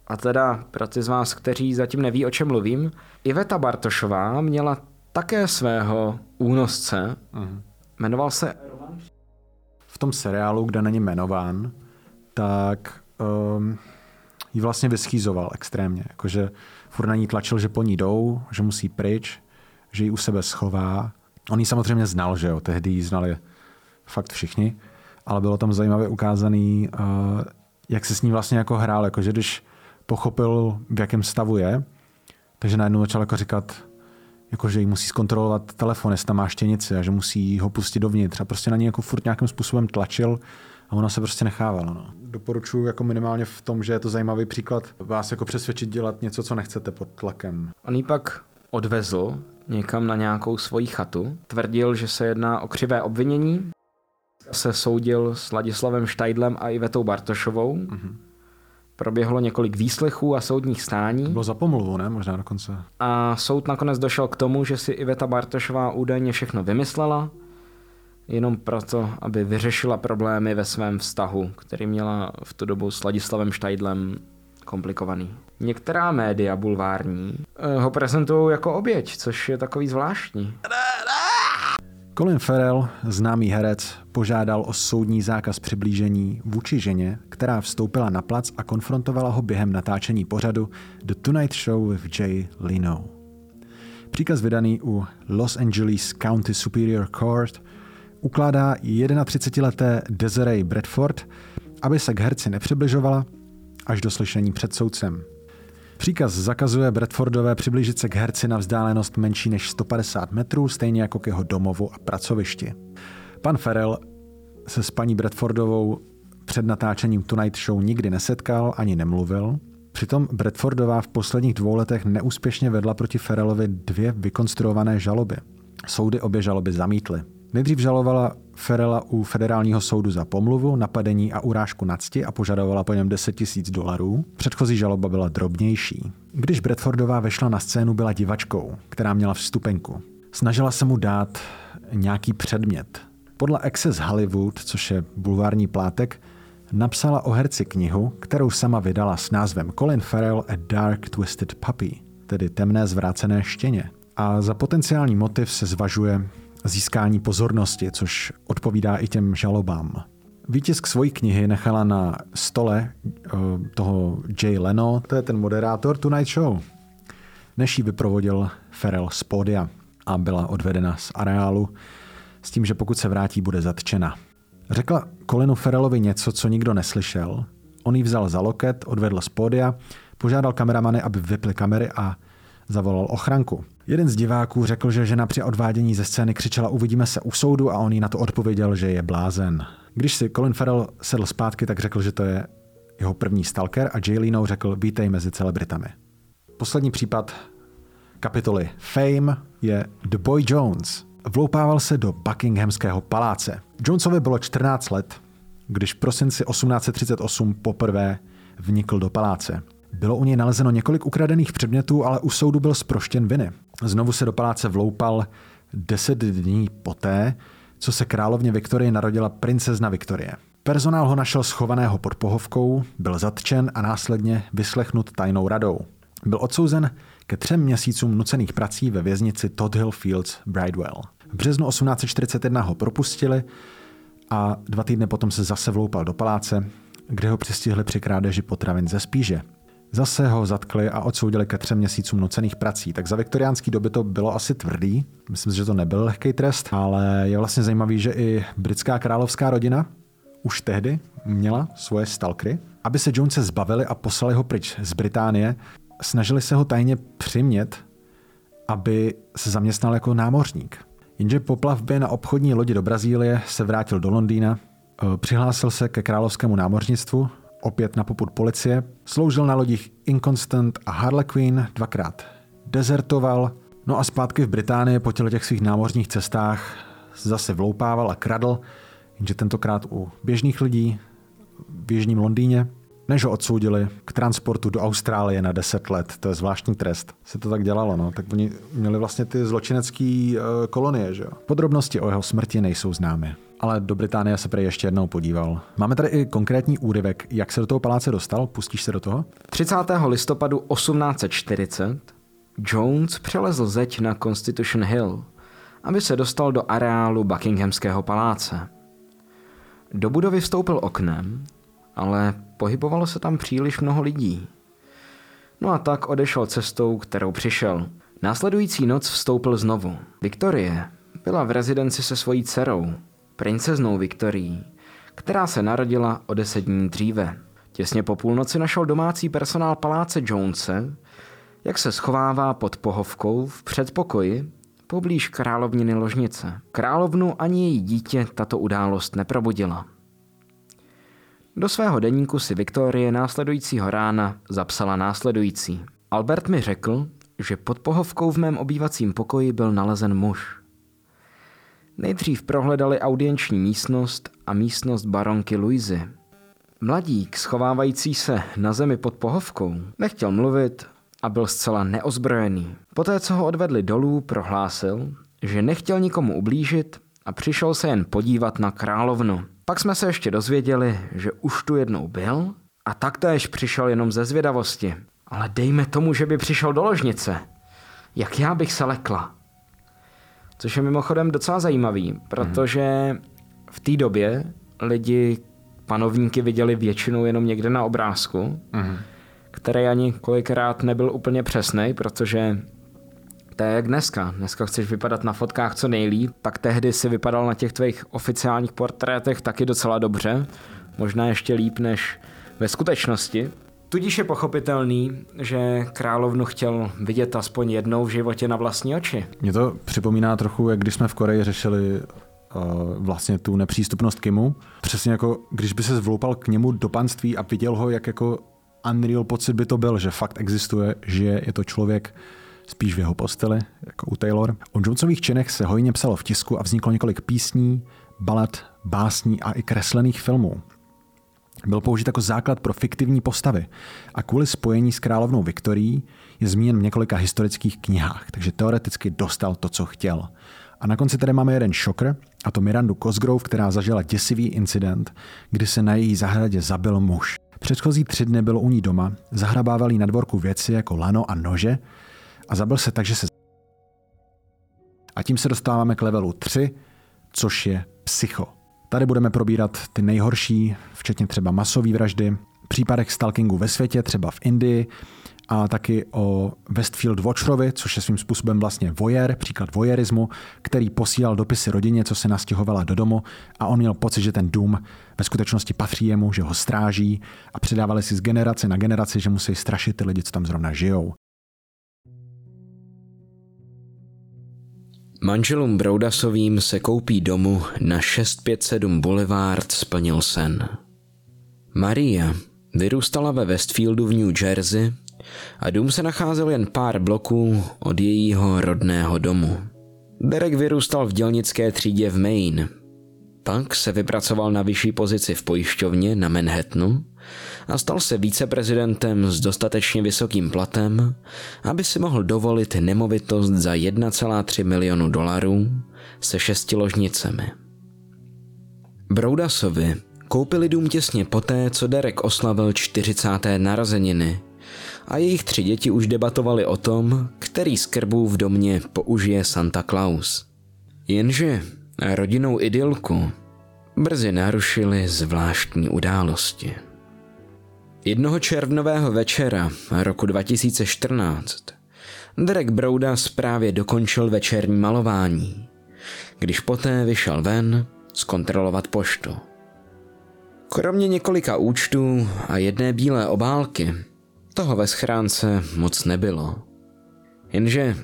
A teda pro ty z vás, kteří zatím neví, o čem mluvím, Iveta Bartošová měla také svého únosce. Mhm. Jmenoval se v tom seriálu, kde není jmenován, tak um, ji vlastně vyschýzoval extrémně. Jakože furt na ní tlačil, že po ní jdou, že musí pryč, že ji u sebe schová. On ji samozřejmě znal, že jo, tehdy ji znali fakt všichni, ale bylo tam zajímavě ukázaný, uh, jak se s ní vlastně jako hrál, jakože když pochopil, v jakém stavu je, takže najednou začal jako říkat, jako že jí musí zkontrolovat telefon, jestli tam má štěnici a že musí ho pustit dovnitř a prostě na ní jako furt nějakým způsobem tlačil a ona se prostě nechávala. No. Doporučuji jako minimálně v tom, že je to zajímavý příklad vás jako přesvědčit dělat něco, co nechcete pod tlakem. On ji pak odvezl někam na nějakou svoji chatu. Tvrdil, že se jedná o křivé obvinění. Se soudil s Ladislavem Štajdlem a Ivetou Bartošovou. Mm-hmm. Proběhlo několik výslechů a soudních stání. Bylo za pomluvu, ne? Možná dokonce. A soud nakonec došel k tomu, že si Iveta Bartošová údajně všechno vymyslela, jenom proto, aby vyřešila problémy ve svém vztahu, který měla v tu dobu s Ladislavem Štajdlem komplikovaný. Některá média bulvární eh, ho prezentují jako oběť, což je takový zvláštní. Colin Farrell, známý herec, požádal o soudní zákaz přiblížení vůči ženě, která vstoupila na plac a konfrontovala ho během natáčení pořadu The Tonight Show with Jay Leno. Příkaz vydaný u Los Angeles County Superior Court ukládá 31-leté Desiree Bradford, aby se k herci nepřibližovala až do slyšení před soudcem. Příkaz zakazuje Bradfordové přiblížit se k herci na vzdálenost menší než 150 metrů, stejně jako k jeho domovu a pracovišti. Pan Farrell se s paní Bradfordovou před natáčením Tonight Show nikdy nesetkal ani nemluvil. Přitom Bradfordová v posledních dvou letech neúspěšně vedla proti Farrellovi dvě vykonstruované žaloby. Soudy obě žaloby zamítly. Nejdřív žalovala Ferela u federálního soudu za pomluvu, napadení a urážku na cti a požadovala po něm 10 tisíc dolarů. Předchozí žaloba byla drobnější. Když Bradfordová vešla na scénu, byla divačkou, která měla vstupenku. Snažila se mu dát nějaký předmět. Podle Access Hollywood, což je bulvární plátek, napsala o herci knihu, kterou sama vydala s názvem Colin Farrell A Dark Twisted Puppy, tedy temné zvrácené štěně. A za potenciální motiv se zvažuje získání pozornosti, což odpovídá i těm žalobám. Výtisk svojí knihy nechala na stole uh, toho Jay Leno, to je ten moderátor Tonight Show, než ji vyprovodil Ferrell z pódia a byla odvedena z areálu s tím, že pokud se vrátí, bude zatčena. Řekla Colinu Ferrellovi něco, co nikdo neslyšel. On ji vzal za loket, odvedl z pódia, požádal kameramany, aby vypli kamery a zavolal ochranku. Jeden z diváků řekl, že žena při odvádění ze scény křičela uvidíme se u soudu a on jí na to odpověděl, že je blázen. Když si Colin Farrell sedl zpátky, tak řekl, že to je jeho první stalker a Jay Leno řekl vítej mezi celebritami. Poslední případ kapitoly Fame je The Boy Jones. Vloupával se do Buckinghamského paláce. Jonesovi bylo 14 let, když v prosinci 1838 poprvé vnikl do paláce. Bylo u něj nalezeno několik ukradených předmětů, ale u soudu byl zproštěn viny. Znovu se do paláce vloupal deset dní poté, co se královně Viktorie narodila princezna Viktorie. Personál ho našel schovaného pod pohovkou, byl zatčen a následně vyslechnut tajnou radou. Byl odsouzen ke třem měsícům nucených prací ve věznici Todd Hill Fields Bridewell. V březnu 1841 ho propustili a dva týdny potom se zase vloupal do paláce, kde ho přistihli při krádeži potravin ze spíže. Zase ho zatkli a odsoudili ke třem měsícům nucených prací. Tak za viktoriánský doby to bylo asi tvrdý. Myslím si, že to nebyl lehký trest, ale je vlastně zajímavý, že i britská královská rodina už tehdy měla svoje stalkry. Aby se Jonese zbavili a poslali ho pryč z Británie, snažili se ho tajně přimět, aby se zaměstnal jako námořník. Jenže po plavbě na obchodní lodi do Brazílie se vrátil do Londýna, přihlásil se ke královskému námořnictvu opět na poput policie, sloužil na lodích Inconstant a Harlequin, dvakrát dezertoval, no a zpátky v Británii po těch svých námořních cestách zase vloupával a kradl, jenže tentokrát u běžných lidí v jižním Londýně, než ho odsoudili k transportu do Austrálie na 10 let. To je zvláštní trest. Se to tak dělalo, no. Tak oni měli vlastně ty zločinecké uh, kolonie, že jo. Podrobnosti o jeho smrti nejsou známy. Ale do Británie se prý ještě jednou podíval. Máme tady i konkrétní úryvek, jak se do toho paláce dostal. Pustíš se do toho? 30. listopadu 1840 Jones přelezl zeď na Constitution Hill, aby se dostal do areálu Buckinghamského paláce. Do budovy vstoupil oknem, ale pohybovalo se tam příliš mnoho lidí. No a tak odešel cestou, kterou přišel. Následující noc vstoupil znovu. Viktorie byla v rezidenci se svojí dcerou, princeznou Viktorií, která se narodila o deset dní dříve. Těsně po půlnoci našel domácí personál paláce Jonese, jak se schovává pod pohovkou v předpokoji poblíž královniny ložnice. Královnu ani její dítě tato událost neprobudila. Do svého deníku si Viktorie následujícího rána zapsala následující. Albert mi řekl, že pod pohovkou v mém obývacím pokoji byl nalezen muž. Nejdřív prohledali audienční místnost a místnost baronky Luizy. Mladík, schovávající se na zemi pod pohovkou, nechtěl mluvit a byl zcela neozbrojený. Poté, co ho odvedli dolů, prohlásil, že nechtěl nikomu ublížit a přišel se jen podívat na královnu. Pak jsme se ještě dozvěděli, že už tu jednou byl a taktéž přišel jenom ze zvědavosti. Ale dejme tomu, že by přišel do ložnice. Jak já bych se lekla. Což je mimochodem docela zajímavý, protože v té době lidi panovníky viděli většinou jenom někde na obrázku, mm. který ani kolikrát nebyl úplně přesný, protože to je jak dneska. Dneska chceš vypadat na fotkách co nejlíp, tak tehdy si vypadal na těch tvých oficiálních portrétech taky docela dobře, možná ještě líp než ve skutečnosti. Tudíž je pochopitelný, že královnu chtěl vidět aspoň jednou v životě na vlastní oči. Mě to připomíná trochu, jak když jsme v Koreji řešili uh, vlastně tu nepřístupnost Kimu. Přesně jako, když by se zvloupal k němu do panství a viděl ho, jak jako unreal pocit by to byl, že fakt existuje, že je to člověk spíš v jeho posteli, jako u Taylor. O Jonesových činech se hojně psalo v tisku a vzniklo několik písní, balet, básní a i kreslených filmů byl použit jako základ pro fiktivní postavy a kvůli spojení s královnou Viktorií je zmíněn v několika historických knihách, takže teoreticky dostal to, co chtěl. A na konci tady máme jeden šokr, a to Mirandu Cosgrove, která zažila děsivý incident, kdy se na její zahradě zabil muž. Předchozí tři dny bylo u ní doma, zahrabával jí na dvorku věci jako lano a nože a zabil se tak, že se a tím se dostáváme k levelu 3, což je psycho. Tady budeme probírat ty nejhorší, včetně třeba masové vraždy, případech stalkingu ve světě, třeba v Indii, a taky o Westfield Watcherovi, což je svým způsobem vlastně voyeur, příklad voyeurismu, který posílal dopisy rodině, co se nastěhovala do domu a on měl pocit, že ten dům ve skutečnosti patří jemu, že ho stráží a předávali si z generace na generaci, že musí strašit ty lidi, co tam zrovna žijou. Manželům Broudasovým se koupí domu na 657 Boulevard splnil sen. Maria vyrůstala ve Westfieldu v New Jersey a dům se nacházel jen pár bloků od jejího rodného domu. Derek vyrůstal v dělnické třídě v Maine. Pak se vypracoval na vyšší pozici v pojišťovně na Manhattanu a stal se víceprezidentem s dostatečně vysokým platem, aby si mohl dovolit nemovitost za 1,3 milionu dolarů se šesti ložnicemi. Broudasovi koupili dům těsně poté, co Derek oslavil 40. narozeniny a jejich tři děti už debatovali o tom, který z krbů v domě použije Santa Claus. Jenže rodinnou idylku brzy narušily zvláštní události. Jednoho červnového večera roku 2014 Derek Broudas právě dokončil večerní malování, když poté vyšel ven zkontrolovat poštu. Kromě několika účtů a jedné bílé obálky, toho ve schránce moc nebylo. Jenže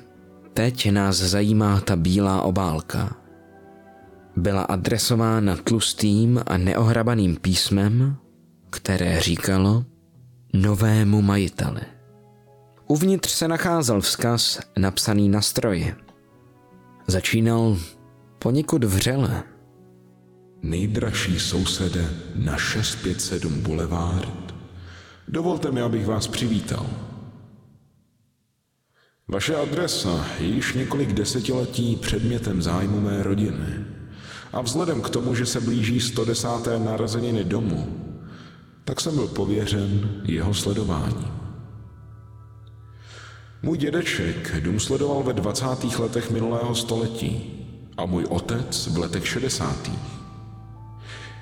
teď nás zajímá ta bílá obálka. Byla adresována tlustým a neohrabaným písmem které říkalo novému majiteli. Uvnitř se nacházel vzkaz napsaný na stroji. Začínal poněkud vřele. Nejdražší sousede na 657 Boulevard, dovolte mi, abych vás přivítal. Vaše adresa je již několik desetiletí předmětem zájmu mé rodiny. A vzhledem k tomu, že se blíží 110. narozeniny domu, tak jsem byl pověřen jeho sledováním. Můj dědeček dům sledoval ve 20. letech minulého století a můj otec v letech 60.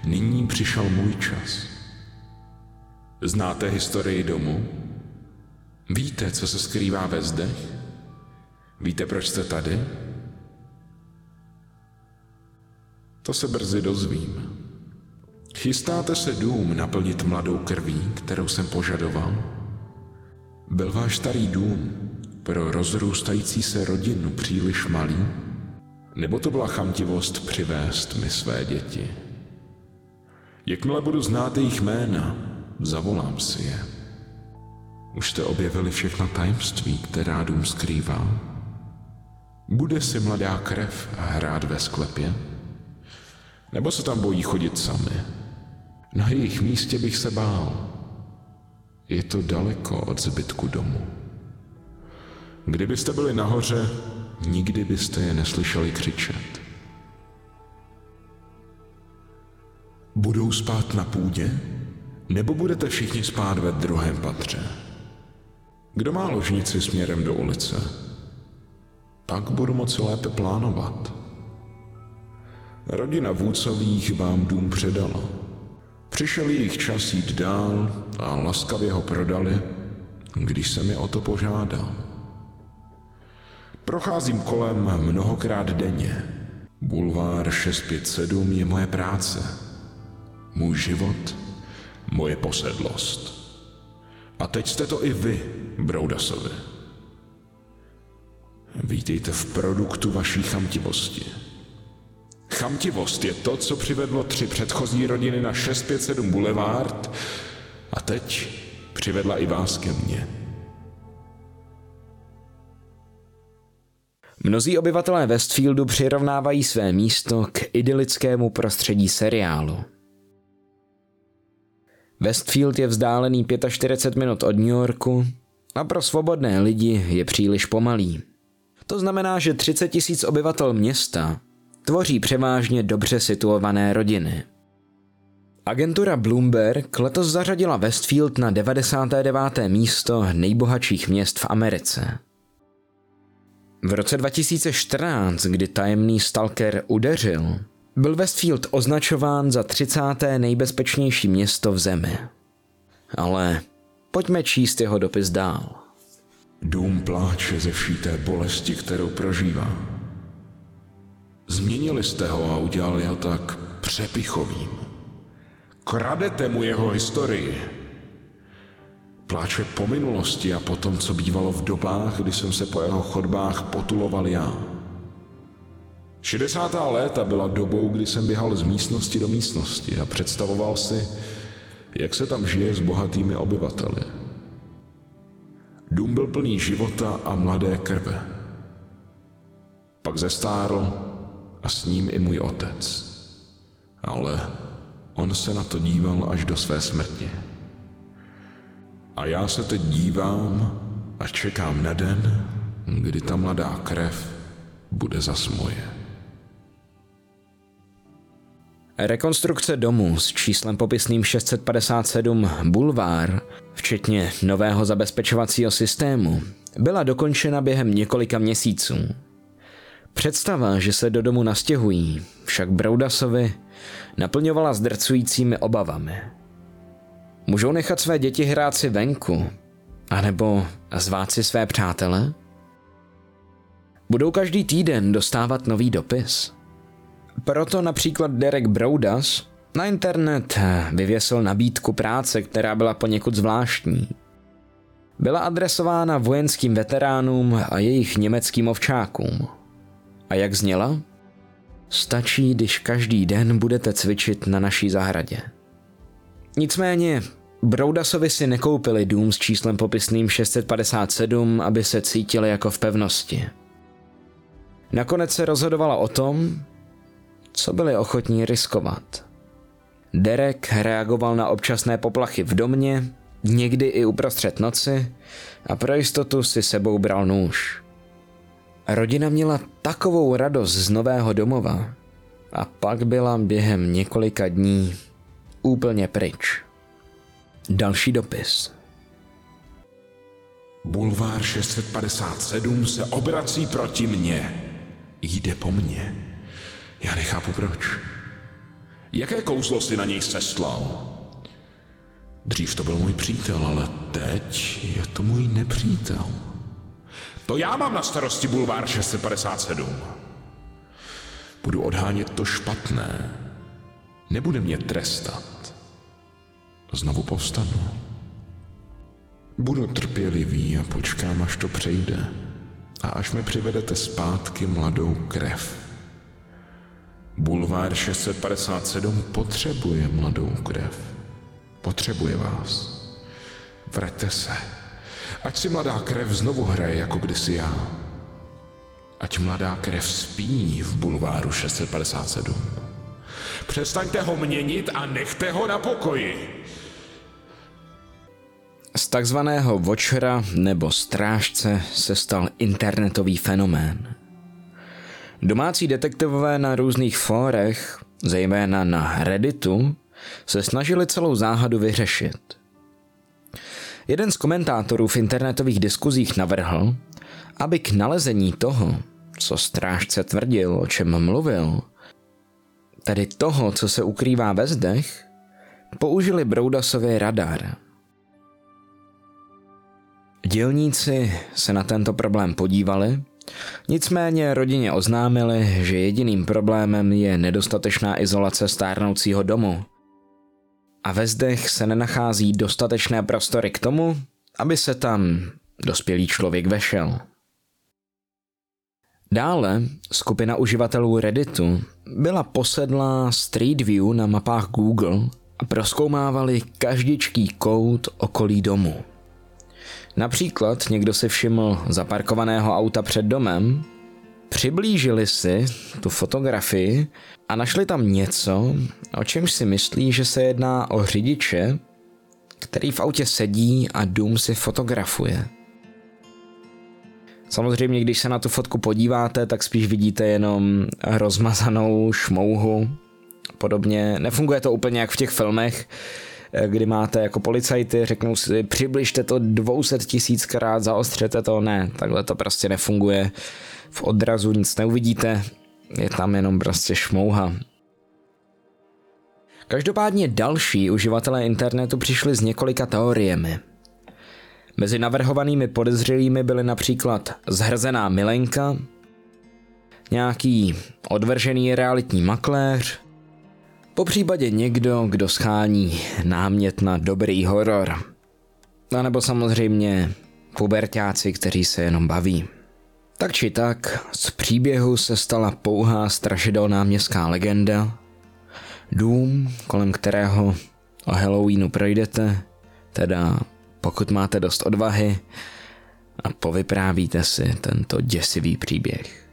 Nyní přišel můj čas. Znáte historii domu? Víte, co se skrývá ve zdech? Víte, proč jste tady? To se brzy dozvím. Chystáte se dům naplnit mladou krví, kterou jsem požadoval? Byl váš starý dům pro rozrůstající se rodinu příliš malý? Nebo to byla chamtivost přivést mi své děti? Jakmile budu znát jejich jména, zavolám si je. Už jste objevili všechna tajemství, která dům skrývá? Bude si mladá krev hrát ve sklepě? Nebo se tam bojí chodit sami? Na jejich místě bych se bál. Je to daleko od zbytku domu. Kdybyste byli nahoře, nikdy byste je neslyšeli křičet. Budou spát na půdě? Nebo budete všichni spát ve druhém patře? Kdo má ložnici směrem do ulice? Pak budu moci lépe plánovat. Rodina Vůcových vám dům předala. Přišel jejich čas jít dál a laskavě ho prodali, když jsem je o to požádal. Procházím kolem mnohokrát denně. Bulvár 657 je moje práce. Můj život, moje posedlost. A teď jste to i vy, Broudasovi. Vítejte v produktu vaší chamtivosti. Chamtivost je to, co přivedlo tři předchozí rodiny na 657 Boulevard a teď přivedla i vás ke mně. Mnozí obyvatelé Westfieldu přirovnávají své místo k idylickému prostředí seriálu. Westfield je vzdálený 45 minut od New Yorku a pro svobodné lidi je příliš pomalý. To znamená, že 30 tisíc obyvatel města tvoří převážně dobře situované rodiny. Agentura Bloomberg letos zařadila Westfield na 99. místo nejbohatších měst v Americe. V roce 2014, kdy tajemný stalker udeřil, byl Westfield označován za 30. nejbezpečnější město v zemi. Ale pojďme číst jeho dopis dál. Dům pláče ze vší té bolesti, kterou prožívá. Změnili jste ho a udělali ho tak přepichovým. Kradete mu jeho historii. Pláče po minulosti a po tom, co bývalo v dobách, kdy jsem se po jeho chodbách potuloval já. 60. léta byla dobou, kdy jsem běhal z místnosti do místnosti a představoval si, jak se tam žije s bohatými obyvateli. Dům byl plný života a mladé krve. Pak zestárl a s ním i můj otec. Ale on se na to díval až do své smrti. A já se teď dívám a čekám na den, kdy ta mladá krev bude zas moje. Rekonstrukce domu s číslem popisným 657 Bulvár, včetně nového zabezpečovacího systému, byla dokončena během několika měsíců. Představa, že se do domu nastěhují, však Broudasovi naplňovala zdrcujícími obavami. Můžou nechat své děti hrát si venku, anebo zvát si své přátele? Budou každý týden dostávat nový dopis? Proto například Derek Broudas na internet vyvěsil nabídku práce, která byla poněkud zvláštní. Byla adresována vojenským veteránům a jejich německým ovčákům. A jak zněla? Stačí, když každý den budete cvičit na naší zahradě. Nicméně Broudasovi si nekoupili dům s číslem popisným 657, aby se cítili jako v pevnosti. Nakonec se rozhodovala o tom, co byli ochotní riskovat. Derek reagoval na občasné poplachy v domě, někdy i uprostřed noci a pro jistotu si sebou bral nůž. Rodina měla takovou radost z nového domova a pak byla během několika dní úplně pryč. Další dopis. Bulvár 657 se obrací proti mně. Jde po mně. Já nechápu proč. Jaké kouzlo si na něj seslal? Dřív to byl můj přítel, ale teď je to můj nepřítel. To já mám na starosti Bulvár 657. Budu odhánět to špatné. Nebude mě trestat. Znovu povstanu. Budu trpělivý a počkám, až to přejde. A až mi přivedete zpátky mladou krev. Bulvár 657 potřebuje mladou krev. Potřebuje vás. Vraťte se. Ať si mladá krev znovu hraje jako kdysi já. Ať mladá krev spí v bulváru 657. Přestaňte ho měnit a nechte ho na pokoji. Z takzvaného watchera nebo strážce se stal internetový fenomén. Domácí detektivové na různých fórech, zejména na Redditu, se snažili celou záhadu vyřešit. Jeden z komentátorů v internetových diskuzích navrhl, aby k nalezení toho, co strážce tvrdil, o čem mluvil, tedy toho, co se ukrývá ve zdech, použili Broudasový radar. Dělníci se na tento problém podívali, nicméně rodině oznámili, že jediným problémem je nedostatečná izolace stárnoucího domu. A ve zdech se nenachází dostatečné prostory k tomu, aby se tam dospělý člověk vešel. Dále skupina uživatelů Redditu byla posedlá Street View na mapách Google a proskoumávali každičký kout okolí domu. Například někdo si všiml zaparkovaného auta před domem, přiblížili si tu fotografii a našli tam něco, o čemž si myslí, že se jedná o řidiče, který v autě sedí a dům si fotografuje. Samozřejmě, když se na tu fotku podíváte, tak spíš vidíte jenom rozmazanou šmouhu. Podobně nefunguje to úplně jak v těch filmech, kdy máte jako policajty, řeknou si, přibližte to 200 tisíckrát, zaostřete to, ne, takhle to prostě nefunguje. V odrazu nic neuvidíte, je tam jenom prostě šmouha. Každopádně další uživatelé internetu přišli s několika teoriemi. Mezi navrhovanými podezřelými byly například zhrzená milenka, nějaký odvržený realitní makléř, po případě někdo, kdo schání námět na dobrý horor. A nebo samozřejmě pubertáci, kteří se jenom baví. Tak či tak, z příběhu se stala pouhá strašidelná městská legenda, dům, kolem kterého o Halloweenu projdete, teda pokud máte dost odvahy a povyprávíte si tento děsivý příběh.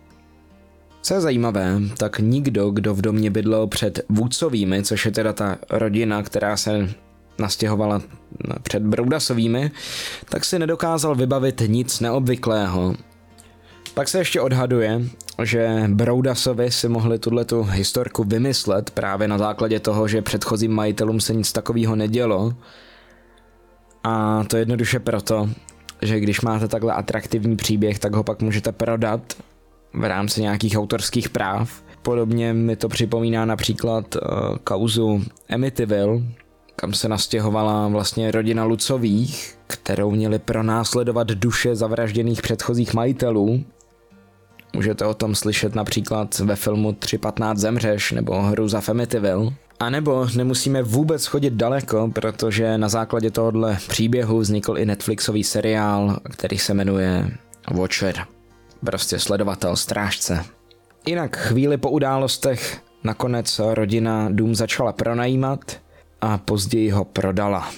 Co je zajímavé, tak nikdo, kdo v domě bydlel před Vůdcovými, což je teda ta rodina, která se nastěhovala před Broudasovými, tak si nedokázal vybavit nic neobvyklého. Pak se ještě odhaduje, že Broudasovi si mohli tuto historku vymyslet právě na základě toho, že předchozím majitelům se nic takového nedělo. A to jednoduše proto, že když máte takhle atraktivní příběh, tak ho pak můžete prodat v rámci nějakých autorských práv. Podobně mi to připomíná například uh, kauzu Amityville, kam se nastěhovala vlastně rodina Lucových, kterou měli pronásledovat duše zavražděných předchozích majitelů. Můžete o tom slyšet například ve filmu 3.15 zemřeš nebo Hruza v Amityville. A nebo nemusíme vůbec chodit daleko, protože na základě tohohle příběhu vznikl i Netflixový seriál, který se jmenuje Watcher prostě sledovatel, strážce. Jinak chvíli po událostech nakonec rodina dům začala pronajímat a později ho prodala.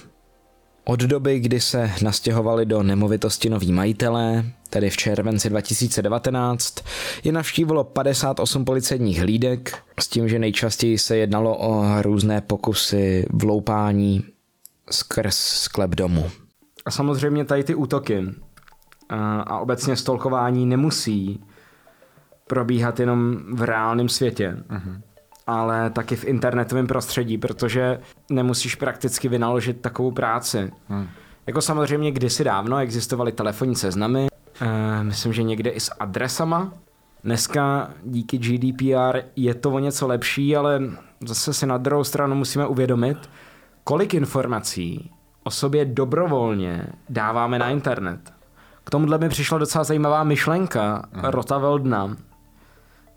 Od doby, kdy se nastěhovali do nemovitosti noví majitelé, tedy v červenci 2019, je navštívilo 58 policejních hlídek, s tím, že nejčastěji se jednalo o různé pokusy vloupání skrz sklep domu. A samozřejmě tady ty útoky a, obecně stolkování nemusí probíhat jenom v reálném světě. Uh-huh ale taky v internetovém prostředí, protože nemusíš prakticky vynaložit takovou práci. Hmm. Jako samozřejmě kdysi dávno existovaly telefonní seznamy, e, myslím, že někde i s adresama. Dneska díky GDPR je to o něco lepší, ale zase si na druhou stranu musíme uvědomit, kolik informací o sobě dobrovolně dáváme na internet. K tomuhle mi přišla docela zajímavá myšlenka hmm. Rota Veldna,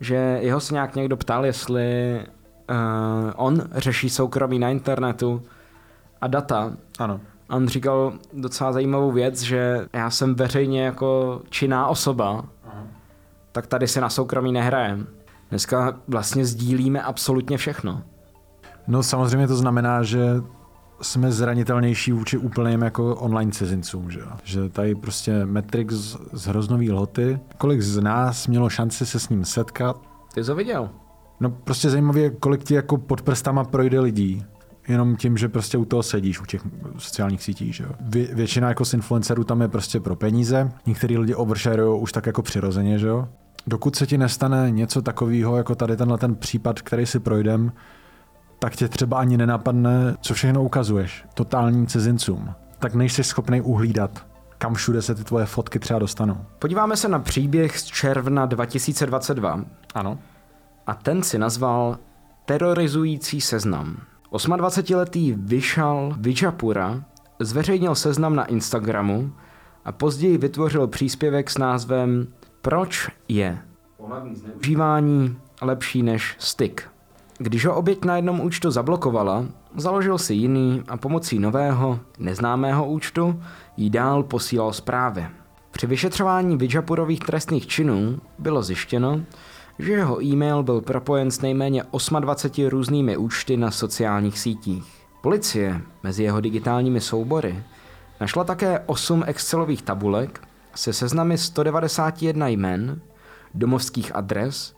že jeho se nějak někdo ptal, jestli uh, on řeší soukromí na internetu a data. Ano. A on říkal docela zajímavou věc, že já jsem veřejně jako činná osoba, Aha. tak tady se na soukromí nehrajem. Dneska vlastně sdílíme absolutně všechno. No samozřejmě to znamená, že jsme zranitelnější vůči úplným jako online cizincům, že, že tady prostě Matrix z, z hroznový lhoty, kolik z nás mělo šanci se s ním setkat. Ty jsi to viděl? No prostě zajímavě, kolik ti jako pod prstama projde lidí, jenom tím, že prostě u toho sedíš, u těch sociálních sítí. Že Vě, většina jako z influencerů tam je prostě pro peníze, některý lidi oversharujou už tak jako přirozeně, že jo. Dokud se ti nestane něco takového, jako tady tenhle ten případ, který si projdem, tak tě třeba ani nenapadne, co všechno ukazuješ totálním cizincům. Tak nejsi schopný uhlídat, kam všude se ty tvoje fotky třeba dostanou. Podíváme se na příběh z června 2022. Ano. A ten si nazval Terorizující seznam. 28-letý Vishal Vijapura zveřejnil seznam na Instagramu a později vytvořil příspěvek s názvem Proč je zneužívání lepší než styk? Když ho oběť na jednom účtu zablokovala, založil si jiný a pomocí nového, neznámého účtu jí dál posílal zprávy. Při vyšetřování Vijapurových trestných činů bylo zjištěno, že jeho e-mail byl propojen s nejméně 28 různými účty na sociálních sítích. Policie mezi jeho digitálními soubory našla také 8 Excelových tabulek se seznamy 191 jmen, domovských adres,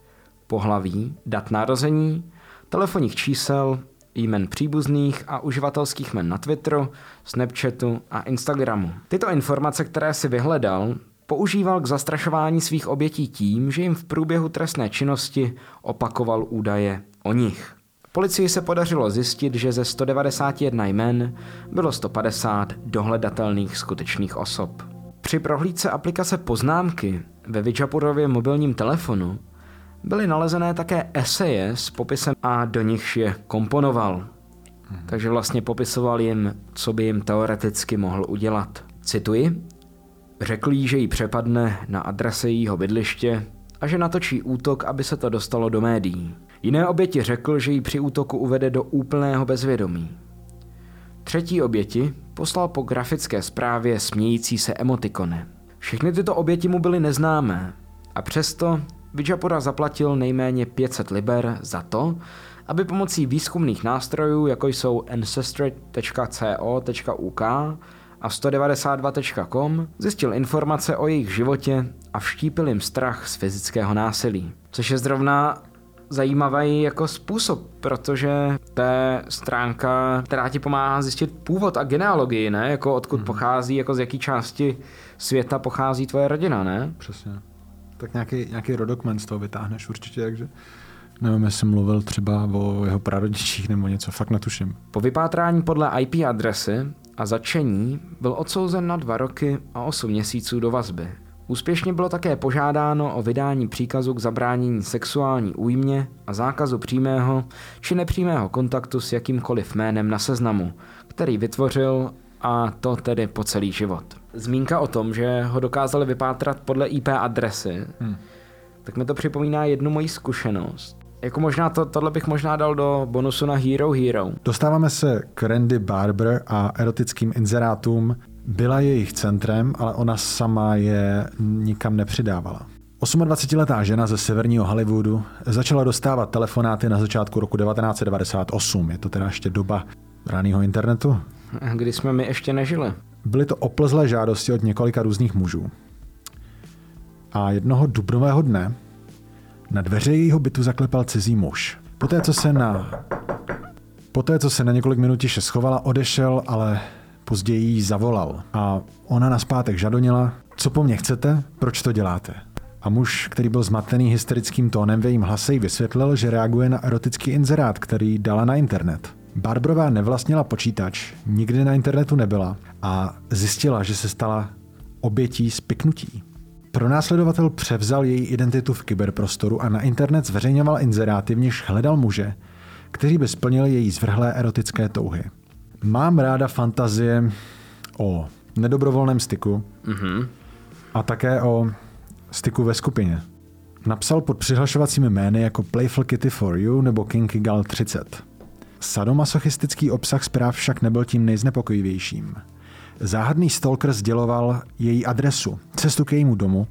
pohlaví, dat narození, telefonních čísel, jmen příbuzných a uživatelských jmen na Twitteru, Snapchatu a Instagramu. Tyto informace, které si vyhledal, používal k zastrašování svých obětí tím, že jim v průběhu trestné činnosti opakoval údaje o nich. Policii se podařilo zjistit, že ze 191 jmen bylo 150 dohledatelných skutečných osob. Při prohlídce aplikace poznámky ve Vijapurově mobilním telefonu byly nalezené také eseje s popisem a do nichž je komponoval. Mhm. Takže vlastně popisoval jim, co by jim teoreticky mohl udělat. Cituji, řekl jí, že jí přepadne na adrese jejího bydliště a že natočí útok, aby se to dostalo do médií. Jiné oběti řekl, že ji při útoku uvede do úplného bezvědomí. Třetí oběti poslal po grafické zprávě smějící se emotikony. Všechny tyto oběti mu byly neznámé a přesto Vijapura zaplatil nejméně 500 liber za to, aby pomocí výzkumných nástrojů, jako jsou ancestry.co.uk a 192.com, zjistil informace o jejich životě a vštípil jim strach z fyzického násilí. Což je zrovna zajímavý jako způsob, protože to je stránka, která ti pomáhá zjistit původ a genealogii, ne? Jako odkud hmm. pochází, jako z jaký části světa pochází tvoje rodina, ne? Přesně tak nějaký, nějaký rodokmen z toho vytáhneš určitě, takže nevím, jestli mluvil třeba o jeho prarodičích nebo něco, fakt netuším. Po vypátrání podle IP adresy a začení byl odsouzen na dva roky a osm měsíců do vazby. Úspěšně bylo také požádáno o vydání příkazu k zabránění sexuální újmě a zákazu přímého či nepřímého kontaktu s jakýmkoliv jménem na seznamu, který vytvořil a to tedy po celý život zmínka o tom, že ho dokázali vypátrat podle IP adresy, hmm. tak mi to připomíná jednu moji zkušenost. Jako možná to, tohle bych možná dal do bonusu na Hero Hero. Dostáváme se k Randy Barber a erotickým inzerátům. Byla jejich centrem, ale ona sama je nikam nepřidávala. 28-letá žena ze severního Hollywoodu začala dostávat telefonáty na začátku roku 1998. Je to teda ještě doba raného internetu. Kdy jsme my ještě nežili. Byly to oplzlé žádosti od několika různých mužů. A jednoho dubnového dne na dveře jejího bytu zaklepal cizí muž. Poté, co se na, poté, co se na několik minut tiše schovala, odešel, ale později jí zavolal. A ona naspátek žadonila, co po mně chcete, proč to děláte? A muž, který byl zmatený hysterickým tónem v jejím hlase, jí vysvětlil, že reaguje na erotický inzerát, který dala na internet. Barbrová nevlastnila počítač, nikdy na internetu nebyla a zjistila, že se stala obětí spiknutí. Pronásledovatel převzal její identitu v kyberprostoru a na internet zveřejňoval inzeráty, v něž hledal muže, kteří by splnili její zvrhlé erotické touhy. Mám ráda fantazie o nedobrovolném styku mm-hmm. a také o styku ve skupině. Napsal pod přihlašovacími jmény jako Playful Kitty for You nebo Kinky Gal 30. Sadomasochistický obsah zpráv však nebyl tím nejznepokojivějším. Záhadný stalker sděloval její adresu, cestu k jejímu domu,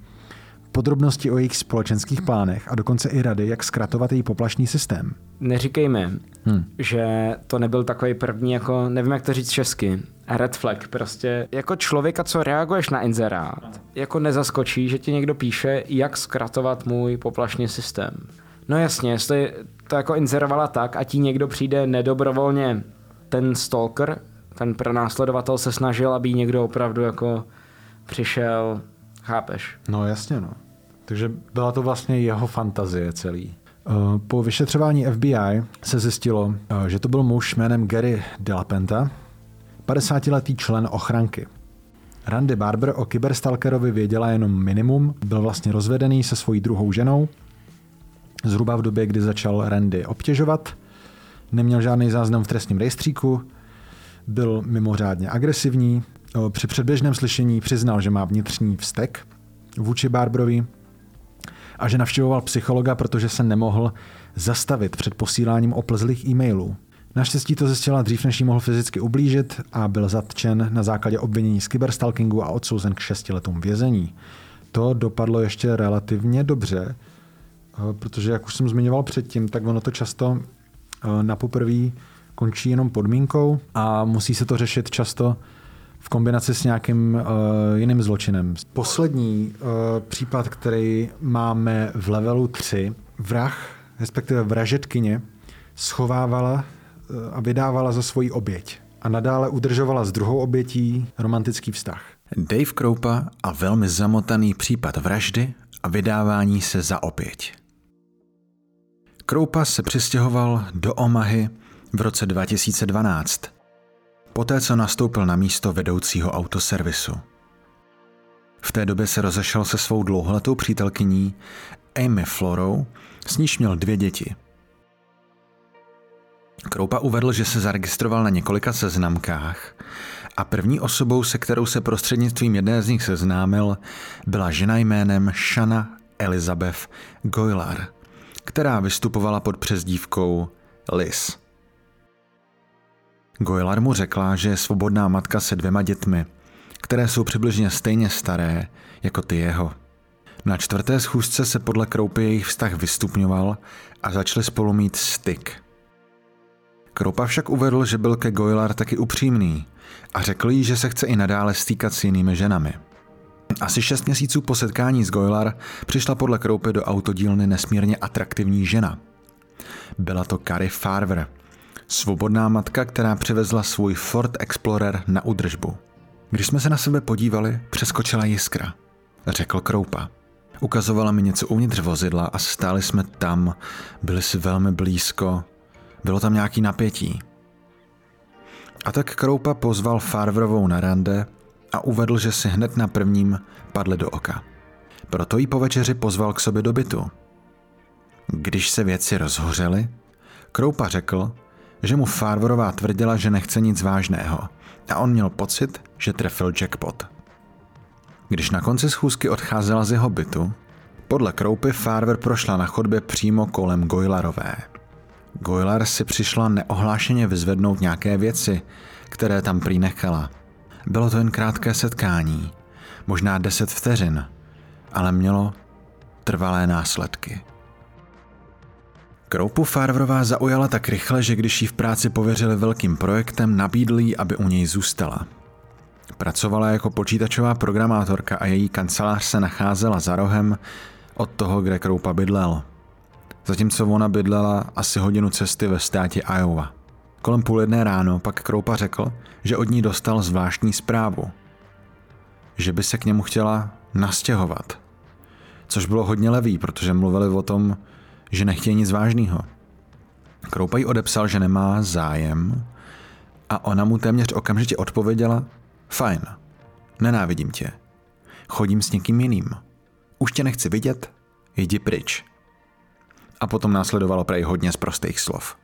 podrobnosti o jejich společenských plánech a dokonce i rady, jak zkratovat její poplašný systém. Neříkejme, hmm. že to nebyl takový první, jako nevím, jak to říct česky, red flag, prostě jako člověka, co reaguješ na inzerát, jako nezaskočí, že ti někdo píše, jak zkratovat můj poplašný systém. No jasně, jestli to jako inzerovala tak a ti někdo přijde nedobrovolně, ten stalker, ten pronásledovatel se snažil, aby někdo opravdu jako přišel, chápeš? No jasně, no. Takže byla to vlastně jeho fantazie celý. Eh, po vyšetřování FBI se zjistilo, eh, že to byl muž jménem Gary Delapenta, 50-letý člen ochranky. Randy Barber o kyberstalkerovi věděla jenom minimum, byl vlastně rozvedený se svojí druhou ženou, zhruba v době, kdy začal Randy obtěžovat, neměl žádný záznam v trestním rejstříku, byl mimořádně agresivní, při předběžném slyšení přiznal, že má vnitřní vztek vůči Barberovi a že navštěvoval psychologa, protože se nemohl zastavit před posíláním oplzlých e-mailů. Naštěstí to zjistila dřív, než jí mohl fyzicky ublížit a byl zatčen na základě obvinění z kyberstalkingu a odsouzen k šesti letům vězení. To dopadlo ještě relativně dobře, eh, protože, jak už jsem zmiňoval předtím, tak ono to často eh, na poprvé končí jenom podmínkou a musí se to řešit často v kombinaci s nějakým uh, jiným zločinem. Poslední uh, případ, který máme v levelu 3, vrah, respektive vražetkyně, schovávala uh, a vydávala za svoji oběť a nadále udržovala s druhou obětí romantický vztah. Dave Kroupa a velmi zamotaný případ vraždy a vydávání se za oběť. Kroupa se přistěhoval do Omahy v roce 2012 poté co nastoupil na místo vedoucího autoservisu. V té době se rozešel se svou dlouholetou přítelkyní Amy Florou, s níž měl dvě děti. Kroupa uvedl, že se zaregistroval na několika seznamkách a první osobou, se kterou se prostřednictvím jedné z nich seznámil, byla žena jménem Shana Elizabeth Goylar, která vystupovala pod přezdívkou Liz. Goylar mu řekla, že je svobodná matka se dvěma dětmi, které jsou přibližně stejně staré jako ty jeho. Na čtvrté schůzce se podle Kroupy jejich vztah vystupňoval a začali spolu mít styk. Kroupa však uvedl, že byl ke Goylar taky upřímný a řekl jí, že se chce i nadále stýkat s jinými ženami. Asi šest měsíců po setkání s Goylar přišla podle Kroupy do autodílny nesmírně atraktivní žena. Byla to Carrie Farver – Svobodná matka, která přivezla svůj Ford Explorer na údržbu. Když jsme se na sebe podívali, přeskočila jiskra, řekl Kroupa. Ukazovala mi něco uvnitř vozidla a stáli jsme tam, byli si velmi blízko, bylo tam nějaký napětí. A tak Kroupa pozval Farverovou na rande a uvedl, že si hned na prvním padli do oka. Proto ji po večeři pozval k sobě do bytu. Když se věci rozhořely, Kroupa řekl, že mu Farverová tvrdila, že nechce nic vážného a on měl pocit, že trefil jackpot. Když na konci schůzky odcházela z jeho bytu, podle Kroupy Farver prošla na chodbě přímo kolem Goylarové. Goylar si přišla neohlášeně vyzvednout nějaké věci, které tam prý nechala. Bylo to jen krátké setkání, možná deset vteřin, ale mělo trvalé následky. Kroupu Farverová zaujala tak rychle, že když jí v práci pověřili velkým projektem, nabídli jí, aby u něj zůstala. Pracovala jako počítačová programátorka a její kancelář se nacházela za rohem od toho, kde Kroupa bydlel. Zatímco ona bydlela asi hodinu cesty ve státě Iowa. Kolem půl jedné ráno pak Kroupa řekl, že od ní dostal zvláštní zprávu. Že by se k němu chtěla nastěhovat. Což bylo hodně levý, protože mluvili o tom, že nechtějí nic vážného. Kroupa jí odepsal, že nemá zájem a ona mu téměř okamžitě odpověděla, fajn, nenávidím tě, chodím s někým jiným, už tě nechci vidět, jdi pryč. A potom následovalo prej hodně z prostých slov.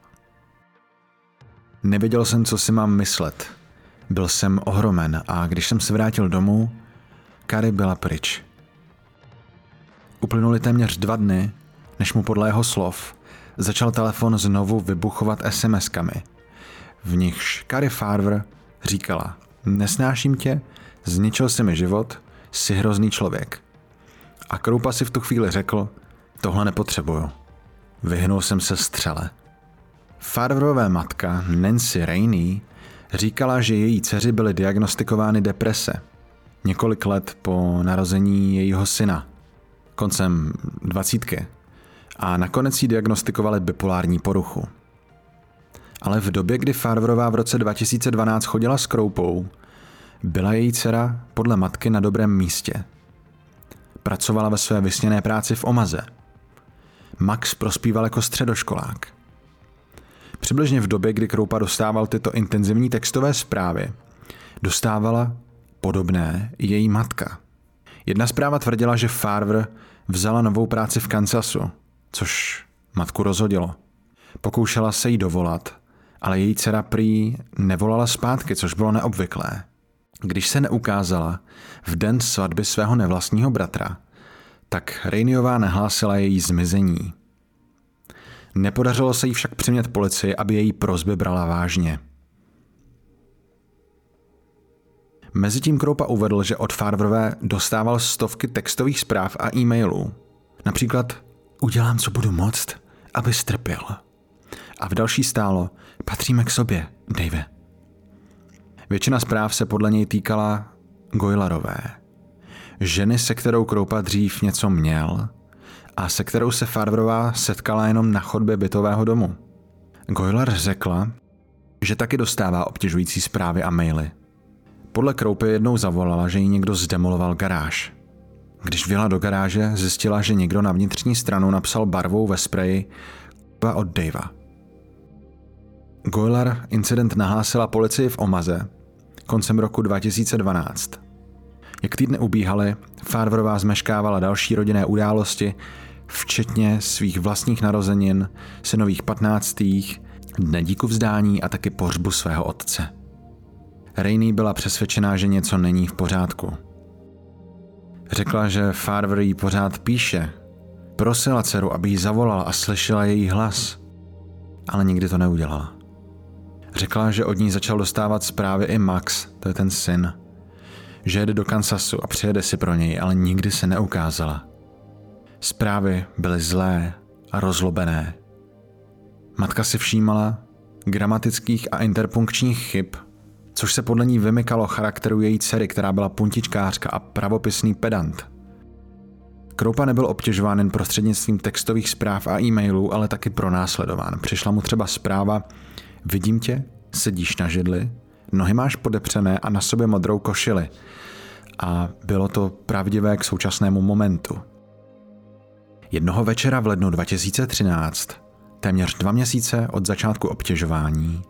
Nevěděl jsem, co si mám myslet. Byl jsem ohromen a když jsem se vrátil domů, Kary byla pryč. Uplynuli téměř dva dny, než mu podle jeho slov začal telefon znovu vybuchovat SMS-kami. V nichž Kary Farver říkala Nesnáším tě, zničil si mi život, jsi hrozný člověk. A Kroupa si v tu chvíli řekl, tohle nepotřebuju. Vyhnul jsem se střele. Farverové matka Nancy Rainey říkala, že její dceři byly diagnostikovány deprese. Několik let po narození jejího syna. Koncem dvacítky. A nakonec jí diagnostikovali bipolární poruchu. Ale v době, kdy Farverová v roce 2012 chodila s kroupou, byla její dcera podle matky na dobrém místě. Pracovala ve své vysněné práci v Omaze. Max prospíval jako středoškolák. Přibližně v době, kdy Kroupa dostával tyto intenzivní textové zprávy, dostávala podobné její matka. Jedna zpráva tvrdila, že Farver vzala novou práci v Kansasu, což matku rozhodilo. Pokoušela se jí dovolat, ale její dcera prý nevolala zpátky, což bylo neobvyklé. Když se neukázala v den svatby svého nevlastního bratra, tak Rainiová nahlásila její zmizení. Nepodařilo se jí však přimět policii, aby její prozby brala vážně. Mezitím Kroupa uvedl, že od Farverové dostával stovky textových zpráv a e-mailů. Například udělám, co budu moct, aby strpěl. A v další stálo patříme k sobě, Dave. Většina zpráv se podle něj týkala Gojlarové. Ženy, se kterou Kroupa dřív něco měl a se kterou se Farverová setkala jenom na chodbě bytového domu. Goylar řekla, že taky dostává obtěžující zprávy a maily. Podle Kroupy jednou zavolala, že jí někdo zdemoloval garáž. Když vjela do garáže, zjistila, že někdo na vnitřní stranu napsal barvou ve spreji od Davea. Goylar incident nahlásila policii v Omaze koncem roku 2012. Jak týdny ubíhaly, Farverová zmeškávala další rodinné události, včetně svých vlastních narozenin, synových patnáctých, dne díku vzdání a taky pohřbu svého otce. Rainey byla přesvědčená, že něco není v pořádku. Řekla, že Farver jí pořád píše. Prosila dceru, aby jí zavolala a slyšela její hlas. Ale nikdy to neudělala. Řekla, že od ní začal dostávat zprávy i Max, to je ten syn. Že jede do Kansasu a přijede si pro něj, ale nikdy se neukázala. Zprávy byly zlé a rozlobené. Matka si všímala gramatických a interpunkčních chyb, což se podle ní vymykalo charakteru její dcery, která byla puntičkářka a pravopisný pedant. Kroupa nebyl obtěžován jen prostřednictvím textových zpráv a e-mailů, ale taky pronásledován. Přišla mu třeba zpráva, Vidím tě, sedíš na židli, nohy máš podepřené a na sobě modrou košili. A bylo to pravdivé k současnému momentu. Jednoho večera v lednu 2013, téměř dva měsíce od začátku obtěžování,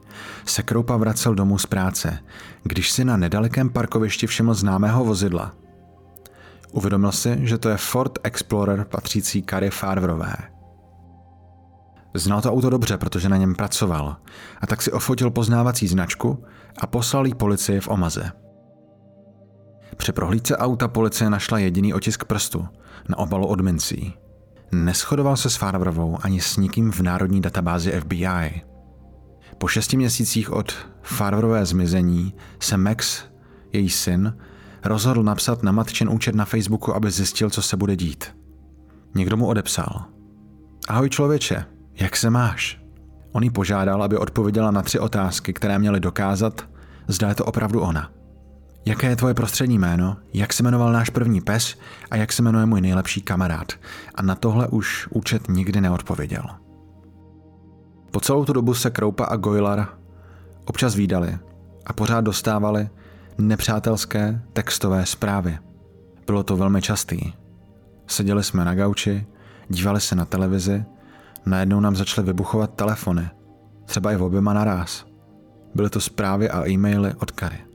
se Kroupa vracel domů z práce, když si na nedalekém parkovišti všiml známého vozidla. Uvědomil si, že to je Ford Explorer patřící Kary Farverové – Znal to auto dobře, protože na něm pracoval, a tak si ofotil poznávací značku a poslal jí policii v Omaze. Při prohlídce auta policie našla jediný otisk prstu na obalu od mincí. Neschodoval se s Farverovou ani s nikým v národní databázi FBI. Po šesti měsících od Farverové zmizení se Max, její syn, rozhodl napsat na matčin účet na Facebooku, aby zjistil, co se bude dít. Někdo mu odepsal. Ahoj člověče, jak se máš? On jí požádal, aby odpověděla na tři otázky, které měly dokázat, zda je to opravdu ona. Jaké je tvoje prostřední jméno, jak se jmenoval náš první pes a jak se jmenuje můj nejlepší kamarád. A na tohle už účet nikdy neodpověděl. Po celou tu dobu se Kroupa a Goylar občas výdali a pořád dostávali nepřátelské textové zprávy. Bylo to velmi častý. Seděli jsme na gauči, dívali se na televizi, najednou nám začaly vybuchovat telefony, třeba i v oběma naraz. Byly to zprávy a e-maily od Kary.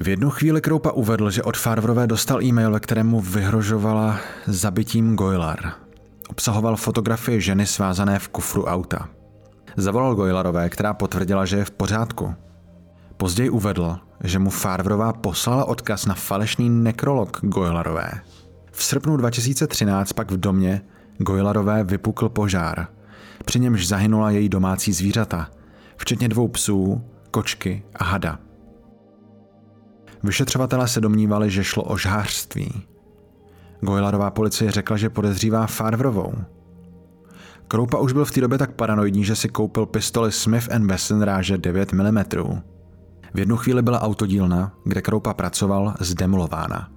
V jednu chvíli Kroupa uvedl, že od Farvrové dostal e-mail, ve kterém mu vyhrožovala zabitím Goylar. Obsahoval fotografie ženy svázané v kufru auta. Zavolal Goylarové, která potvrdila, že je v pořádku. Později uvedl, že mu Farvrová poslala odkaz na falešný nekrolog Goylarové. V srpnu 2013 pak v domě Goylarové vypukl požár. Při němž zahynula její domácí zvířata, včetně dvou psů, kočky a hada. Vyšetřovatelé se domnívali, že šlo o žhářství. Goylarová policie řekla, že podezřívá Farvrovou. Kroupa už byl v té době tak paranoidní, že si koupil pistoli Smith Wesson ráže 9 mm. V jednu chvíli byla autodílna, kde Kroupa pracoval, zdemolována.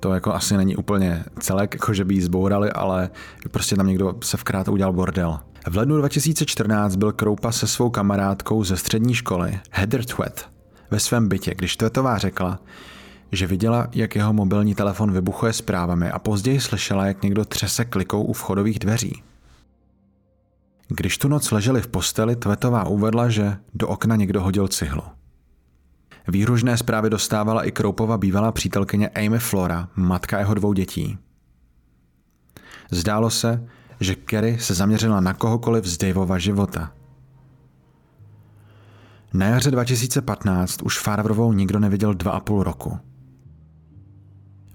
To jako asi není úplně celek, jako že by ji zbourali, ale prostě tam někdo se vkrát udělal bordel. V lednu 2014 byl Kroupa se svou kamarádkou ze střední školy, Heather Twet, ve svém bytě, když Twetová řekla, že viděla, jak jeho mobilní telefon vybuchuje zprávami a později slyšela, jak někdo třese klikou u vchodových dveří. Když tu noc leželi v posteli, Twetová uvedla, že do okna někdo hodil cihlu. Výhružné zprávy dostávala i Kroupova bývalá přítelkyně Amy Flora, matka jeho dvou dětí. Zdálo se, že Kerry se zaměřila na kohokoliv z Daveova života. Na jaře 2015 už Farvrovou nikdo neviděl dva a půl roku.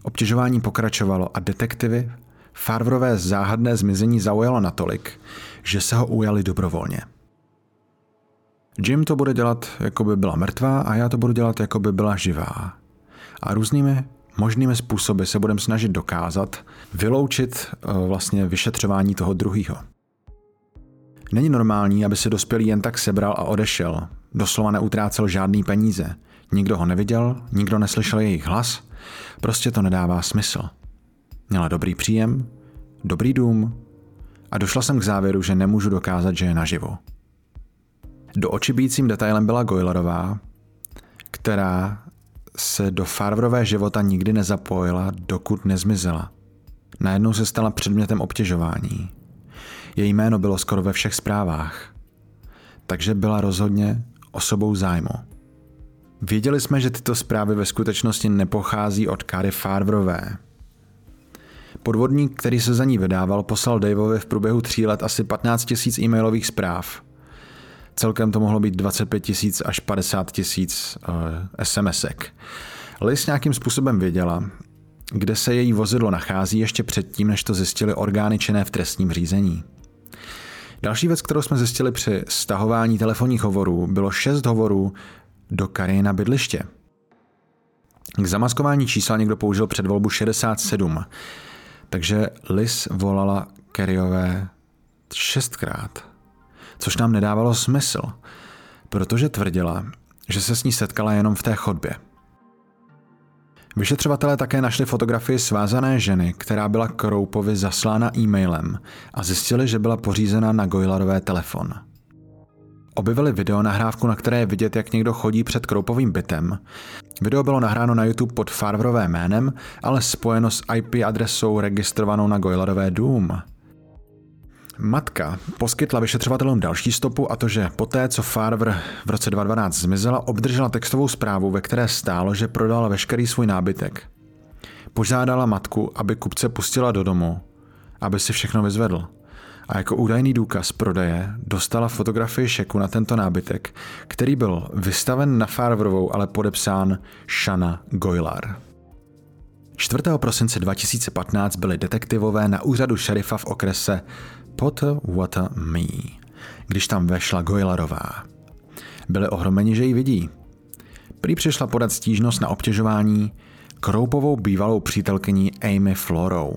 Obtěžování pokračovalo a detektivy Farvrové záhadné zmizení zaujalo natolik, že se ho ujali dobrovolně. Jim to bude dělat, jako by byla mrtvá a já to budu dělat, jako by byla živá. A různými možnými způsoby se budeme snažit dokázat, vyloučit eh, vlastně vyšetřování toho druhého. Není normální, aby se dospělý jen tak sebral a odešel. Doslova neutrácel žádný peníze. Nikdo ho neviděl, nikdo neslyšel jejich hlas, prostě to nedává smysl. Měla dobrý příjem, dobrý dům a došla jsem k závěru, že nemůžu dokázat, že je naživu. Do očibícím detailem byla Goylerová, která se do Farvrové života nikdy nezapojila, dokud nezmizela. Najednou se stala předmětem obtěžování. Její jméno bylo skoro ve všech zprávách. Takže byla rozhodně osobou zájmu. Věděli jsme, že tyto zprávy ve skutečnosti nepochází od Kary Farvrové. Podvodník, který se za ní vydával, poslal Daveovi v průběhu tří let asi 15 000 e-mailových zpráv. Celkem to mohlo být 25 tisíc až 50 tisíc uh, SMSek. Liz nějakým způsobem věděla, kde se její vozidlo nachází ještě předtím, než to zjistili orgány činné v trestním řízení. Další věc, kterou jsme zjistili při stahování telefonních hovorů, bylo šest hovorů do Karina bydliště. K zamaskování čísla někdo použil předvolbu 67, takže Liz volala Kerryové šestkrát což nám nedávalo smysl, protože tvrdila, že se s ní setkala jenom v té chodbě. Vyšetřovatelé také našli fotografii svázané ženy, která byla Kroupovi zaslána e-mailem a zjistili, že byla pořízena na Goylarové telefon. Objevili video nahrávku, na které je vidět, jak někdo chodí před Kroupovým bytem. Video bylo nahráno na YouTube pod Farvrové jménem, ale spojeno s IP adresou registrovanou na Goylarové dům – Matka poskytla vyšetřovatelům další stopu a to, že poté, co Farver v roce 2012 zmizela, obdržela textovou zprávu, ve které stálo, že prodala veškerý svůj nábytek. Požádala matku, aby kupce pustila do domu, aby si všechno vyzvedl. A jako údajný důkaz prodeje dostala fotografii šeku na tento nábytek, který byl vystaven na Farverovou, ale podepsán Shana Goylar. 4. prosince 2015 byli detektivové na úřadu šerifa v okrese Potter Water Me, když tam vešla Goylarová. Byli ohromeni, že ji vidí. Prý přišla podat stížnost na obtěžování Kroupovou bývalou přítelkyní Amy Florou.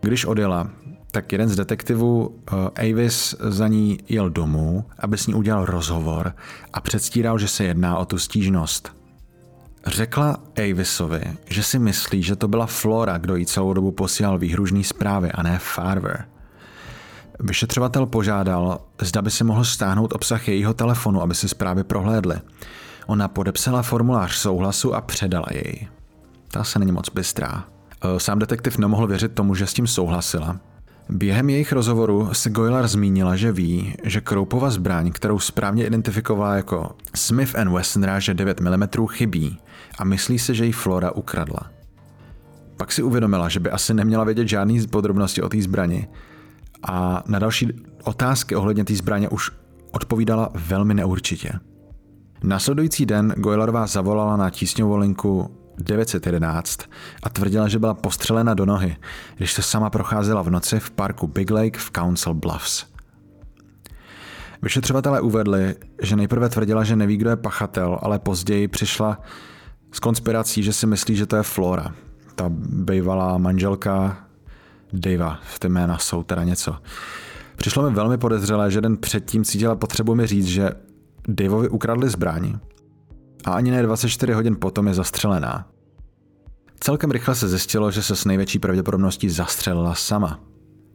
Když odjela, tak jeden z detektivů, uh, Avis, za ní jel domů, aby s ní udělal rozhovor a předstíral, že se jedná o tu stížnost. Řekla Avisovi, že si myslí, že to byla Flora, kdo jí celou dobu posílal výhružný zprávy a ne Farver. Vyšetřovatel požádal, zda by si mohl stáhnout obsah jejího telefonu, aby si zprávy prohlédly. Ona podepsala formulář souhlasu a předala jej. Ta se není moc bystrá. E, sám detektiv nemohl věřit tomu, že s tím souhlasila. Během jejich rozhovoru se Goylar zmínila, že ví, že Kroupova zbraň, kterou správně identifikovala jako Smith Wesson ráže 9 mm, chybí a myslí se, že ji Flora ukradla. Pak si uvědomila, že by asi neměla vědět žádný podrobnosti o té zbrani a na další otázky ohledně té zbraně už odpovídala velmi neurčitě. Následující den Goylarová zavolala na tísňovou linku 911 a tvrdila, že byla postřelena do nohy, když se sama procházela v noci v parku Big Lake v Council Bluffs. Vyšetřovatelé uvedli, že nejprve tvrdila, že neví, kdo je pachatel, ale později přišla s konspirací, že si myslí, že to je Flora, ta bývalá manželka Davea, ty jména jsou teda něco. Přišlo mi velmi podezřelé, že den předtím cítila potřebu mi říct, že Daveovi ukradli zbraň a ani ne 24 hodin potom je zastřelená. Celkem rychle se zjistilo, že se s největší pravděpodobností zastřelila sama.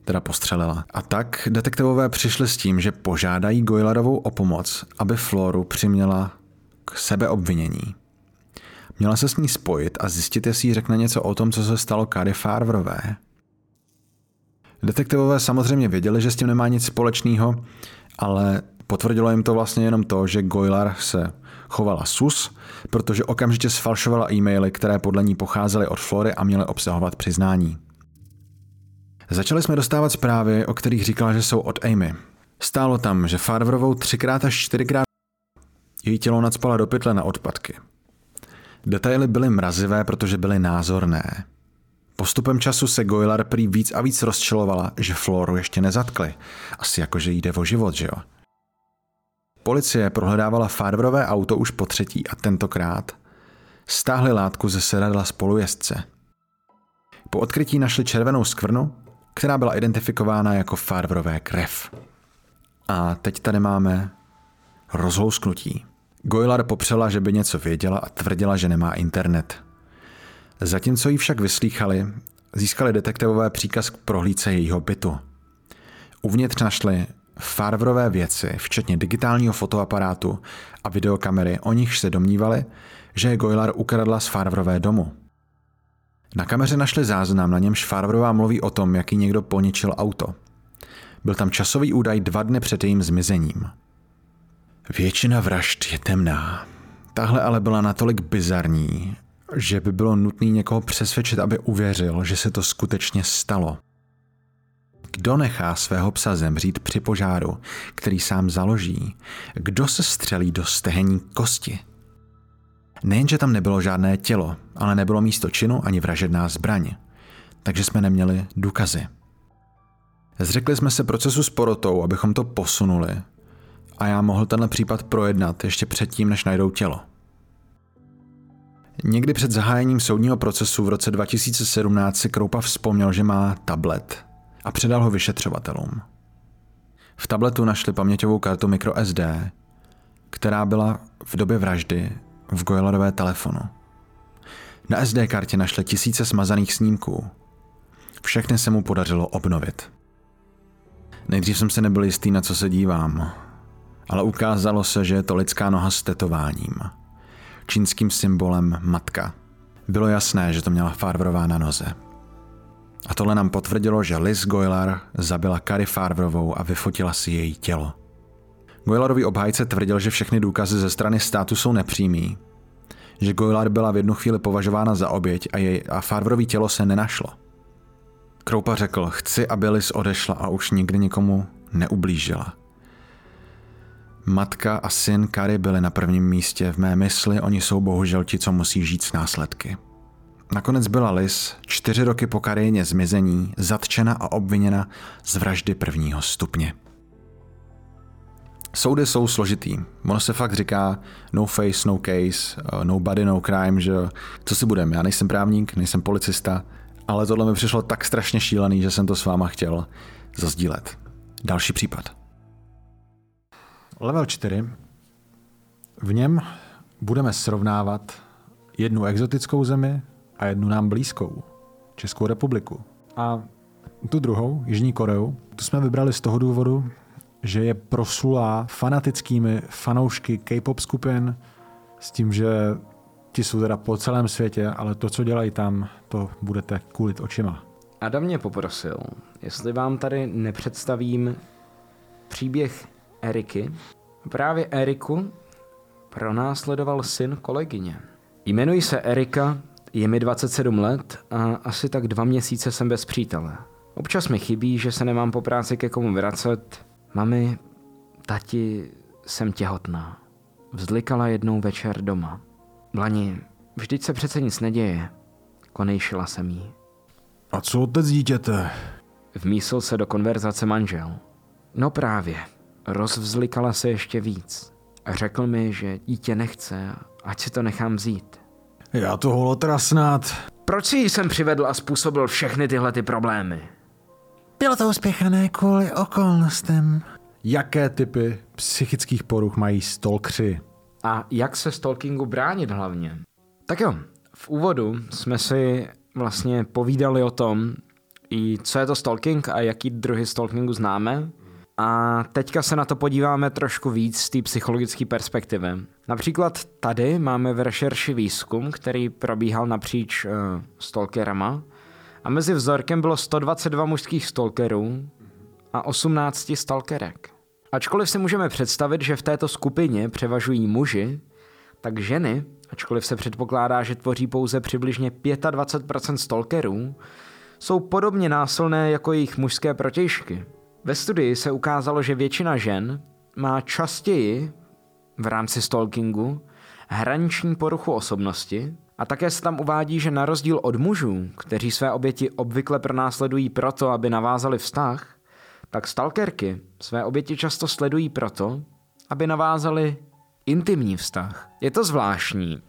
Teda postřelila. A tak detektivové přišli s tím, že požádají Goylarovou o pomoc, aby Floru přiměla k sebeobvinění. Měla se s ní spojit a zjistit, jestli jí řekne něco o tom, co se stalo Kary Farverové. Detektivové samozřejmě věděli, že s tím nemá nic společného, ale potvrdilo jim to vlastně jenom to, že Goylar se chovala sus, protože okamžitě sfalšovala e-maily, které podle ní pocházely od Flory a měly obsahovat přiznání. Začali jsme dostávat zprávy, o kterých říkala, že jsou od Amy. Stálo tam, že Farverovou třikrát až čtyřikrát její tělo nadspala do pytle na odpadky. Detaily byly mrazivé, protože byly názorné. Postupem času se Goylar prý víc a víc rozčilovala, že Floru ještě nezatkli. Asi jako, že jde o život, že jo? Policie prohledávala Farverové auto už po třetí a tentokrát stáhli látku ze sedadla spolujezdce. Po odkrytí našli červenou skvrnu, která byla identifikována jako Farverové krev. A teď tady máme rozhousknutí. Goylar popřela, že by něco věděla a tvrdila, že nemá internet. Zatímco ji však vyslýchali, získali detektivové příkaz k prohlídce jejího bytu. Uvnitř našli Farverové věci, včetně digitálního fotoaparátu a videokamery, o nich se domnívali, že je Goylar ukradla z Farverové domu. Na kameře našli záznam, na němž Farverová mluví o tom, jaký někdo poničil auto. Byl tam časový údaj dva dny před jejím zmizením. Většina vražd je temná. Tahle ale byla natolik bizarní, že by bylo nutné někoho přesvědčit, aby uvěřil, že se to skutečně stalo. Kdo nechá svého psa zemřít při požáru, který sám založí? Kdo se střelí do stehení kosti? Nejenže tam nebylo žádné tělo, ale nebylo místo činu ani vražedná zbraň. Takže jsme neměli důkazy. Zřekli jsme se procesu s porotou, abychom to posunuli a já mohl tenhle případ projednat ještě předtím, než najdou tělo. Někdy před zahájením soudního procesu v roce 2017 si Kroupa vzpomněl, že má tablet a předal ho vyšetřovatelům. V tabletu našli paměťovou kartu microSD, která byla v době vraždy v Goylarové telefonu. Na SD kartě našli tisíce smazaných snímků. Všechny se mu podařilo obnovit. Nejdřív jsem se nebyl jistý, na co se dívám, ale ukázalo se, že je to lidská noha s tetováním. Čínským symbolem matka. Bylo jasné, že to měla Farverová na noze. A tohle nám potvrdilo, že Liz Goylar zabila Kary Farverovou a vyfotila si její tělo. Goylarový obhájce tvrdil, že všechny důkazy ze strany státu jsou nepřímý, že Goylar byla v jednu chvíli považována za oběť a, jej, a Farverový tělo se nenašlo. Kroupa řekl, chci, aby Liz odešla a už nikdy nikomu neublížila. Matka a syn Kary byli na prvním místě v mé mysli, oni jsou bohužel ti, co musí žít s následky. Nakonec byla Liz čtyři roky po Karyně zmizení zatčena a obviněna z vraždy prvního stupně. Soudy jsou složitý. Ono se fakt říká no face, no case, uh, no body, no crime, že co si budeme. Já nejsem právník, nejsem policista, ale tohle mi přišlo tak strašně šílený, že jsem to s váma chtěl zazdílet. Další případ. Level 4. V něm budeme srovnávat jednu exotickou zemi a jednu nám blízkou, Českou republiku. A tu druhou, Jižní Koreu, tu jsme vybrali z toho důvodu, že je proslulá fanatickými fanoušky K-pop skupin s tím, že ti jsou teda po celém světě, ale to, co dělají tam, to budete kulit očima. Adam mě poprosil, jestli vám tady nepředstavím příběh Eriky. Právě Eriku pronásledoval syn kolegyně. Jmenuji se Erika, je mi 27 let a asi tak dva měsíce jsem bez přítele. Občas mi chybí, že se nemám po práci ke komu vracet. Mami, tati, jsem těhotná. Vzlikala jednou večer doma. Blani, vždyť se přece nic neděje. Konejšila jsem jí. A co otec dítěte? Vmísl se do konverzace manžel. No právě, rozvzlikala se ještě víc. A řekl mi, že dítě nechce a ať si to nechám vzít. Já to holotra snad. Proč si ji jsem přivedl a způsobil všechny tyhle ty problémy? Bylo to uspěchané kvůli okolnostem. Jaké typy psychických poruch mají stalkři? A jak se stalkingu bránit hlavně? Tak jo, v úvodu jsme si vlastně povídali o tom, i co je to stalking a jaký druhy stalkingu známe. A teďka se na to podíváme trošku víc z té psychologické perspektivy. Například tady máme v rešerši výzkum, který probíhal napříč uh, stalkerama a mezi vzorkem bylo 122 mužských stalkerů a 18 stalkerek. Ačkoliv si můžeme představit, že v této skupině převažují muži, tak ženy, ačkoliv se předpokládá, že tvoří pouze přibližně 25% stalkerů, jsou podobně násilné jako jejich mužské protějšky. Ve studii se ukázalo, že většina žen má častěji v rámci stalkingu hraniční poruchu osobnosti a také se tam uvádí, že na rozdíl od mužů, kteří své oběti obvykle pronásledují proto, aby navázali vztah, tak stalkerky své oběti často sledují proto, aby navázali intimní vztah. Je to zvláštní,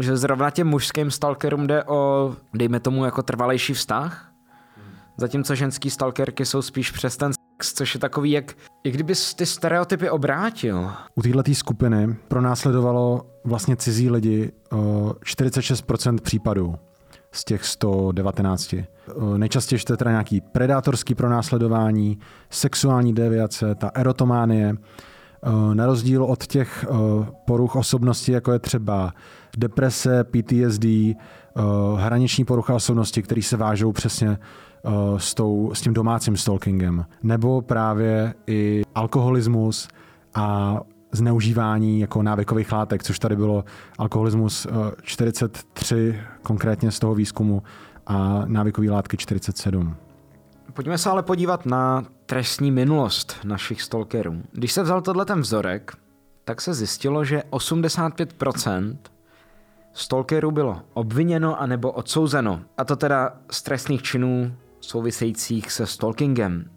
že zrovna těm mužským stalkerům jde o, dejme tomu, jako trvalejší vztah, zatímco ženský stalkerky jsou spíš přes ten sex, což je takový, jak, jak kdyby ty stereotypy obrátil. U této skupiny pronásledovalo vlastně cizí lidi uh, 46% případů z těch 119. Uh, nejčastěji to je teda nějaký predátorský pronásledování, sexuální deviace, ta erotománie, uh, na rozdíl od těch poruch osobnosti, jako je třeba deprese, PTSD, hraniční porucha osobnosti, které se vážou přesně s, tou, s tím domácím stalkingem. Nebo právě i alkoholismus a zneužívání jako návykových látek, což tady bylo alkoholismus 43 konkrétně z toho výzkumu a návykové látky 47. Pojďme se ale podívat na trestní minulost našich stalkerů. Když se vzal tohle ten vzorek, tak se zjistilo, že 85% stalkerů bylo obviněno anebo odsouzeno. A to teda z trestných činů souvisejících se stalkingem.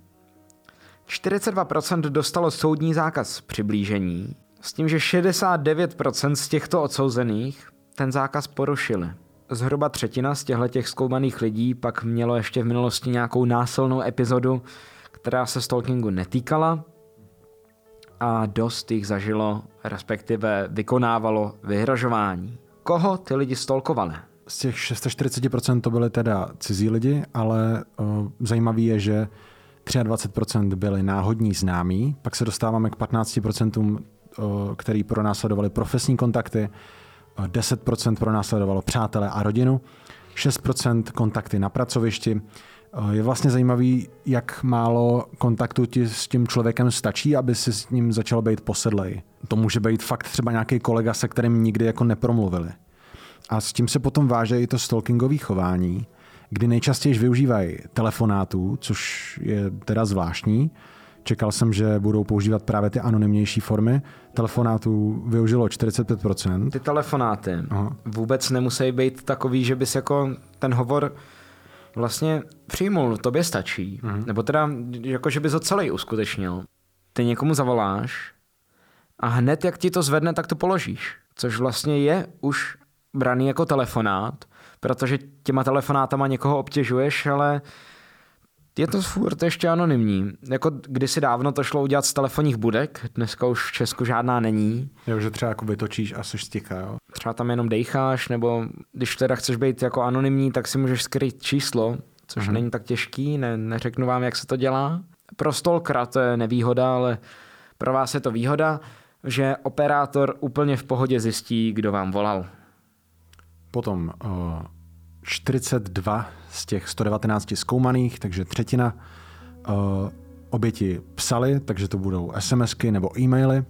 42% dostalo soudní zákaz přiblížení, s tím, že 69% z těchto odsouzených ten zákaz porušili. Zhruba třetina z těchto zkoumaných lidí pak mělo ještě v minulosti nějakou násilnou epizodu, která se stalkingu netýkala a dost jich zažilo, respektive vykonávalo vyhrožování. Koho ty lidi stalkovali? Z těch 640% to byly teda cizí lidi, ale uh, zajímavý je, že 23% byli náhodní známí, pak se dostáváme k 15%, uh, který pronásledovali profesní kontakty, uh, 10% pronásledovalo přátelé a rodinu, 6% kontakty na pracovišti. Je vlastně zajímavý, jak málo kontaktu ti s tím člověkem stačí, aby si s ním začal být posedlej. To může být fakt třeba nějaký kolega, se kterým nikdy jako nepromluvili. A s tím se potom váže i to stalkingové chování, kdy nejčastěji využívají telefonátů, což je teda zvláštní. Čekal jsem, že budou používat právě ty anonymnější formy. Telefonátů využilo 45%. Ty telefonáty Aha. vůbec nemusí být takový, že bys jako ten hovor vlastně přijmul, tobě stačí. Mhm. Nebo teda, jako že bys ho celý uskutečnil. Ty někomu zavoláš a hned, jak ti to zvedne, tak to položíš. Což vlastně je už braný jako telefonát, protože těma telefonátama někoho obtěžuješ, ale je to furt ještě anonymní. Jako kdysi dávno to šlo udělat z telefonních budek, dneska už v Česku žádná není. Jo, že třeba jako vytočíš a seš stika, jo. Třeba tam jenom dejcháš, nebo když teda chceš být jako anonymní, tak si můžeš skryt číslo, což mm-hmm. není tak těžký, ne, neřeknu vám, jak se to dělá. Pro stalkera to je nevýhoda, ale pro vás je to výhoda, že operátor úplně v pohodě zjistí, kdo vám volal. Potom uh, 42 z těch 119 zkoumaných, takže třetina uh, oběti psali, takže to budou SMSky nebo e-maily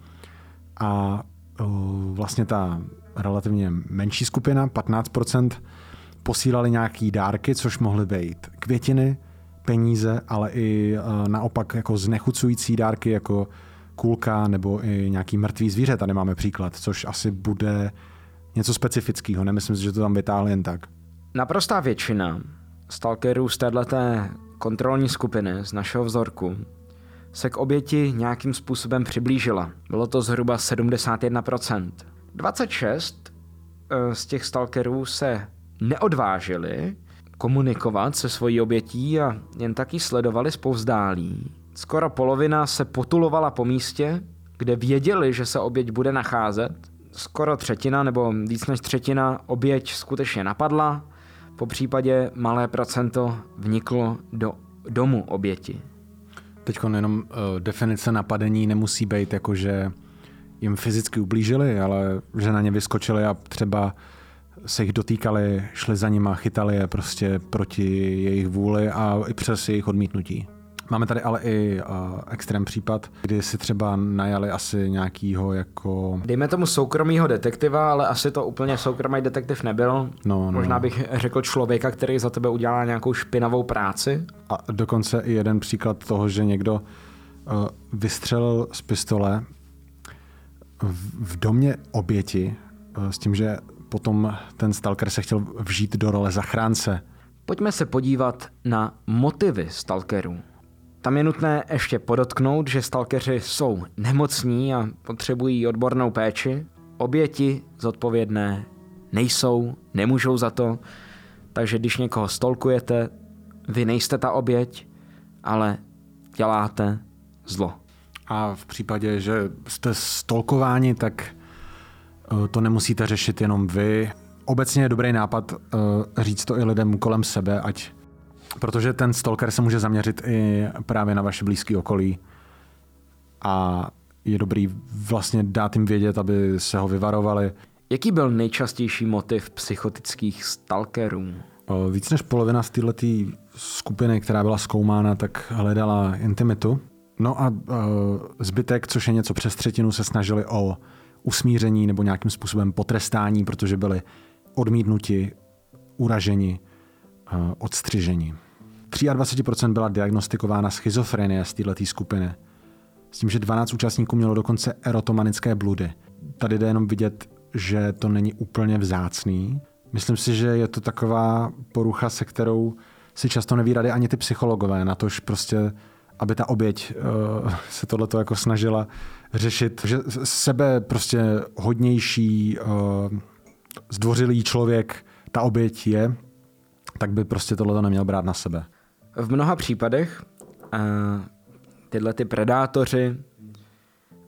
a uh, vlastně ta relativně menší skupina, 15%, posílali nějaký dárky, což mohly být květiny, peníze, ale i naopak jako znechucující dárky, jako kulka nebo i nějaký mrtvý zvíře. Tady máme příklad, což asi bude něco specifického. Nemyslím si, že to tam vytáhli jen tak. Naprostá většina stalkerů z této kontrolní skupiny, z našeho vzorku, se k oběti nějakým způsobem přiblížila. Bylo to zhruba 71%. 26 eh, z těch stalkerů se neodvážili komunikovat se svojí obětí a jen taky sledovali zpovzdálí. Skoro polovina se potulovala po místě, kde věděli, že se oběť bude nacházet. Skoro třetina nebo víc než třetina oběť skutečně napadla, po případě malé procento vniklo do domu oběti. Teď jenom uh, definice napadení nemusí být jako, že jim fyzicky ublížili, ale že na ně vyskočili a třeba se jich dotýkali, šli za nima, chytali je prostě proti jejich vůli a i přes jejich odmítnutí. Máme tady ale i uh, extrém případ, kdy si třeba najali asi nějakýho jako... Dejme tomu soukromýho detektiva, ale asi to úplně soukromý detektiv nebyl. No, no. Možná bych řekl člověka, který za tebe udělá nějakou špinavou práci. A dokonce i jeden příklad toho, že někdo uh, vystřelil z pistole v, v domě oběti uh, s tím, že potom ten stalker se chtěl vžít do role zachránce. Pojďme se podívat na motivy stalkerů. Tam je nutné ještě podotknout, že stalkeři jsou nemocní a potřebují odbornou péči. Oběti zodpovědné nejsou, nemůžou za to, takže když někoho stolkujete, vy nejste ta oběť, ale děláte zlo. A v případě, že jste stolkováni, tak eh, to nemusíte řešit jenom vy. Obecně je dobrý nápad eh, říct to i lidem kolem sebe, ať Protože ten stalker se může zaměřit i právě na vaše blízké okolí a je dobrý vlastně dát jim vědět, aby se ho vyvarovali. Jaký byl nejčastější motiv psychotických stalkerů? Víc než polovina z této skupiny, která byla zkoumána, tak hledala intimitu. No a zbytek, což je něco přes třetinu, se snažili o usmíření nebo nějakým způsobem potrestání, protože byli odmítnuti, uraženi, odstřiženi. 23% byla diagnostikována schizofrenie z této skupiny. S tím, že 12 účastníků mělo dokonce erotomanické bludy. Tady jde jenom vidět, že to není úplně vzácný. Myslím si, že je to taková porucha, se kterou si často neví rady ani ty psychologové, na tož prostě, aby ta oběť uh, se tohleto jako snažila řešit, že sebe prostě hodnější, uh, zdvořilý člověk ta oběť je, tak by prostě tohle neměl brát na sebe. V mnoha případech uh, tyhle ty predátoři,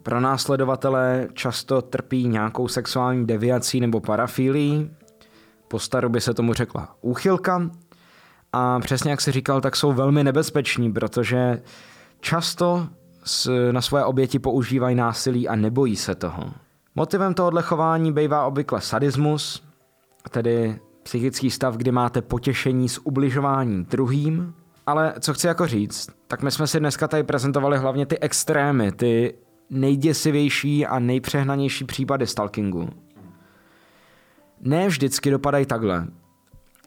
pronásledovatelé často trpí nějakou sexuální deviací nebo parafílií. Po staru by se tomu řekla úchylka. A přesně jak si říkal, tak jsou velmi nebezpeční, protože často na svoje oběti používají násilí a nebojí se toho. Motivem tohohle chování bývá obvykle sadismus, tedy psychický stav, kdy máte potěšení z ubližování druhým, ale co chci jako říct, tak my jsme si dneska tady prezentovali hlavně ty extrémy, ty nejděsivější a nejpřehnanější případy stalkingu. Ne vždycky dopadají takhle.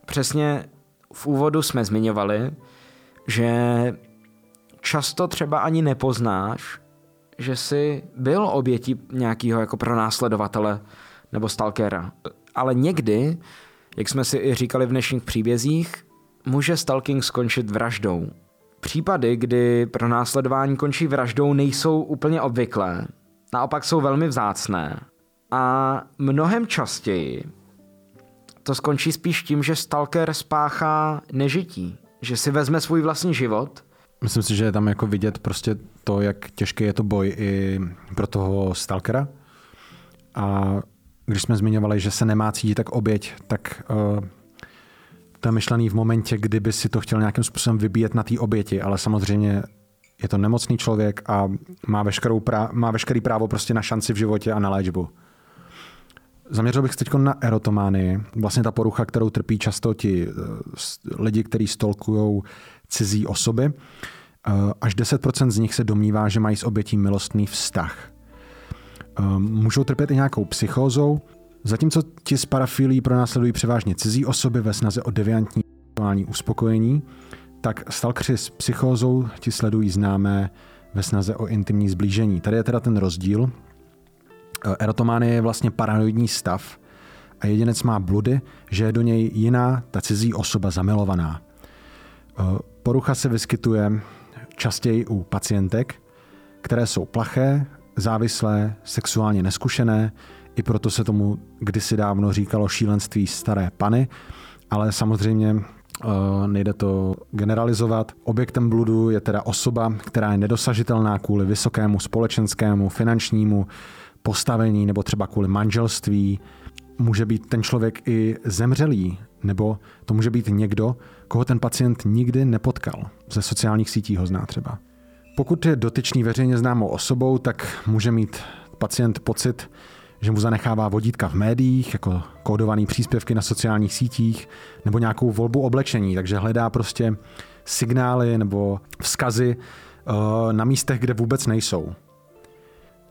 Přesně v úvodu jsme zmiňovali, že často třeba ani nepoznáš, že jsi byl obětí nějakého jako pronásledovatele nebo stalkera. Ale někdy, jak jsme si i říkali v dnešních příbězích, může stalking skončit vraždou. Případy, kdy pro následování končí vraždou, nejsou úplně obvyklé. Naopak jsou velmi vzácné. A mnohem častěji to skončí spíš tím, že stalker spáchá nežití. Že si vezme svůj vlastní život. Myslím si, že je tam jako vidět prostě to, jak těžký je to boj i pro toho stalkera. A když jsme zmiňovali, že se nemá cítit tak oběť, tak uh, to je myšlený v momentě, kdyby si to chtěl nějakým způsobem vybíjet na té oběti, ale samozřejmě je to nemocný člověk a má, veškerou prá- má veškerý právo prostě na šanci v životě a na léčbu. Zaměřil bych se teď na erotománii, vlastně ta porucha, kterou trpí často ti uh, lidi, kteří stolkují cizí osoby. Uh, až 10% z nich se domnívá, že mají s obětí milostný vztah. Uh, můžou trpět i nějakou psychózou, zatímco ti z parafilí pronásledují převážně cizí osoby ve snaze o deviantní uspokojení, tak stalkři s psychózou ti sledují známé ve snaze o intimní zblížení. Tady je teda ten rozdíl. Erotománie je vlastně paranoidní stav a jedinec má bludy, že je do něj jiná, ta cizí osoba zamilovaná. Porucha se vyskytuje častěji u pacientek, které jsou plaché, závislé, sexuálně neskušené, i proto se tomu kdysi dávno říkalo šílenství staré pany, ale samozřejmě nejde to generalizovat. Objektem bludu je teda osoba, která je nedosažitelná kvůli vysokému společenskému, finančnímu postavení nebo třeba kvůli manželství. Může být ten člověk i zemřelý, nebo to může být někdo, koho ten pacient nikdy nepotkal. Ze sociálních sítí ho zná třeba. Pokud je dotyčný veřejně známou osobou, tak může mít pacient pocit, že mu zanechává vodítka v médiích, jako kódované příspěvky na sociálních sítích, nebo nějakou volbu oblečení, takže hledá prostě signály nebo vzkazy uh, na místech, kde vůbec nejsou.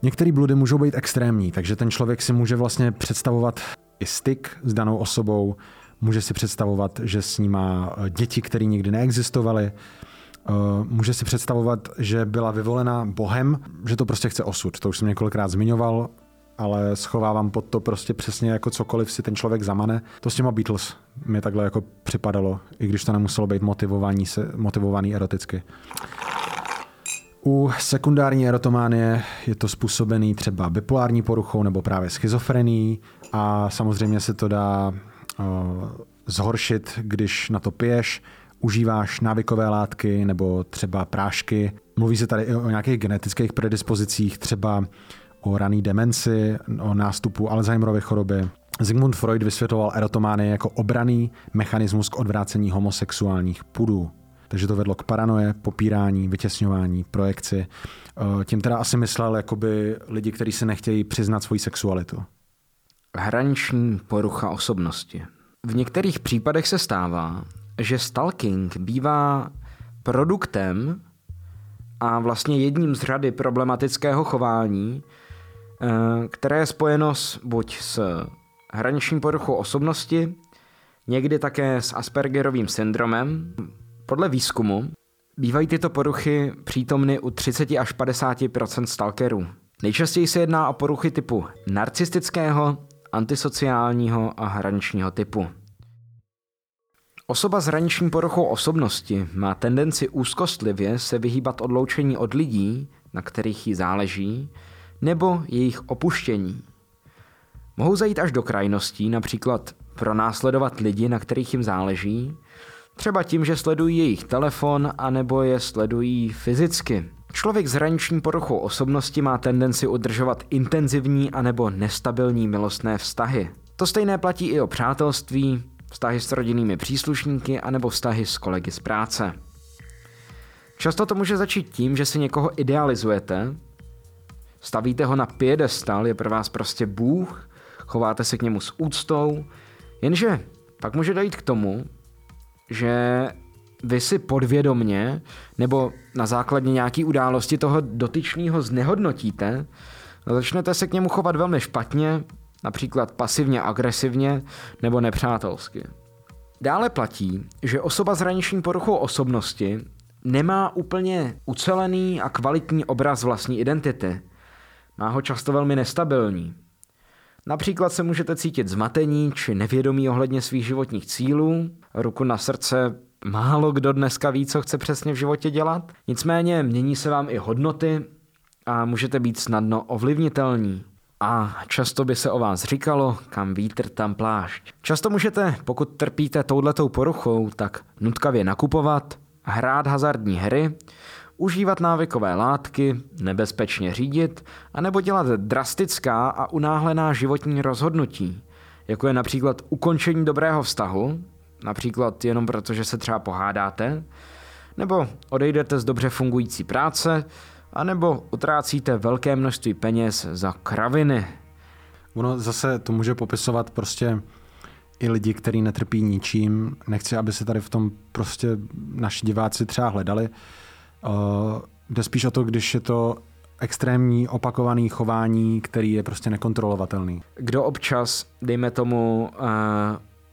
Některé bludy můžou být extrémní, takže ten člověk si může vlastně představovat i styk s danou osobou, může si představovat, že s ní má eh, děti, které nikdy neexistovaly, eh, může si představovat, že byla vyvolena Bohem, že to prostě chce osud. To už jsem několikrát zmiňoval, ale schovávám pod to prostě přesně jako cokoliv si ten člověk zamane. To s těma Beatles mi takhle jako připadalo, i když to nemuselo být motivovaný, se, motivovaný eroticky. U sekundární erotománie je to způsobený třeba bipolární poruchou nebo právě schizofrení a samozřejmě se to dá uh, zhoršit, když na to piješ, užíváš návykové látky nebo třeba prášky. Mluví se tady i o nějakých genetických predispozicích, třeba o rané demenci, o nástupu Alzheimerovy choroby. Sigmund Freud vysvětloval erotomány jako obraný mechanismus k odvrácení homosexuálních pudů. Takže to vedlo k paranoje, popírání, vytěsňování, projekci. Eh, tím teda asi myslel jakoby lidi, kteří se nechtějí přiznat svoji sexualitu. Hraniční porucha osobnosti. V některých případech se stává, že stalking bývá produktem a vlastně jedním z řady problematického chování, které je spojeno s, buď s hraniční poruchou osobnosti, někdy také s Aspergerovým syndromem, podle výzkumu bývají tyto poruchy přítomny u 30 až 50% stalkerů. Nejčastěji se jedná o poruchy typu narcistického, antisociálního a hraničního typu. Osoba s hraniční poruchou osobnosti má tendenci úzkostlivě se vyhýbat odloučení od lidí, na kterých jí záleží, nebo jejich opuštění. Mohou zajít až do krajností, například pronásledovat lidi, na kterých jim záleží, Třeba tím, že sledují jejich telefon, anebo je sledují fyzicky. Člověk s hraniční poruchou osobnosti má tendenci udržovat intenzivní anebo nestabilní milostné vztahy. To stejné platí i o přátelství, vztahy s rodinnými příslušníky anebo vztahy s kolegy z práce. Často to může začít tím, že si někoho idealizujete, stavíte ho na piedestal, je pro vás prostě Bůh, chováte se k němu s úctou, jenže pak může dojít k tomu, že vy si podvědomně nebo na základě nějaké události toho dotyčného znehodnotíte začnete se k němu chovat velmi špatně, například pasivně agresivně nebo nepřátelsky. Dále platí, že osoba s hraniční poruchou osobnosti nemá úplně ucelený a kvalitní obraz vlastní identity. Má ho často velmi nestabilní. Například se můžete cítit zmatení či nevědomí ohledně svých životních cílů, ruku na srdce, málo kdo dneska ví, co chce přesně v životě dělat. Nicméně mění se vám i hodnoty a můžete být snadno ovlivnitelní. A často by se o vás říkalo, kam vítr, tam plášť. Často můžete, pokud trpíte touhletou poruchou, tak nutkavě nakupovat, hrát hazardní hry, užívat návykové látky, nebezpečně řídit, anebo dělat drastická a unáhlená životní rozhodnutí, jako je například ukončení dobrého vztahu, například jenom proto, že se třeba pohádáte, nebo odejdete z dobře fungující práce, anebo utrácíte velké množství peněz za kraviny. Ono zase to může popisovat prostě i lidi, kteří netrpí ničím. Nechci, aby se tady v tom prostě naši diváci třeba hledali. Uh, jde spíš o to, když je to extrémní opakovaný chování, který je prostě nekontrolovatelný. Kdo občas, dejme tomu, uh,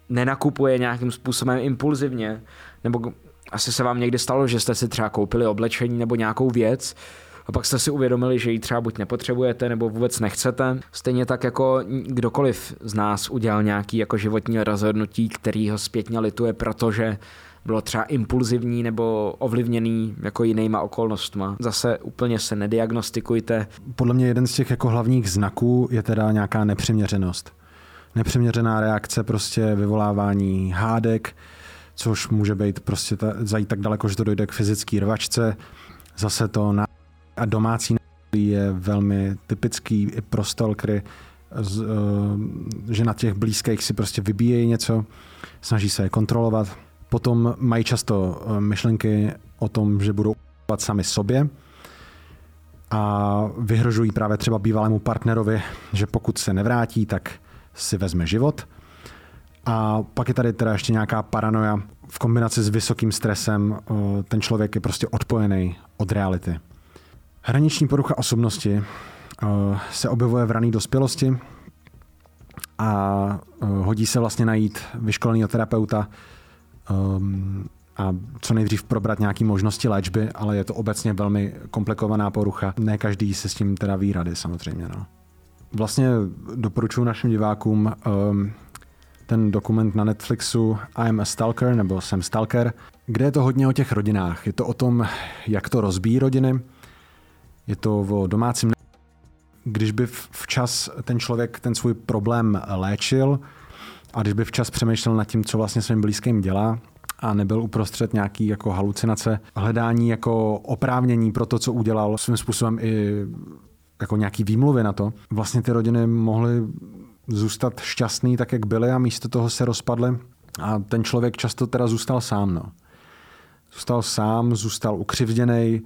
nenakupuje nějakým způsobem impulzivně, nebo asi se vám někdy stalo, že jste si třeba koupili oblečení nebo nějakou věc a pak jste si uvědomili, že ji třeba buď nepotřebujete nebo vůbec nechcete. Stejně tak jako kdokoliv z nás udělal nějaký jako životní rozhodnutí, který ho zpětně lituje, protože bylo třeba impulzivní nebo ovlivněný jako jinýma okolnostma. Zase úplně se nediagnostikujte. Podle mě jeden z těch jako hlavních znaků je teda nějaká nepřiměřenost. Nepřiměřená reakce, prostě vyvolávání hádek, což může být prostě ta, zajít tak daleko, že to dojde k fyzické rvačce. Zase to na a domácí je velmi typický i pro stalkery, eh, že na těch blízkých si prostě vybíjejí něco, snaží se je kontrolovat. Potom mají často eh, myšlenky o tom, že budou sami sobě a vyhrožují právě třeba bývalému partnerovi, že pokud se nevrátí, tak si vezme život. A pak je tady teda ještě nějaká paranoja v kombinaci s vysokým stresem. Eh, ten člověk je prostě odpojený od reality. Hraniční porucha osobnosti eh, se objevuje v rané dospělosti a hodí se vlastně najít vyškoleného terapeuta ehm, a co nejdřív probrat nějaké možnosti léčby, ale je to obecně velmi komplikovaná porucha. Ne každý se s tím teda ví rady samozřejmě. No. Vlastně doporučuji našim divákům um, ten dokument na Netflixu I am a Stalker, nebo jsem Stalker, kde je to hodně o těch rodinách. Je to o tom, jak to rozbíjí rodiny, je to o domácím když by včas ten člověk ten svůj problém léčil a když by včas přemýšlel nad tím, co vlastně svým blízkým dělá, a nebyl uprostřed nějaký jako halucinace, hledání jako oprávnění pro to, co udělal, svým způsobem i jako nějaký výmluvy na to. Vlastně ty rodiny mohly zůstat šťastný tak, jak byly a místo toho se rozpadly a ten člověk často teda zůstal sám. No. Zůstal sám, zůstal ukřivděný,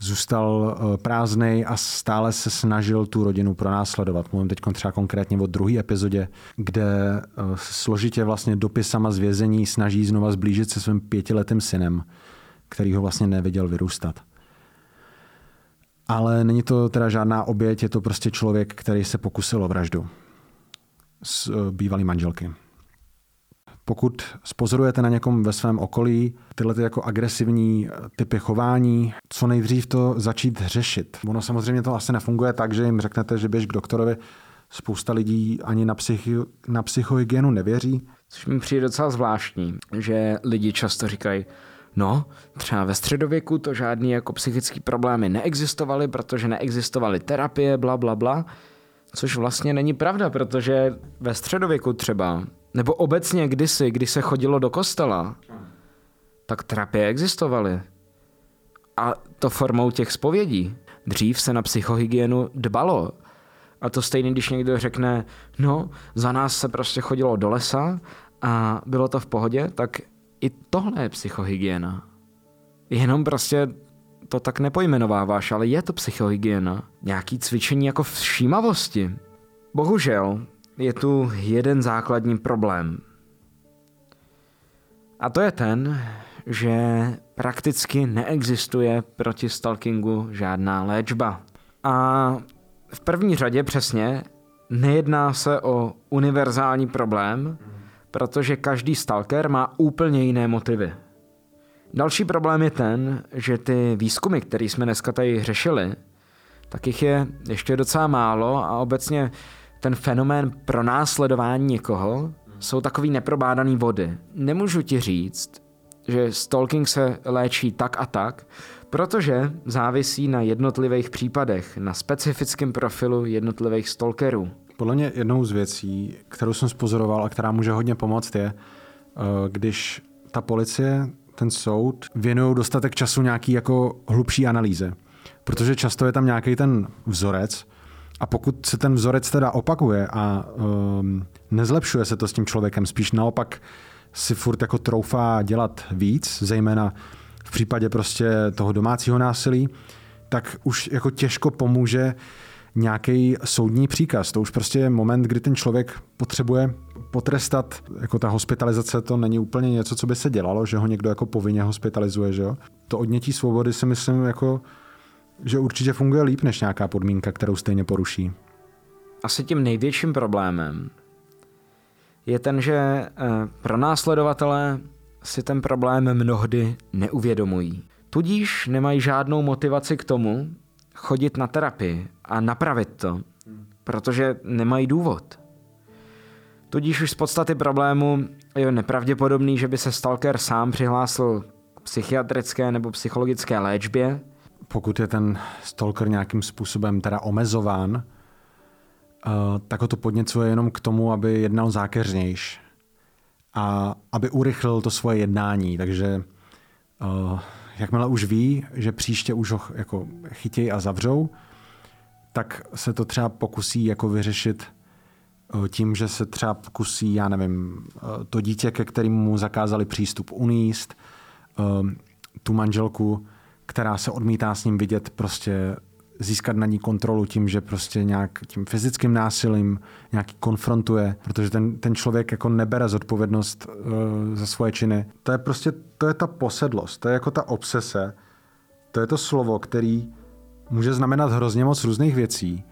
zůstal eh, prázdný a stále se snažil tu rodinu pronásledovat. Mluvím teď třeba konkrétně o druhé epizodě, kde eh, složitě vlastně dopisama z vězení snaží znova zblížit se svým pětiletým synem, který ho vlastně neviděl vyrůstat. Ale není to teda žádná oběť, je to prostě člověk, který se pokusil o vraždu s eh, bývalý manželky. Pokud spozorujete na někom ve svém okolí tyhle ty jako agresivní typy chování, co nejdřív to začít řešit. Ono samozřejmě to asi nefunguje tak, že jim řeknete, že běž k doktorovi. Spousta lidí ani na, psychi, na psychohygienu nevěří. Což mi přijde docela zvláštní, že lidi často říkají, No, třeba ve středověku to žádný jako psychické problémy neexistovaly, protože neexistovaly terapie, bla, bla, bla. Což vlastně není pravda, protože ve středověku třeba nebo obecně kdysi, když se chodilo do kostela, tak terapie existovaly. A to formou těch spovědí. Dřív se na psychohygienu dbalo. A to stejně, když někdo řekne, no, za nás se prostě chodilo do lesa a bylo to v pohodě, tak i tohle je psychohygiena. Jenom prostě to tak nepojmenováváš, ale je to psychohygiena. Nějaký cvičení jako všímavosti. Bohužel, je tu jeden základní problém. A to je ten, že prakticky neexistuje proti stalkingu žádná léčba. A v první řadě přesně nejedná se o univerzální problém, protože každý stalker má úplně jiné motivy. Další problém je ten, že ty výzkumy, které jsme dneska tady řešili, tak jich je ještě docela málo a obecně ten fenomén pronásledování někoho jsou takový neprobádaný vody. Nemůžu ti říct, že stalking se léčí tak a tak, Protože závisí na jednotlivých případech, na specifickém profilu jednotlivých stalkerů. Podle mě jednou z věcí, kterou jsem spozoroval a která může hodně pomoct, je, eh, když ta policie, ten soud věnují dostatek času nějaký jako hlubší analýze. Protože často je tam nějaký ten vzorec a pokud se ten vzorec teda opakuje a um, nezlepšuje se to s tím člověkem, spíš naopak si furt jako troufá dělat víc, zejména v případě prostě toho domácího násilí, tak už jako těžko pomůže nějaký soudní příkaz. To už prostě je moment, kdy ten člověk potřebuje potrestat, jako ta hospitalizace to není úplně něco, co by se dělalo, že ho někdo jako povinně hospitalizuje, že jo. To odnětí svobody si myslím jako, že určitě funguje líp než nějaká podmínka, kterou stejně poruší. Asi tím největším problémem je ten, že eh, pro následovatele si ten problém mnohdy neuvědomují. Tudíž nemají žádnou motivaci k tomu chodit na terapii a napravit to, protože nemají důvod. Tudíž už z podstaty problému je nepravděpodobný, že by se stalker sám přihlásil k psychiatrické nebo psychologické léčbě. Pokud je ten stalker nějakým způsobem teda omezován, eh, tak ho to podněcuje jenom k tomu, aby jednal zákeřnějš a aby urychlil to svoje jednání. Takže uh, jakmile už ví, že příště už ho jako chytějí a zavřou, tak se to třeba pokusí jako vyřešit uh, tím, že se třeba pokusí, já nevím, to dítě, ke kterému mu zakázali přístup uníst, tu manželku, která se odmítá s ním vidět, prostě získat na ní kontrolu tím, že prostě nějak tím fyzickým násilím nějaký konfrontuje, protože ten, ten člověk jako nebere zodpovědnost uh, za svoje činy. To je prostě, to je ta posedlost, to je jako ta obsese, to je to slovo, který může znamenat hrozně moc různých věcí,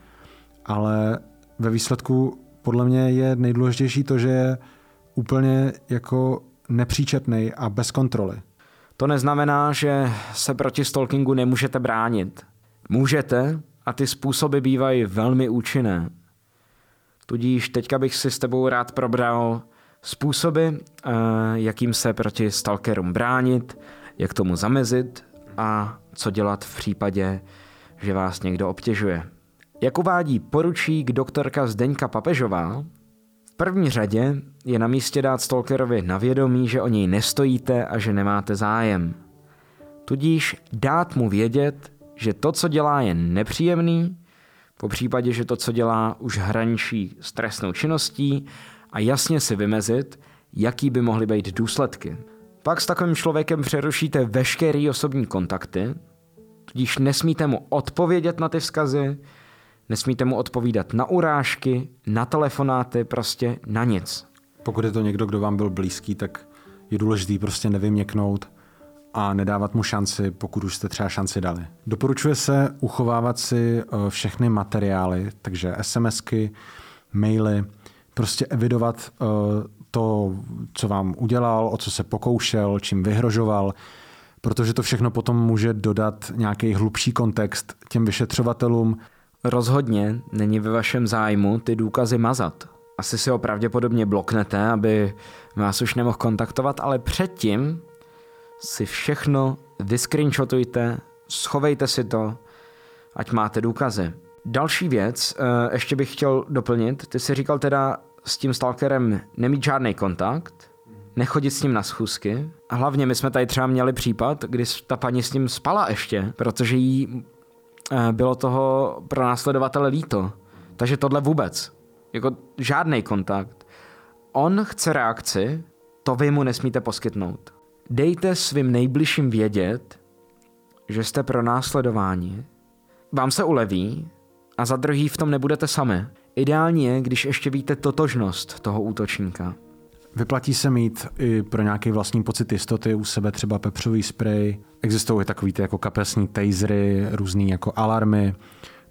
ale ve výsledku podle mě je nejdůležitější to, že je úplně jako nepříčetný a bez kontroly. To neznamená, že se proti stalkingu nemůžete bránit. Můžete a ty způsoby bývají velmi účinné. Tudíž teďka bych si s tebou rád probral způsoby, eh, jakým se proti stalkerům bránit, jak tomu zamezit a co dělat v případě, že vás někdo obtěžuje. Jak uvádí poručík doktorka Zdeňka Papežová, první řadě je na místě dát stalkerovi na vědomí, že o něj nestojíte a že nemáte zájem. Tudíž dát mu vědět, že to, co dělá, je nepříjemný, po případě, že to, co dělá, už hraničí s trestnou činností a jasně si vymezit, jaký by mohly být důsledky. Pak s takovým člověkem přerušíte veškeré osobní kontakty, tudíž nesmíte mu odpovědět na ty vzkazy, nesmíte mu odpovídat na urážky, na telefonáty, prostě na nic. Pokud je to někdo, kdo vám byl blízký, tak je důležité prostě nevyměknout a nedávat mu šanci, pokud už jste třeba šanci dali. Doporučuje se uchovávat si eh, všechny materiály, takže SMSky, maily, prostě evidovat eh, to, co vám udělal, o co se pokoušel, čím vyhrožoval, protože to všechno potom může dodat nějaký hlubší kontext těm vyšetřovatelům. Rozhodně není ve vašem zájmu ty důkazy mazat. Asi si ho pravděpodobně bloknete, aby vás už nemohl kontaktovat, ale předtím si všechno vyscreenshotujte, schovejte si to, ať máte důkazy. Další věc, eh, ještě bych chtěl doplnit, ty jsi říkal teda s tím stalkerem nemít žádný kontakt, nechodit s ním na schůzky. A hlavně my jsme tady třeba měli případ, kdy ta paní s ním spala ještě, protože jí bylo toho pro následovatele líto. Takže tohle vůbec. Jako žádný kontakt. On chce reakci, to vy mu nesmíte poskytnout. Dejte svým nejbližším vědět, že jste pro následování. Vám se uleví a za druhý v tom nebudete sami. Ideální je, když ještě víte totožnost toho útočníka. Vyplatí se mít i pro nějaký vlastní pocit jistoty u sebe třeba pepřový sprej. Existují takový ty jako kapesní tasery, různý jako alarmy.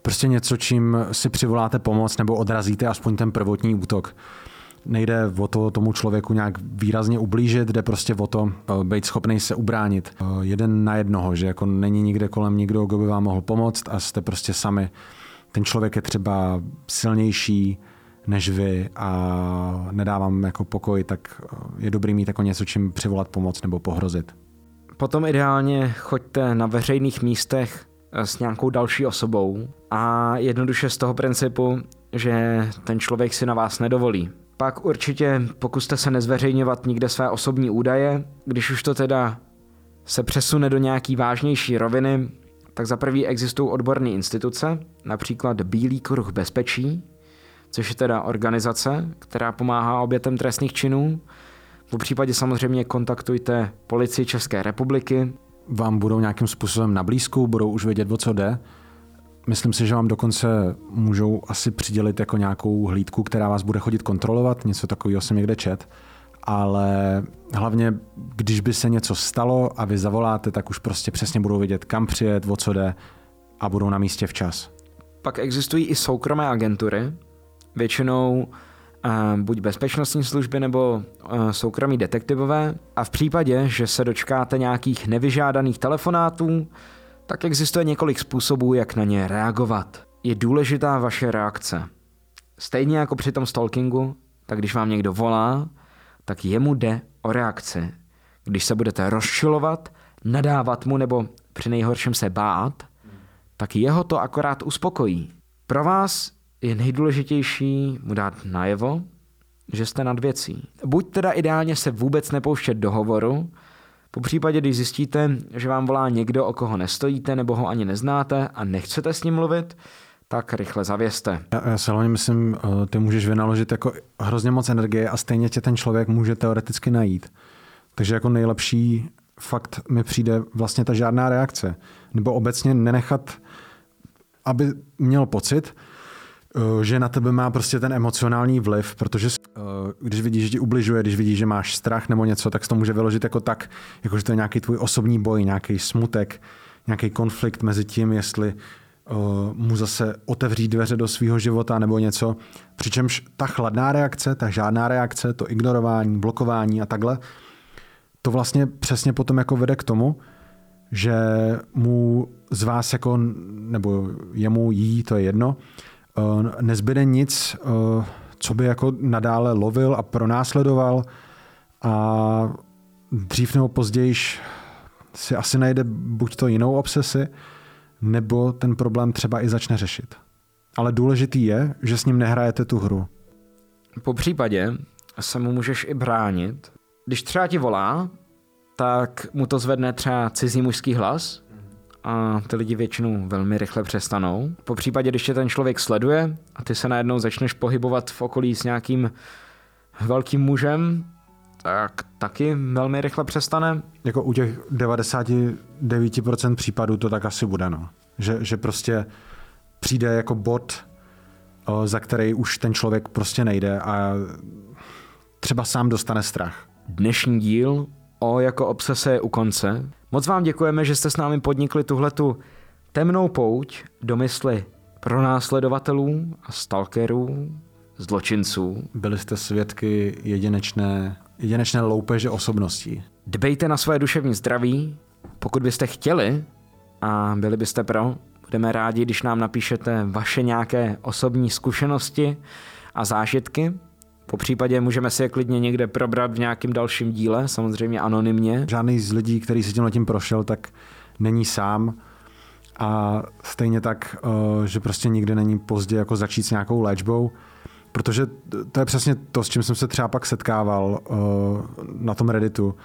Prostě něco, čím si přivoláte pomoc nebo odrazíte aspoň ten prvotní útok nejde o to tomu člověku nějak výrazně ublížit, jde prostě o to eh, být schopný se ubránit. Eh, jeden na jednoho, že jako není nikde kolem nikdo, kdo by vám mohl pomoct a jste prostě sami. Ten člověk je třeba silnější než vy a nedávám jako pokoj, tak je dobrý mít jako něco, čím přivolat pomoc nebo pohrozit. Potom ideálně choďte na veřejných místech eh, s nějakou další osobou a jednoduše z toho principu, že ten člověk si na vás nedovolí. Pak určitě pokuste se nezveřejňovat nikde své osobní údaje, když už to teda se přesune do nějaký vážnější roviny, tak za prvý existují odborné instituce, například Bílý kruh bezpečí, což je teda organizace, která pomáhá obětem trestných činů. V případě samozřejmě kontaktujte policii České republiky. Vám budou nějakým způsobem na blízku, budou už vědět, o co jde. Myslím si, že vám dokonce můžou asi přidělit jako nějakou hlídku, která vás bude chodit kontrolovat, něco takového jsem někde čet. Ale hlavně, když by se něco stalo a vy zavoláte, tak už prostě přesně budou vědět, kam přijet, o co jde a budou na místě včas. Pak existují i soukromé agentury, většinou uh, buď bezpečnostní služby nebo uh, soukromí detektivové a v případě, že se dočkáte nějakých nevyžádaných telefonátů, tak existuje několik způsobů, jak na ně reagovat. Je důležitá vaše reakce. Stejně jako při tom stalkingu, tak když vám někdo volá, tak jemu jde o reakci. Když se budete rozčilovat, nadávat mu nebo při nejhorším se bát, tak jeho to akorát uspokojí. Pro vás je nejdůležitější mu dát najevo, že jste nad věcí. Buď teda ideálně se vůbec nepouštět do hovoru, po případě, když zjistíte, že vám volá někdo, o koho nestojíte nebo ho ani neznáte a nechcete s ním mluvit, tak rychle zavěste. Já, já se hlavně myslím, eh, ty můžeš vynaložit jako hrozně moc energie a stejně tě ten člověk může teoreticky najít. Takže jako nejlepší fakt mi přijde vlastně ta žádná reakce. Nebo obecně nenechat, aby měl pocit, že na tebe má prostě ten emocionální vliv, protože eh, když vidíš, že ti ubližuje, když vidíš, že máš strach nebo něco, tak to může vyložit jako tak, jako že to je nějaký tvůj osobní boj, nějaký smutek, nějaký konflikt mezi tím, jestli uh, mu zase otevří dveře do svého života nebo něco. Přičemž ta chladná reakce, ta žádná reakce, to ignorování, blokování a takhle, to vlastně přesně potom jako vede k tomu, že mu z vás jako, nebo jemu jí, to je jedno, Eh, nezbyde nic, eh, co by jako nadále lovil a pronásledoval a dřív nebo později si asi najde buď to jinou obsesi, nebo ten problém třeba i začne řešit. Ale důležitý je, že s ním nehrajete tu hru. Po případě se mu můžeš i bránit. Když třeba ti volá, tak mu to zvedne třeba cizí mužský hlas a ty lidi většinou velmi rychle přestanou. Po případě, když tě ten člověk sleduje a ty se najednou začneš pohybovat v okolí s nějakým velkým mužem, tak taky velmi rychle přestane. Jako u těch 99% případů to tak asi bude, no. Že, že prostě přijde jako bod, za který už ten člověk prostě nejde a třeba sám dostane strach. Dnešní díl o jako obsese je u konce. Moc vám děkujeme, že jste s námi podnikli tuhletu temnou pouť do mysli pronásledovatelů a stalkerů, zločinců. Byli jste svědky jedinečné, jedinečné loupeže osobností. Dbejte na své duševní zdraví. Pokud byste chtěli a byli byste pro, budeme rádi, když nám napíšete vaše nějaké osobní zkušenosti a zážitky. Po případě můžeme si je klidně někde probrat v nějakém dalším díle, samozřejmě anonymně. Žádný z lidí, který si tím letím prošel, tak není sám. A stejně tak, eh, že prostě nikdy není pozdě jako začít s nějakou léčbou, protože to je přesně to, s čím jsem se třeba pak setkával eh, na tom Redditu,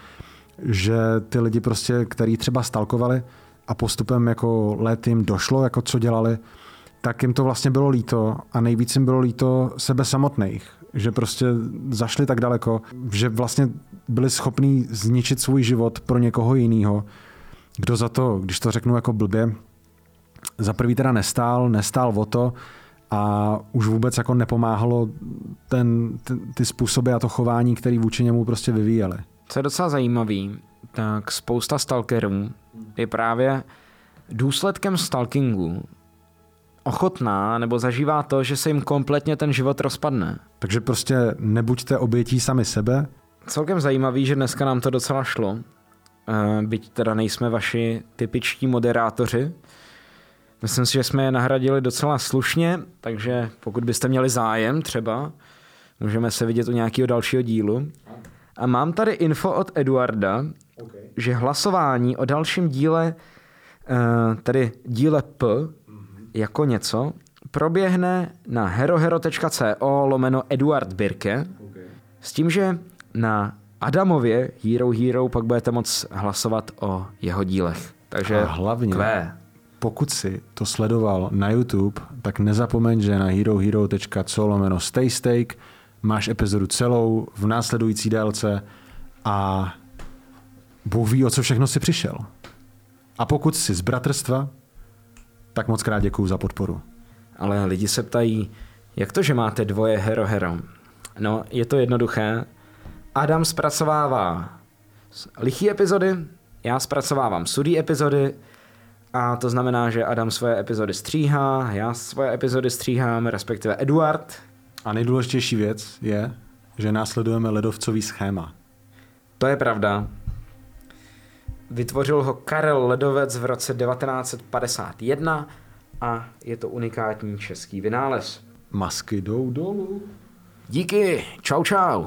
že ty lidi prostě, který třeba stalkovali a postupem jako let jim došlo, jako co dělali, tak jim to vlastně bylo líto a nejvíc jim bylo líto sebe samotných že prostě zašli tak daleko, že vlastně byli schopní zničit svůj život pro někoho jiného, kdo za to, když to řeknu jako blbě, za prvý teda nestál, nestál o to a už vůbec jako nepomáhalo ten, ty, ty způsoby a to chování, který vůči němu prostě vyvíjeli. Co je docela zajímavý, tak spousta stalkerů je právě důsledkem stalkingu ochotná nebo zažívá to, že se jim kompletně ten život rozpadne. Takže prostě nebuďte obětí sami sebe. Celkem zajímavý, že dneska nám to docela šlo. Eh, byť teda nejsme vaši typičtí moderátoři. Myslím si, že jsme je nahradili docela slušně, takže pokud byste měli zájem třeba, můžeme se vidět u nějakého dalšího dílu. A mám tady info od Eduarda, že hlasování o dalším díle, eh, tedy díle P, jako něco, proběhne na herohero.co lomeno Eduard Birke, s tím, že na Adamově Hero Hero pak budete moc hlasovat o jeho dílech. Takže A hlavně, Q. pokud si to sledoval na YouTube, tak nezapomeň, že na herohero.co lomeno staysteak máš epizodu celou v následující délce a Bůh ví, o co všechno si přišel. A pokud jsi z bratrstva, tak moc krát děkuju za podporu. Ale lidi se ptají, jak to, že máte dvoje hero hero? No, je to jednoduché. Adam zpracovává lichý epizody, já zpracovávám sudý epizody a to znamená, že Adam svoje epizody stříhá, já svoje epizody stříhám, respektive Eduard. A nejdůležitější věc je, že následujeme ledovcový schéma. To je pravda. Vytvořil ho Karel Ledovec v roce 1951 a je to unikátní český vynález. Masky jdou dolů. Díky, čau čau.